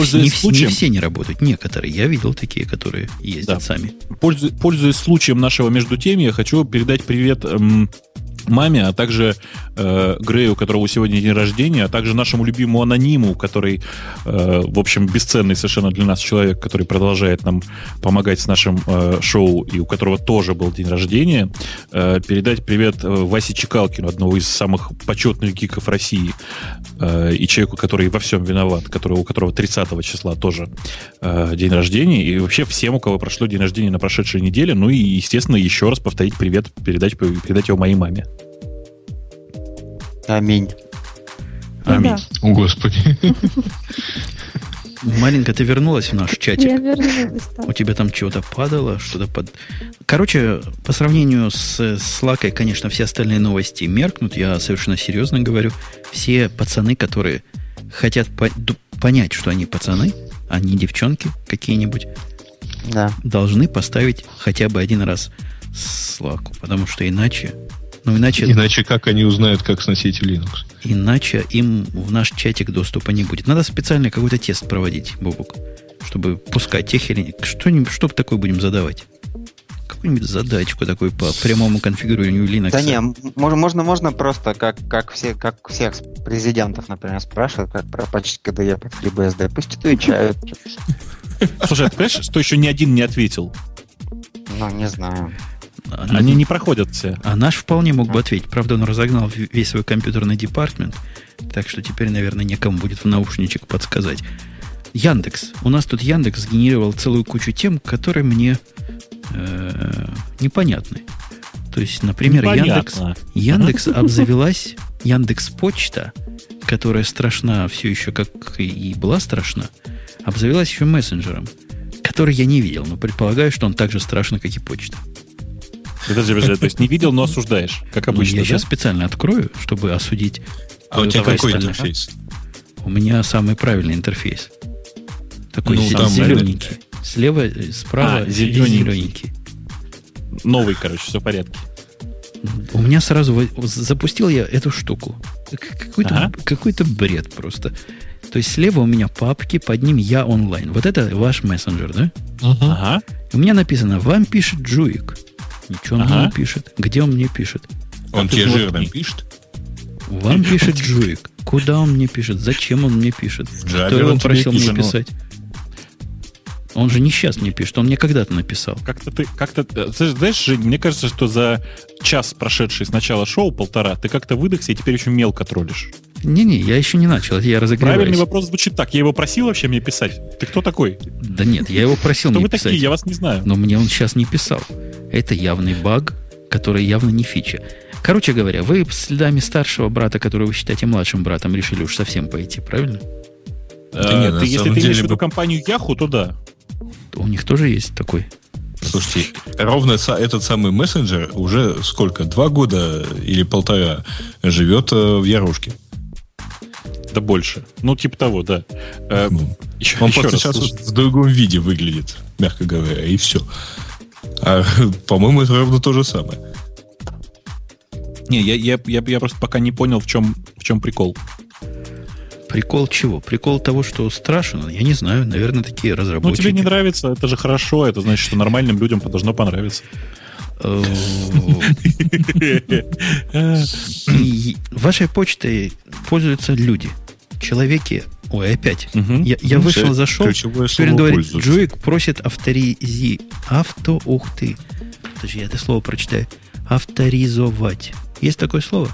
все не работают, некоторые. Я видел такие, которые ездят сами. Пользуясь, случаем нашего междутемья, хочу передать привет эм, маме, а также э, Грею, у которого сегодня день рождения, а также нашему любимому анониму, который, э, в общем, бесценный совершенно для нас человек, который продолжает нам помогать с нашим э, шоу и у которого тоже был день рождения, э, передать привет э, Васе Чекалкину, одного из самых почетных гиков России, э, и человеку, который во всем виноват, который, у которого 30 числа тоже э, день рождения, и вообще всем, у кого прошло день рождения на прошедшей неделе, ну и, естественно, еще раз повторить привет, передать, передать его моей маме. Аминь. Аминь. О, Господи. Маленько, ты вернулась в наш чатик? Я вернулась, да. У тебя там чего-то падало, что-то под... Короче, по сравнению с, с Лакой, конечно, все остальные новости меркнут. Я совершенно серьезно говорю. Все пацаны, которые хотят по- понять, что они пацаны, а не девчонки какие-нибудь, да. должны поставить хотя бы один раз Слаку, потому что иначе ну, иначе... Иначе как они узнают, как сносить Linux? Иначе им в наш чатик доступа не будет. Надо специально какой-то тест проводить, Бубук, чтобы пускать тех или... Что-нибудь, что такое будем задавать? Какую-нибудь задачку такой по прямому конфигурированию Linux. Да не, можно, можно, можно просто, как, как, все, как всех президентов, например, спрашивают, как про пачки KDE под FreeBSD. Пусть отвечают. Слушай, а ты понимаешь, что еще ни один не ответил? Ну, не знаю. Они не проходят все. А наш вполне мог бы ответить. Правда, он разогнал весь свой компьютерный департмент, так что теперь, наверное, некому будет в наушничек подсказать. Яндекс. У нас тут Яндекс сгенерировал целую кучу тем, которые мне э, непонятны. То есть, например, Яндекс, Яндекс обзавелась Яндекс Почта, которая страшна все еще, как и была страшна, обзавелась еще мессенджером, который я не видел, но предполагаю, что он так же страшен, как и почта. Подожди, подожди, то есть не видел, но осуждаешь, как обычно, Я да? сейчас специально открою, чтобы осудить. А у тебя какой интерфейс? У меня самый правильный интерфейс. Такой ну, там, зелененький. Слева, э, справа а, зелененький. зелененький. Новый, короче, все в порядке. У меня сразу запустил я эту штуку. Какой-то ага. какой бред просто. То есть слева у меня папки, под ним я онлайн. Вот это ваш мессенджер, да? Ага. У меня написано, вам пишет Джуик. Ничего он ага. мне не пишет. Где он мне пишет? Он тебе жирным пишет? Вам пишет Джуик. Куда он мне пишет? Зачем он мне пишет? Кто его просил мне писать? Он же не сейчас мне пишет, он мне когда-то написал. Как-то ты, как-то, знаешь, Жень, мне кажется, что за час, прошедший с начала шоу, полтора, ты как-то выдохся и теперь очень мелко троллишь. Не-не, я еще не начал, я разогреваюсь. Правильный вопрос звучит так. Я его просил вообще мне писать. Ты кто такой? Да нет, я его просил мне писать. Кто вы такие? Я вас не знаю. Но мне он сейчас не писал. Это явный баг, который явно не фича. Короче говоря, вы следами старшего брата, которого вы считаете младшим братом, решили уж совсем пойти, правильно? Да нет, ты, если ты имеешь в виду компанию Yahoo, то да. У них тоже есть такой Слушайте, ровно этот самый мессенджер уже сколько? Два года или полтора живет э, в Ярушке. Да больше. Ну, типа того, да. Э, ну, еще, он еще просто сейчас слушай. в другом виде выглядит, мягко говоря, и все. А, по-моему, это ровно то же самое. Не, я, я, я, я просто пока не понял, в чем, в чем прикол. Прикол чего? Прикол того, что страшен? Я не знаю, наверное, такие разработчики. Ну, тебе не нравится, это же хорошо, это значит, что нормальным людям должно понравиться. Вашей почтой пользуются люди. Человеки. Ой, опять. Я, я вышел, зашел. Теперь он говорит, Джуик просит авторизи... Авто... Ух ты. Подожди, я это слово прочитаю. Авторизовать. Есть такое слово?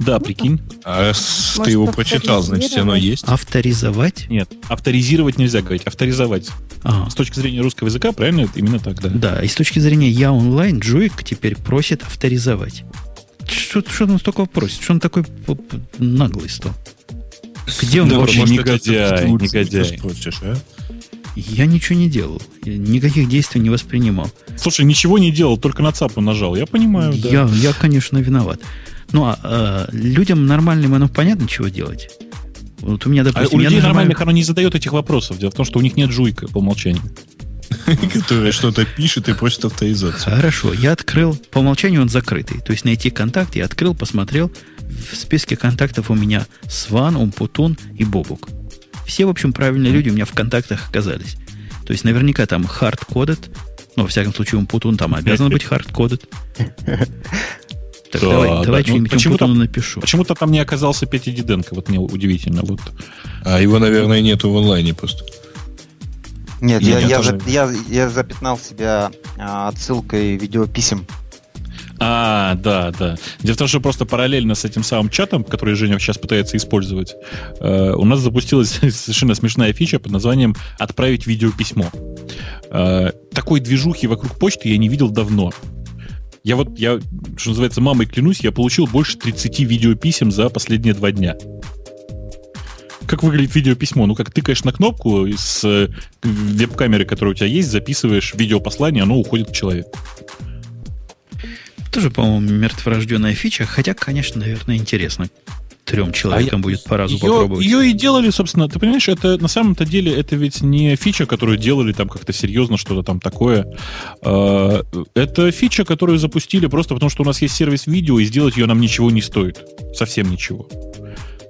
Да, прикинь. А Может, ты его прочитал, значит, оно есть. Авторизовать? Нет, авторизировать нельзя говорить, авторизовать. Ага. С точки зрения русского языка, правильно, это именно так, да. Да, и с точки зрения я онлайн, Джуик теперь просит авторизовать. Что, что он столько просит? Что он такой наглый стал? Где он да, вообще негодяй, негодяй. Спросишь, а? Я ничего не делал. Я никаких действий не воспринимал. Слушай, ничего не делал, только на цапу нажал. Я понимаю, да. Я, я конечно, виноват. Ну, а э, людям нормальным оно понятно, чего делать. Вот у меня, допустим, а у людей нажимаю... нормальных оно не задает этих вопросов. Дело в том, что у них нет жуйка по умолчанию. Которая что-то пишет и просит авторизацию. Хорошо, я открыл, по умолчанию он закрытый. То есть найти контакт я открыл, посмотрел. В списке контактов у меня Сван, Умпутун и Бобук. Все, в общем, правильные люди у меня в контактах оказались. То есть наверняка там hard-coded, ну, во всяком случае, Умпутун там обязан быть hard-coded. Так да, давай, да. давай ну, что-нибудь почему-то напишу. Почему-то там не оказался Петя Диденко, вот мне удивительно. Вот. А его, наверное, нету в онлайне просто. Нет, я, я, тоже... за, я, я запятнал себя а, отсылкой видеописем. А, да, да. Дело в том, что просто параллельно с этим самым чатом, который Женя сейчас пытается использовать, э, у нас запустилась совершенно смешная фича под названием «Отправить видеописьмо». Э, такой движухи вокруг почты я не видел давно. Я вот, я, что называется, мамой клянусь, я получил больше 30 видеописем за последние два дня. Как выглядит видеописьмо? Ну, как тыкаешь на кнопку с э, веб-камеры, которая у тебя есть, записываешь видеопослание, оно уходит к человеку. Тоже, по-моему, мертворожденная фича, хотя, конечно, наверное, интересно, трем человекам а будет по разу ее, попробовать. Ее и делали, собственно, ты понимаешь, это на самом-то деле это ведь не фича, которую делали там как-то серьезно, что-то там такое. А, это фича, которую запустили просто потому, что у нас есть сервис видео, и сделать ее нам ничего не стоит. Совсем ничего.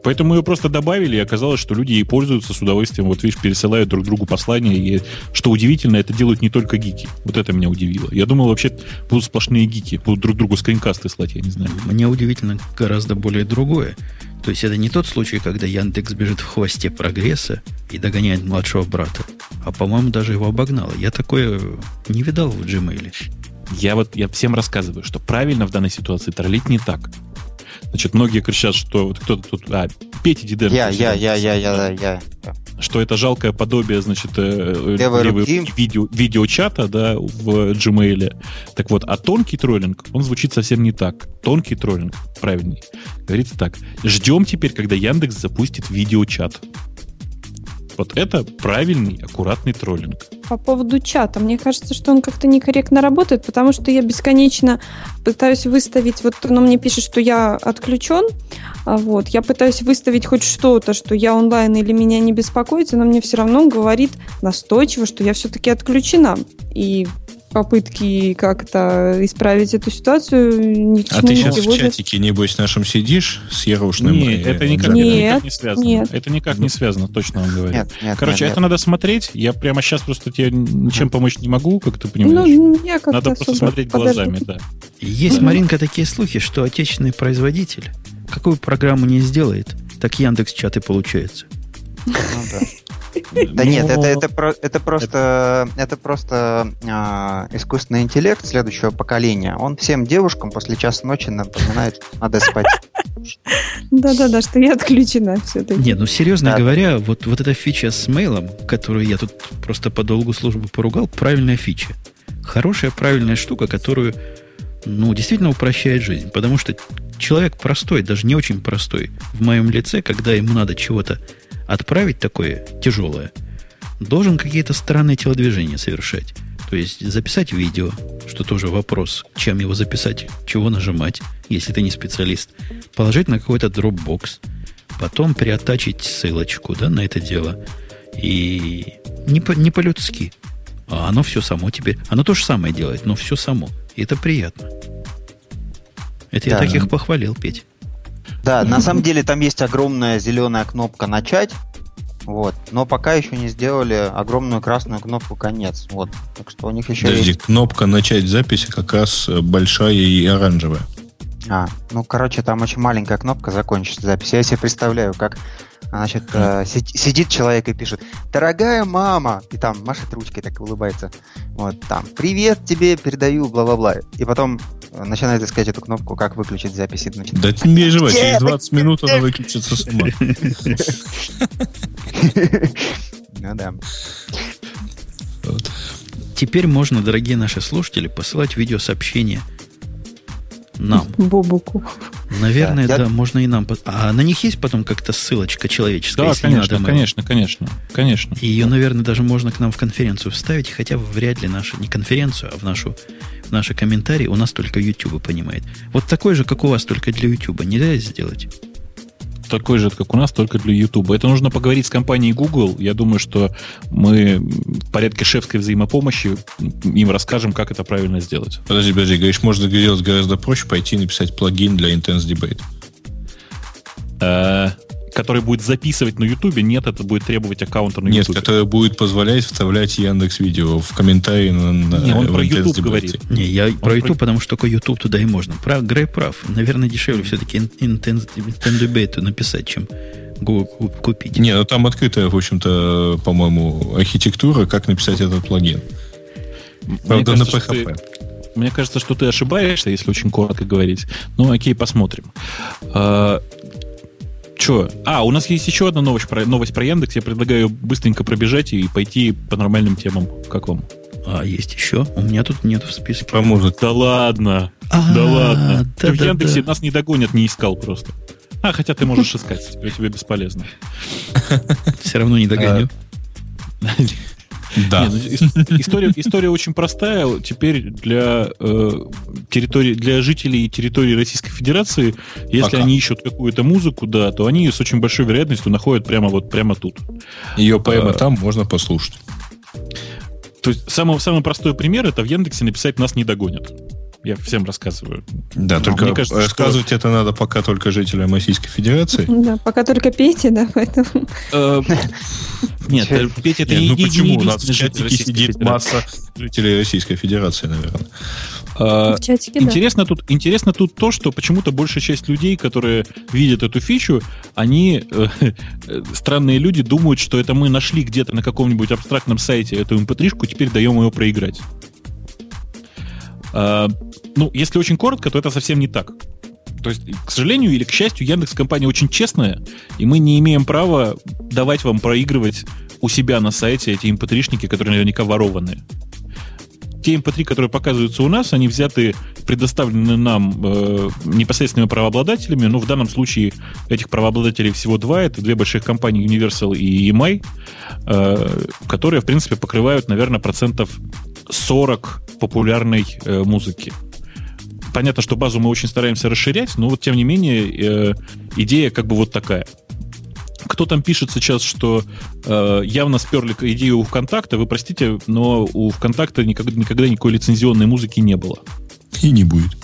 Поэтому ее просто добавили, и оказалось, что люди ей пользуются с удовольствием. Вот видишь, пересылают друг другу послания, и что удивительно, это делают не только гики. Вот это меня удивило. Я думал, вообще будут сплошные гики, будут друг другу скринкасты слать, я не знаю. Мне удивительно гораздо более другое. То есть это не тот случай, когда Яндекс бежит в хвосте прогресса и догоняет младшего брата, а, по-моему, даже его обогнало. Я такое не видал в Gmail. Я вот я всем рассказываю, что правильно в данной ситуации троллить не так. Значит, многие кричат, что вот кто-то тут... А, Петя Диденко. Я, я, я, я, я, я. Что это жалкое подобие, значит, э, левой видео, видеочата, да, в Gmail. Так вот, а тонкий троллинг, он звучит совсем не так. Тонкий троллинг, правильный. Говорится так. Ждем теперь, когда Яндекс запустит видеочат. Вот это правильный, аккуратный троллинг. По поводу чата, мне кажется, что он как-то некорректно работает, потому что я бесконечно пытаюсь выставить, вот оно мне пишет, что я отключен, а вот, я пытаюсь выставить хоть что-то, что я онлайн или меня не беспокоит, но мне все равно говорит настойчиво, что я все-таки отключена. И попытки как-то исправить эту ситуацию ни к чему А ты сейчас в чатике, небось, нашем сидишь с Ярушным? Нет, это никак, нет, это никак не связано. Нет. Это никак не связано, точно вам говорю. Нет, нет, Короче, нет, это нет. надо смотреть. Я прямо сейчас просто тебе ничем помочь не могу, как ты понимаешь. Ну, я надо просто смотреть подожду. глазами, да. Есть, Маринка, такие слухи, что отечественный производитель какую программу не сделает, так Яндекс чаты получается. Ну да. Да нет, это, это, это просто, это просто э, искусственный интеллект следующего поколения. Он всем девушкам после часа ночи напоминает, что надо спать. Да-да-да, что я отключена все-таки. Не, ну серьезно да. говоря, вот, вот эта фича с мейлом, которую я тут просто по долгу службы поругал, правильная фича. Хорошая, правильная штука, которую, ну, действительно упрощает жизнь. Потому что человек простой, даже не очень простой, в моем лице, когда ему надо чего-то отправить такое тяжелое, должен какие-то странные телодвижения совершать. То есть записать видео, что тоже вопрос, чем его записать, чего нажимать, если ты не специалист. Положить на какой-то Dropbox, потом приотачить ссылочку да, на это дело. И не, по, не по-людски. А оно все само теперь. Оно то же самое делает, но все само. И это приятно. Это да. я таких похвалил, Петь. Да, на самом деле там есть огромная зеленая кнопка «Начать», вот. Но пока еще не сделали огромную красную кнопку конец. Вот. Так что у них еще Подожди, есть... кнопка начать запись как раз большая и оранжевая. А, ну, короче, там очень маленькая кнопка закончить запись. Я себе представляю, как Значит, э, сидит человек и пишет «Дорогая мама!» И там машет ручкой, так улыбается. Вот там «Привет тебе, передаю, бла-бла-бла». И потом начинает искать эту кнопку, как выключить запись. И начинает... Да не переживай, через 20 минут она выключится сама. Ну да. Теперь можно, дорогие наши слушатели, посылать видеосообщения нам. Бобуку. Наверное, да, да я... можно и нам. А на них есть потом как-то ссылочка человеческая? Да, конечно, надо конечно, конечно, конечно. И ее, наверное, даже можно к нам в конференцию вставить, хотя вряд ли нашу, не конференцию, а в нашу в наши комментарии у нас только YouTube понимает. Вот такой же, как у вас, только для YouTube. Нельзя сделать? Такой же, как у нас, только для YouTube. Это нужно поговорить с компанией Google. Я думаю, что мы в порядке шефской взаимопомощи им расскажем, как это правильно сделать. Подожди, подожди, говоришь, можно сделать гораздо проще, пойти и написать плагин для Intense Debate. Который будет записывать на Ютубе, нет, это будет требовать аккаунта на Ютубе. Нет, который будет позволять вставлять Яндекс Видео в комментарии на, на Не, он про YouTube говорит. Не, я он про YouTube, про... потому что только YouTube туда и можно. Прав, Грей прав. Наверное, дешевле все-таки Intendebate написать, чем Google купить. Не, ну там открытая, в общем-то, по-моему, архитектура, как написать этот плагин. Правда, кажется, на PHP. Ты, мне кажется, что ты ошибаешься, если очень коротко говорить. Ну, окей, посмотрим. А, Че? А, у нас есть еще одна новость про, новость про Яндекс. Я предлагаю быстренько пробежать и пойти по нормальным темам. Как вам? А, есть еще? У меня тут нет в списке. По музыке. Да ладно. А, да ладно. Да, в да, Яндексе да. нас не догонят, не искал просто. А, хотя ты можешь искать, теперь тебе бесполезно. Все равно не догоню. Да. Нет, ну, история, история очень простая. Теперь для, э, территории, для жителей территории Российской Федерации, если Пока. они ищут какую-то музыку, да, то они с очень большой вероятностью находят прямо вот прямо тут. Ее прямо а, там можно послушать. То есть самый, самый простой пример это в Яндексе написать «нас не догонят». Я всем рассказываю. Да, Но только мне кажется, рассказывать что... это надо пока только жителям Российской Федерации. Да, пока только Пете, да, поэтому... Э, нет, Петя, это не Ну почему? У нас в чатике сидит масса жителей Российской Федерации, наверное. А, в чатике, интересно, да. тут, интересно тут то, что почему-то большая часть людей, которые видят эту фичу, они, э, странные люди, думают, что это мы нашли где-то на каком-нибудь абстрактном сайте эту mp3-шку, теперь даем ее проиграть. Ну, если очень коротко, то это совсем не так. То есть, к сожалению или к счастью, Яндекс компания очень честная, и мы не имеем права давать вам проигрывать у себя на сайте эти mp3-шники, которые наверняка ворованные. Те mp3, которые показываются у нас, они взяты, предоставлены нам э, непосредственными правообладателями, но в данном случае этих правообладателей всего два, это две больших компании Universal и EMI, э, которые, в принципе, покрывают, наверное, процентов 40 популярной э, музыки. Понятно, что базу мы очень стараемся расширять, но вот тем не менее э, идея как бы вот такая. Кто там пишет сейчас, что э, явно сперли идею у ВКонтакта, вы простите, но у ВКонтакта никогда, никогда никакой лицензионной музыки не было. И не будет.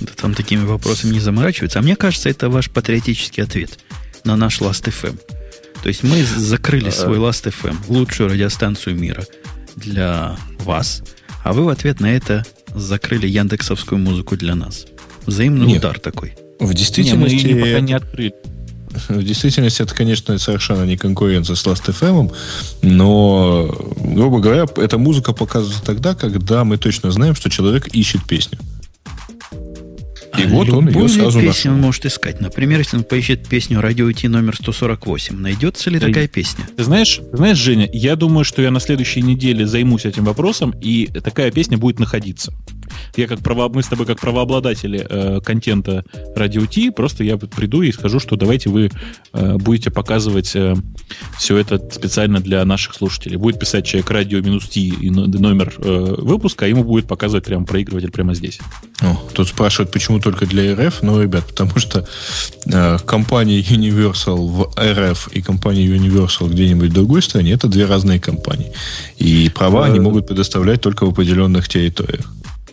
Да там такими вопросами не заморачиваются. А мне кажется, это ваш патриотический ответ на наш Last.fm. То есть мы закрыли свой Last.fm, лучшую радиостанцию мира, для вас, а вы в ответ на это закрыли яндексовскую музыку для нас. Взаимный Нет, удар такой. В действительности... Не, мы пока не открыли. В действительности это, конечно, совершенно не конкуренция с Last.fm, но, грубо говоря, эта музыка показывается тогда, когда мы точно знаем, что человек ищет песню. И а вот он ее сразу песню нашел. он может искать. Например, если он поищет песню «Радио Ти» номер 148, найдется ли такая песня? Ты знаешь, знаешь, Женя, я думаю, что я на следующей неделе займусь этим вопросом, и такая песня будет находиться. Я как право, мы с тобой как правообладатели э, контента Радио Ти, просто я приду и скажу, что давайте вы э, будете показывать э, все это специально для наших слушателей. Будет писать человек радио минус Ти и номер э, выпуска, а ему будет показывать прямо проигрыватель прямо здесь. О, тут спрашивают, почему только для РФ? Ну, ребят, потому что э, компания Universal в РФ и компания Universal где-нибудь в другой стране это две разные компании. И права они э, могут предоставлять только в определенных территориях.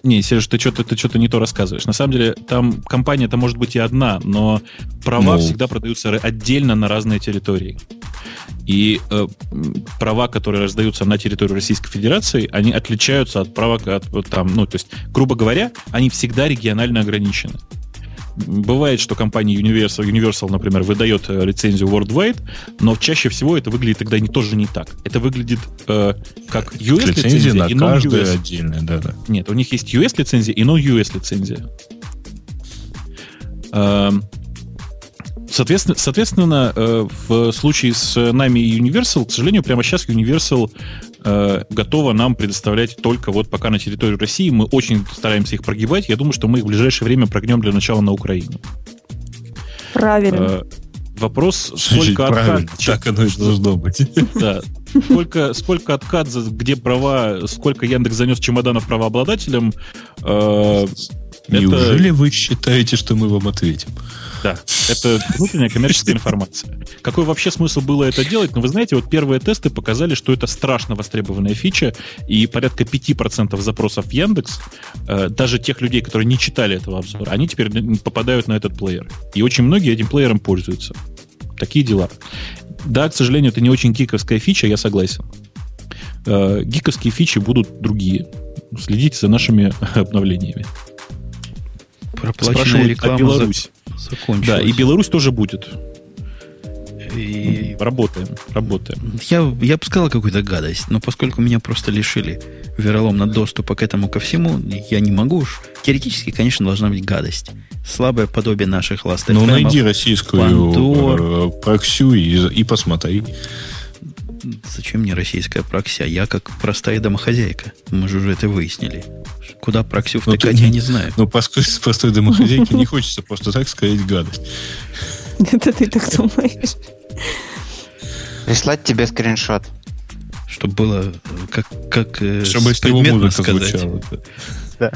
Не, Сереж, ты что-то ты что-то не то рассказываешь. На самом деле, там компания-то может быть и одна, но права ну... всегда продаются отдельно на разные территории. И э, права, которые раздаются на территории Российской Федерации, они отличаются от права от, от, там, ну, то есть, грубо говоря, они всегда регионально ограничены. Бывает, что компания Universal, Universal, например, выдает э, лицензию worldwide, но чаще всего это выглядит тогда не, тоже не так. Это выглядит э, как US-лицензия на и каждая отдельная, да, да. Нет, у них есть US-лицензия и non-US-лицензия. Эм, Соответственно, соответственно, э, в случае с нами и Universal, к сожалению, прямо сейчас Universal э, готова нам предоставлять только вот пока на территорию России. Мы очень стараемся их прогибать. Я думаю, что мы их в ближайшее время прогнем для начала на Украину. Правильно. Э, вопрос, сколько откат... Так оно и должно быть. Да. Сколько, сколько откат, где права, сколько Яндекс занес чемоданов правообладателям. Э, Неужели это... вы считаете, что мы вам ответим? Да, это внутренняя коммерческая информация. Какой вообще смысл было это делать? Ну, вы знаете, вот первые тесты показали, что это страшно востребованная фича, и порядка 5% запросов в Яндекс, э, даже тех людей, которые не читали этого обзора, они теперь попадают на этот плеер. И очень многие этим плеером пользуются. Такие дела. Да, к сожалению, это не очень гиковская фича, я согласен. Э, гиковские фичи будут другие. Следите за нашими обновлениями. Проплаченная реклама а Беларусь. закончилась. Да, и Беларусь тоже будет. И... Работаем, работаем. Я, я бы сказал какую-то гадость, но поскольку меня просто лишили вероломно доступа к этому ко всему, я не могу уж. Теоретически, конечно, должна быть гадость. Слабое подобие наших ласт Ну, найди российскую Пандор. Э, проксю и, и посмотри. Зачем мне российская прокся? Я как простая домохозяйка. Мы же уже это выяснили. Куда проксю ну, втыкать, я не знаю. Ну, поскольку с простой домохозяйки не хочется просто так сказать гадость. Это ты так думаешь? Прислать тебе скриншот. Чтобы было как, как э, Чтобы с него музыка сказать. звучала. Да.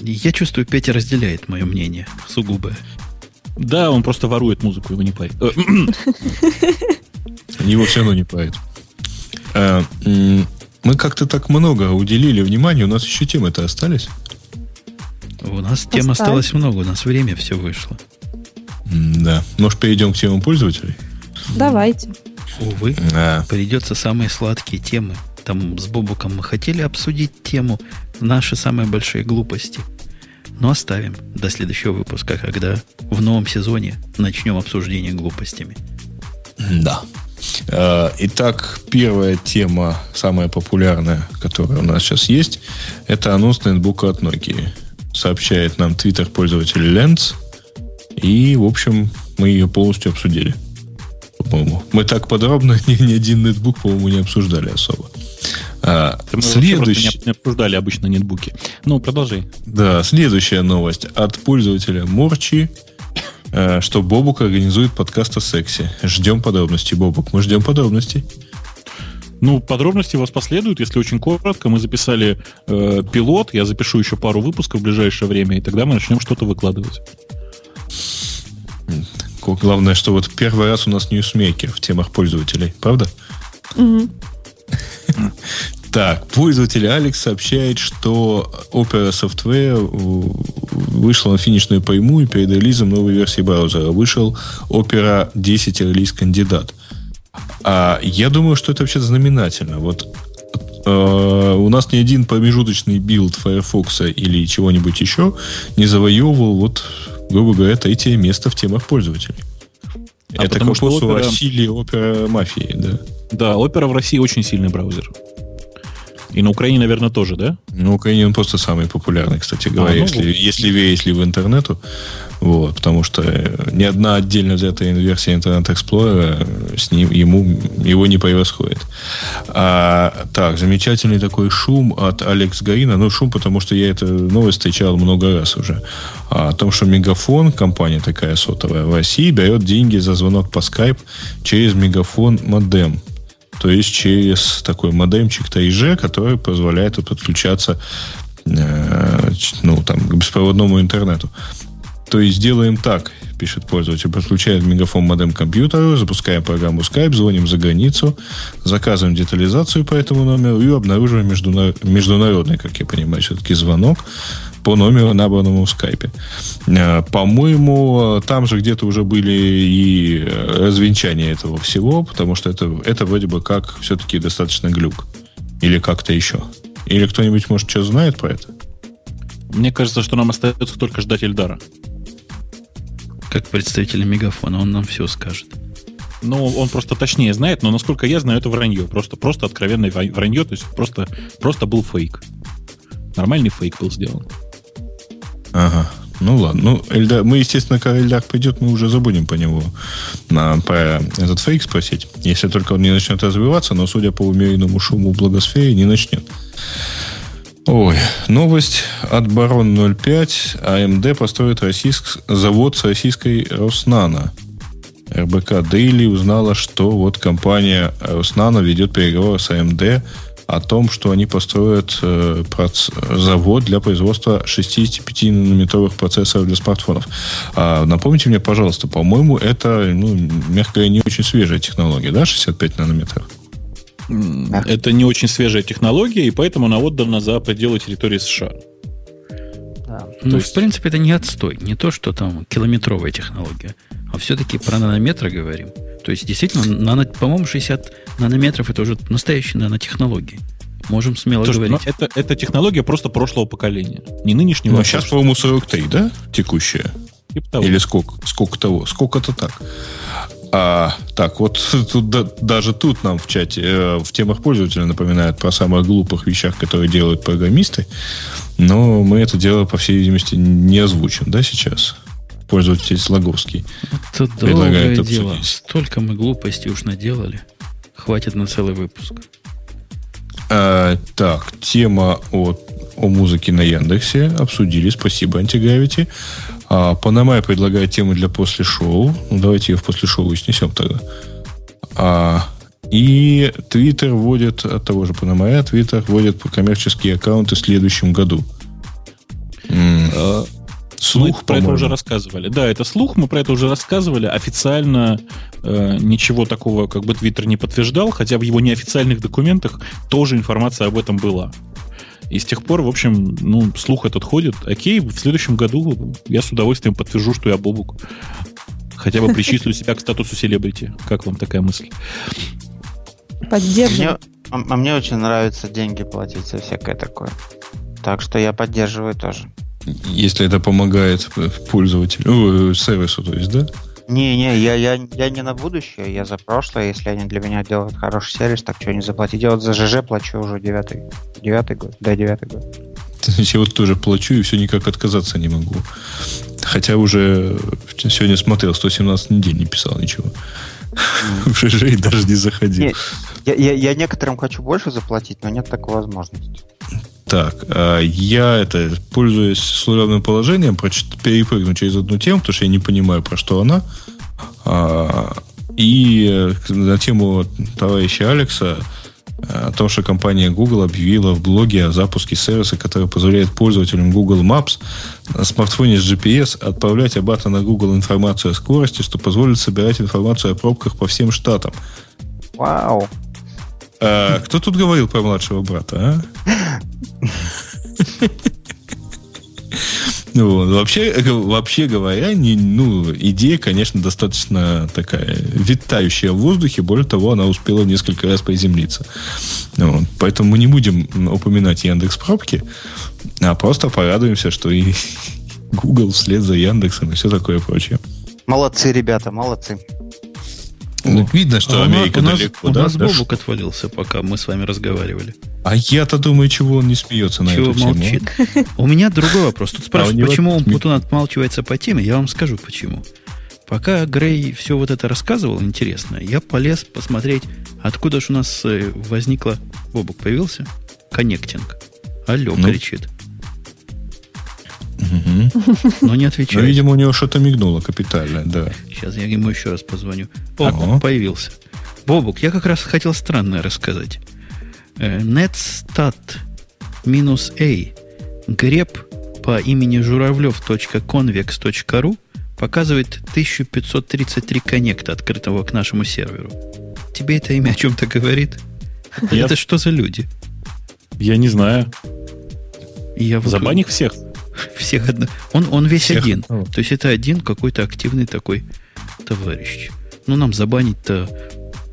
Я чувствую, Петя разделяет мое мнение сугубое. Да, он просто ворует музыку, его не парит. Э, его все равно не парит. А, мы как-то так много уделили внимания, у нас еще темы-то остались. У нас Оставь. тем осталось много, у нас время все вышло. Да. Может, перейдем к темам пользователей? Давайте. Увы, а. придется самые сладкие темы. Там с Бобуком мы хотели обсудить тему наши самые большие глупости. Но оставим до следующего выпуска, когда в новом сезоне начнем обсуждение глупостями. Да. Э, итак, первая тема, самая популярная, которая у нас сейчас есть, это анонс ноутбука от Nokia. Сообщает нам твиттер пользователя Lens. И, в общем, мы ее полностью обсудили. По-моему. Мы так подробно ни, ни один нетбук, по-моему, не обсуждали особо. А, мы следующий... не обсуждали обычно нетбуки. Ну, продолжай. Да, следующая новость от пользователя Морчи что Бобук организует подкаст о сексе. Ждем подробностей, Бобук. Мы ждем подробностей. Ну, подробности у вас последуют, если очень коротко. Мы записали э, пилот, я запишу еще пару выпусков в ближайшее время, и тогда мы начнем что-то выкладывать. Главное, что вот первый раз у нас ньюсмейкер в темах пользователей, правда? Mm-hmm. Так, пользователь Алекс сообщает, что Opera Software вышла на финишную прямую и перед релизом новой версии браузера вышел Opera 10 release candidate. А я думаю, что это вообще знаменательно. Вот э, у нас ни один промежуточный build Firefox или чего-нибудь еще не завоевывал, вот, грубо говоря, третье место в темах пользователей. А это к вопросу опера... о силе опера мафии, да. Да, опера в России очень сильный браузер. И на Украине, наверное, тоже, да? На Украине он просто самый популярный, кстати говоря, а, ну, если, если верить LiveInternet у. Вот, потому что ни одна отдельно взятая версия Internet Explorer с ним, ему, его не превосходит. А, так, замечательный такой шум от Алекс Гаина. Ну, шум, потому что я эту новость встречал много раз уже. А, о том, что Мегафон, компания такая сотовая в России, берет деньги за звонок по Skype через Мегафон модем. То есть через такой модемчик 3G, который позволяет подключаться э, ну, там, к беспроводному интернету. То есть делаем так, пишет пользователь, подключаем мегафон модем к компьютеру, запускаем программу Skype, звоним за границу, заказываем детализацию по этому номеру и обнаруживаем международный, как я понимаю, все-таки звонок по номеру, набранному в скайпе. Э, по-моему, там же где-то уже были и развенчания этого всего, потому что это, это вроде бы как все-таки достаточно глюк. Или как-то еще. Или кто-нибудь, может, что знает про это? Мне кажется, что нам остается только ждать Эльдара как представитель мегафона, он нам все скажет. Ну, он просто точнее знает, но насколько я знаю, это вранье. Просто, просто откровенное вранье, то есть просто, просто был фейк. Нормальный фейк был сделан. Ага. Ну ладно. Ну, Эльдар, мы, естественно, когда Эльдар придет, мы уже забудем по нему на, про этот фейк спросить. Если только он не начнет развиваться, но, судя по умеренному шуму благосфере, не начнет. Ой, новость от Барон 05. АМД построит российск... завод с российской Роснано. РБК Дейли узнала, что вот компания Роснано ведет переговоры с АМД о том, что они построят э, проц... завод для производства 65-нанометровых процессоров для смартфонов. А, напомните мне, пожалуйста, по-моему, это, ну, мягко говоря, не очень свежая технология, да, 65 нанометров? Это не очень свежая технология, и поэтому она отдана за пределы территории США. Да. Ну, есть... в принципе, это не отстой. Не то, что там километровая технология. А все-таки про нанометры говорим. То есть, действительно, нано, по-моему, 60 нанометров это уже настоящие нанотехнологии. Можем смело Слушай, говорить. Это, это технология просто прошлого поколения. Не нынешнего. Ну, а сейчас, по-моему, 43, да? Текущая. Типа Или сколько? Сколько того? Сколько-то так. А, так, вот тут, да, даже тут нам в чате, э, в темах пользователя напоминают про самых глупых вещах, которые делают программисты. Но мы это дело, по всей видимости, не озвучим, да, сейчас? Пользователь Слоговский. Это долгое дело. Столько мы глупостей уж наделали. Хватит на целый выпуск. А, так, тема о, о музыке на Яндексе обсудили. Спасибо, Антигравити. А, Панамай предлагает тему для после шоу. Ну, давайте ее в после шоу и снесем тогда. А, и Твиттер вводит от того же Панамая, Твиттер вводит коммерческие аккаунты в следующем году. Слух, мы про это уже рассказывали. Да, это слух, мы про это уже рассказывали. Официально э, ничего такого как бы Твиттер не подтверждал, хотя в его неофициальных документах тоже информация об этом была. И с тех пор, в общем, ну, слух этот ходит. Окей, в следующем году я с удовольствием подтвержу, что я Бобук. Хотя бы причислю себя к статусу селебрити. Как вам такая мысль? Поддерживаю. А, а мне очень нравится деньги платить за всякое такое. Так что я поддерживаю тоже. Если это помогает пользователю, ну, сервису, то есть, да? Не-не, я, я, я не на будущее, я за прошлое. Если они для меня делают хороший сервис, так что не заплатить? Я вот за ЖЖ плачу уже девятый, девятый год. Да, девятый год. Я вот тоже плачу и все никак отказаться не могу. Хотя уже сегодня смотрел, 117 недель не писал ничего. В ЖЖ и даже не заходил. Я, я, я некоторым хочу больше заплатить, но нет такой возможности. Так, а я это, пользуясь служебным положением, перепрыгну через одну тему, потому что я не понимаю, про что она. А, и на тему товарища Алекса о том, что компания Google объявила в блоге о запуске сервиса, который позволяет пользователям Google Maps на смартфоне с GPS отправлять обратно на Google информацию о скорости, что позволит собирать информацию о пробках по всем штатам. Вау! А, кто тут говорил про младшего брата, а? Ну, вообще, вообще говоря, не, ну, идея, конечно, достаточно такая витающая в воздухе. Более того, она успела несколько раз приземлиться. Вот. Поэтому мы не будем упоминать Яндекс пробки, а просто порадуемся, что и Google вслед за Яндексом и все такое прочее. Молодцы, ребята, молодцы. Ну, видно, что А Америка у нас, далеко, у да? нас Да Бобук отвалился, пока мы с вами разговаривали. А я-то думаю, чего он не смеется на Чего эту тему. молчит? У меня другой вопрос. Тут спрашивают, А него почему ми- Путун отмалчивается по теме. Я вам скажу, почему. Пока Грей все вот это рассказывал, интересно, я полез посмотреть, откуда же у нас э, возникла... Бобук появился? Коннектинг. Алло, Ну. кричит. Но не Ну, отвечает. видимо, у него что-то мигнуло капитально, да. Сейчас я ему еще раз позвоню. О, Ага. появился. Бобук, я как раз хотел странное рассказать. Э, Netstat минус A греб по имени журавлев.convex.ru показывает 1533 коннекта, открытого к нашему серверу. Тебе это имя о чем-то говорит? Нет. Это что за люди? Я не знаю. Я вот Забань их всех. Всех одно. Он, он весь Всех один. То есть это один какой-то активный такой товарищ. Ну, нам забанить-то...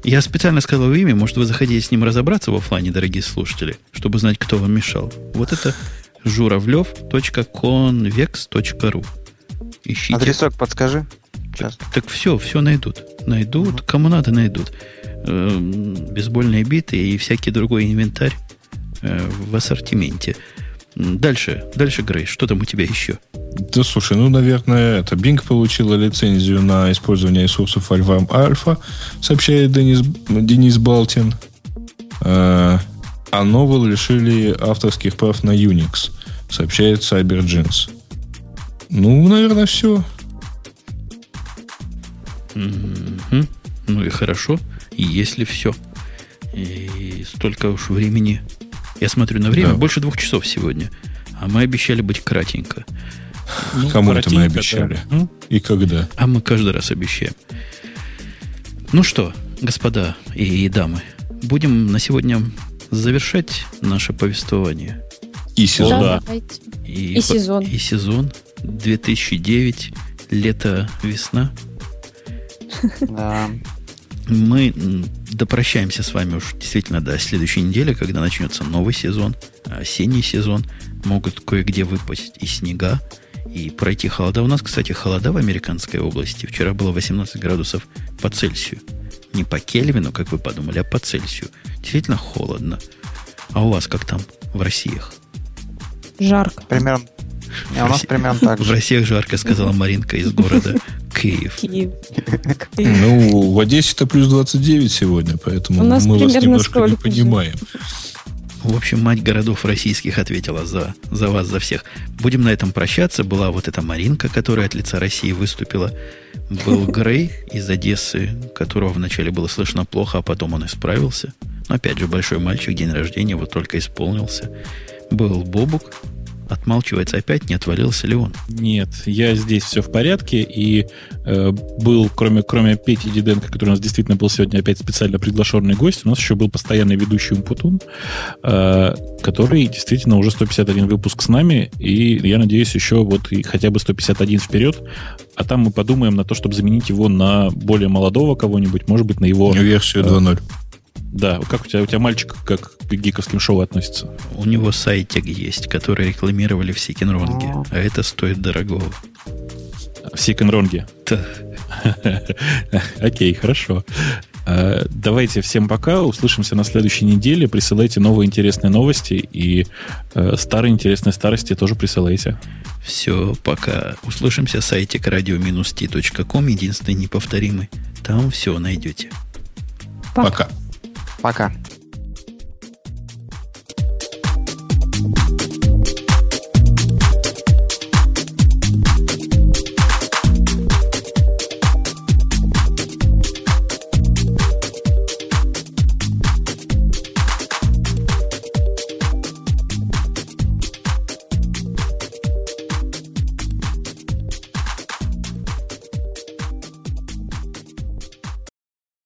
Я специально сказал его имя, может, вы заходите с ним разобраться в офлайне, дорогие слушатели, чтобы знать, кто вам мешал. Вот это журавлев.convex.ru Ищите. Адресок подскажи. Сейчас. Так все, все найдут. Найдут, кому надо, найдут. Эм, Бейсбольные биты и всякий другой инвентарь э, в ассортименте. Дальше, дальше, Грей, что там у тебя еще? Да слушай, ну, наверное, это Bing получила лицензию на использование ресурсов Альфа Альфа, сообщает Денис, Денис Балтин. А, а Novell лишили авторских прав на Unix, сообщает CyberGens. Ну, наверное, все. Мгм. Ну и хорошо. Если все. И столько уж времени. Я смотрю на время, Да. больше двух часов сегодня. А мы обещали быть кратенько. Ну, Кому это мы обещали? да. М? И когда? А мы каждый раз обещаем. Ну что, господа и дамы, будем на сегодня завершать наше повествование. И сезон. да. И, И сезон. И сезон 2009, лето, весна. Да. Мы допрощаемся с вами уж действительно до следующей недели, когда начнется новый сезон, осенний сезон. Могут кое-где выпасть и снега, и пройти холода. У нас, кстати, холода в американской области. Вчера было 18 градусов по Цельсию. Не по Кельвину, как вы подумали, а по Цельсию. Действительно холодно. А у вас как там в Россиях? Жарко. Примерно. Не, у нас России- примерно так В же. Россиях жарко, сказала Маринка из города Киев. Киев. Ну, в Одессе-то плюс 29 сегодня, поэтому У нас мы вас немножко не понимаем. В общем, мать городов российских ответила за, за вас, за всех. Будем на этом прощаться. Была вот эта Маринка, которая от лица России выступила. Был Грей из Одессы, которого вначале было слышно плохо, а потом он исправился. Но опять же, большой мальчик, день рождения, вот только исполнился. Был Бобук, отмалчивается опять, не отвалился ли он? Нет, я здесь все в порядке, и э, был, кроме, кроме Пети Диденко, который у нас действительно был сегодня опять специально приглашенный гость, у нас еще был постоянный ведущий Умпутун, э, который действительно уже 151 выпуск с нами, и я надеюсь еще вот и хотя бы 151 вперед, а там мы подумаем на то, чтобы заменить его на более молодого кого-нибудь, может быть, на его... Версию 2.0. Да, как у тебя, у тебя мальчик как к гиковским шоу относится? У него сайтик есть, который рекламировали все кинронги. А это стоит дорогого. В Секенронге. Да. Окей, хорошо. Э, Давайте всем пока. Услышимся на следующей неделе. Присылайте новые интересные новости и э, старые интересные старости тоже присылайте. Все, пока. Услышимся сайтик radio-t.com, единственный неповторимый. Там все найдете. Пока. Пока.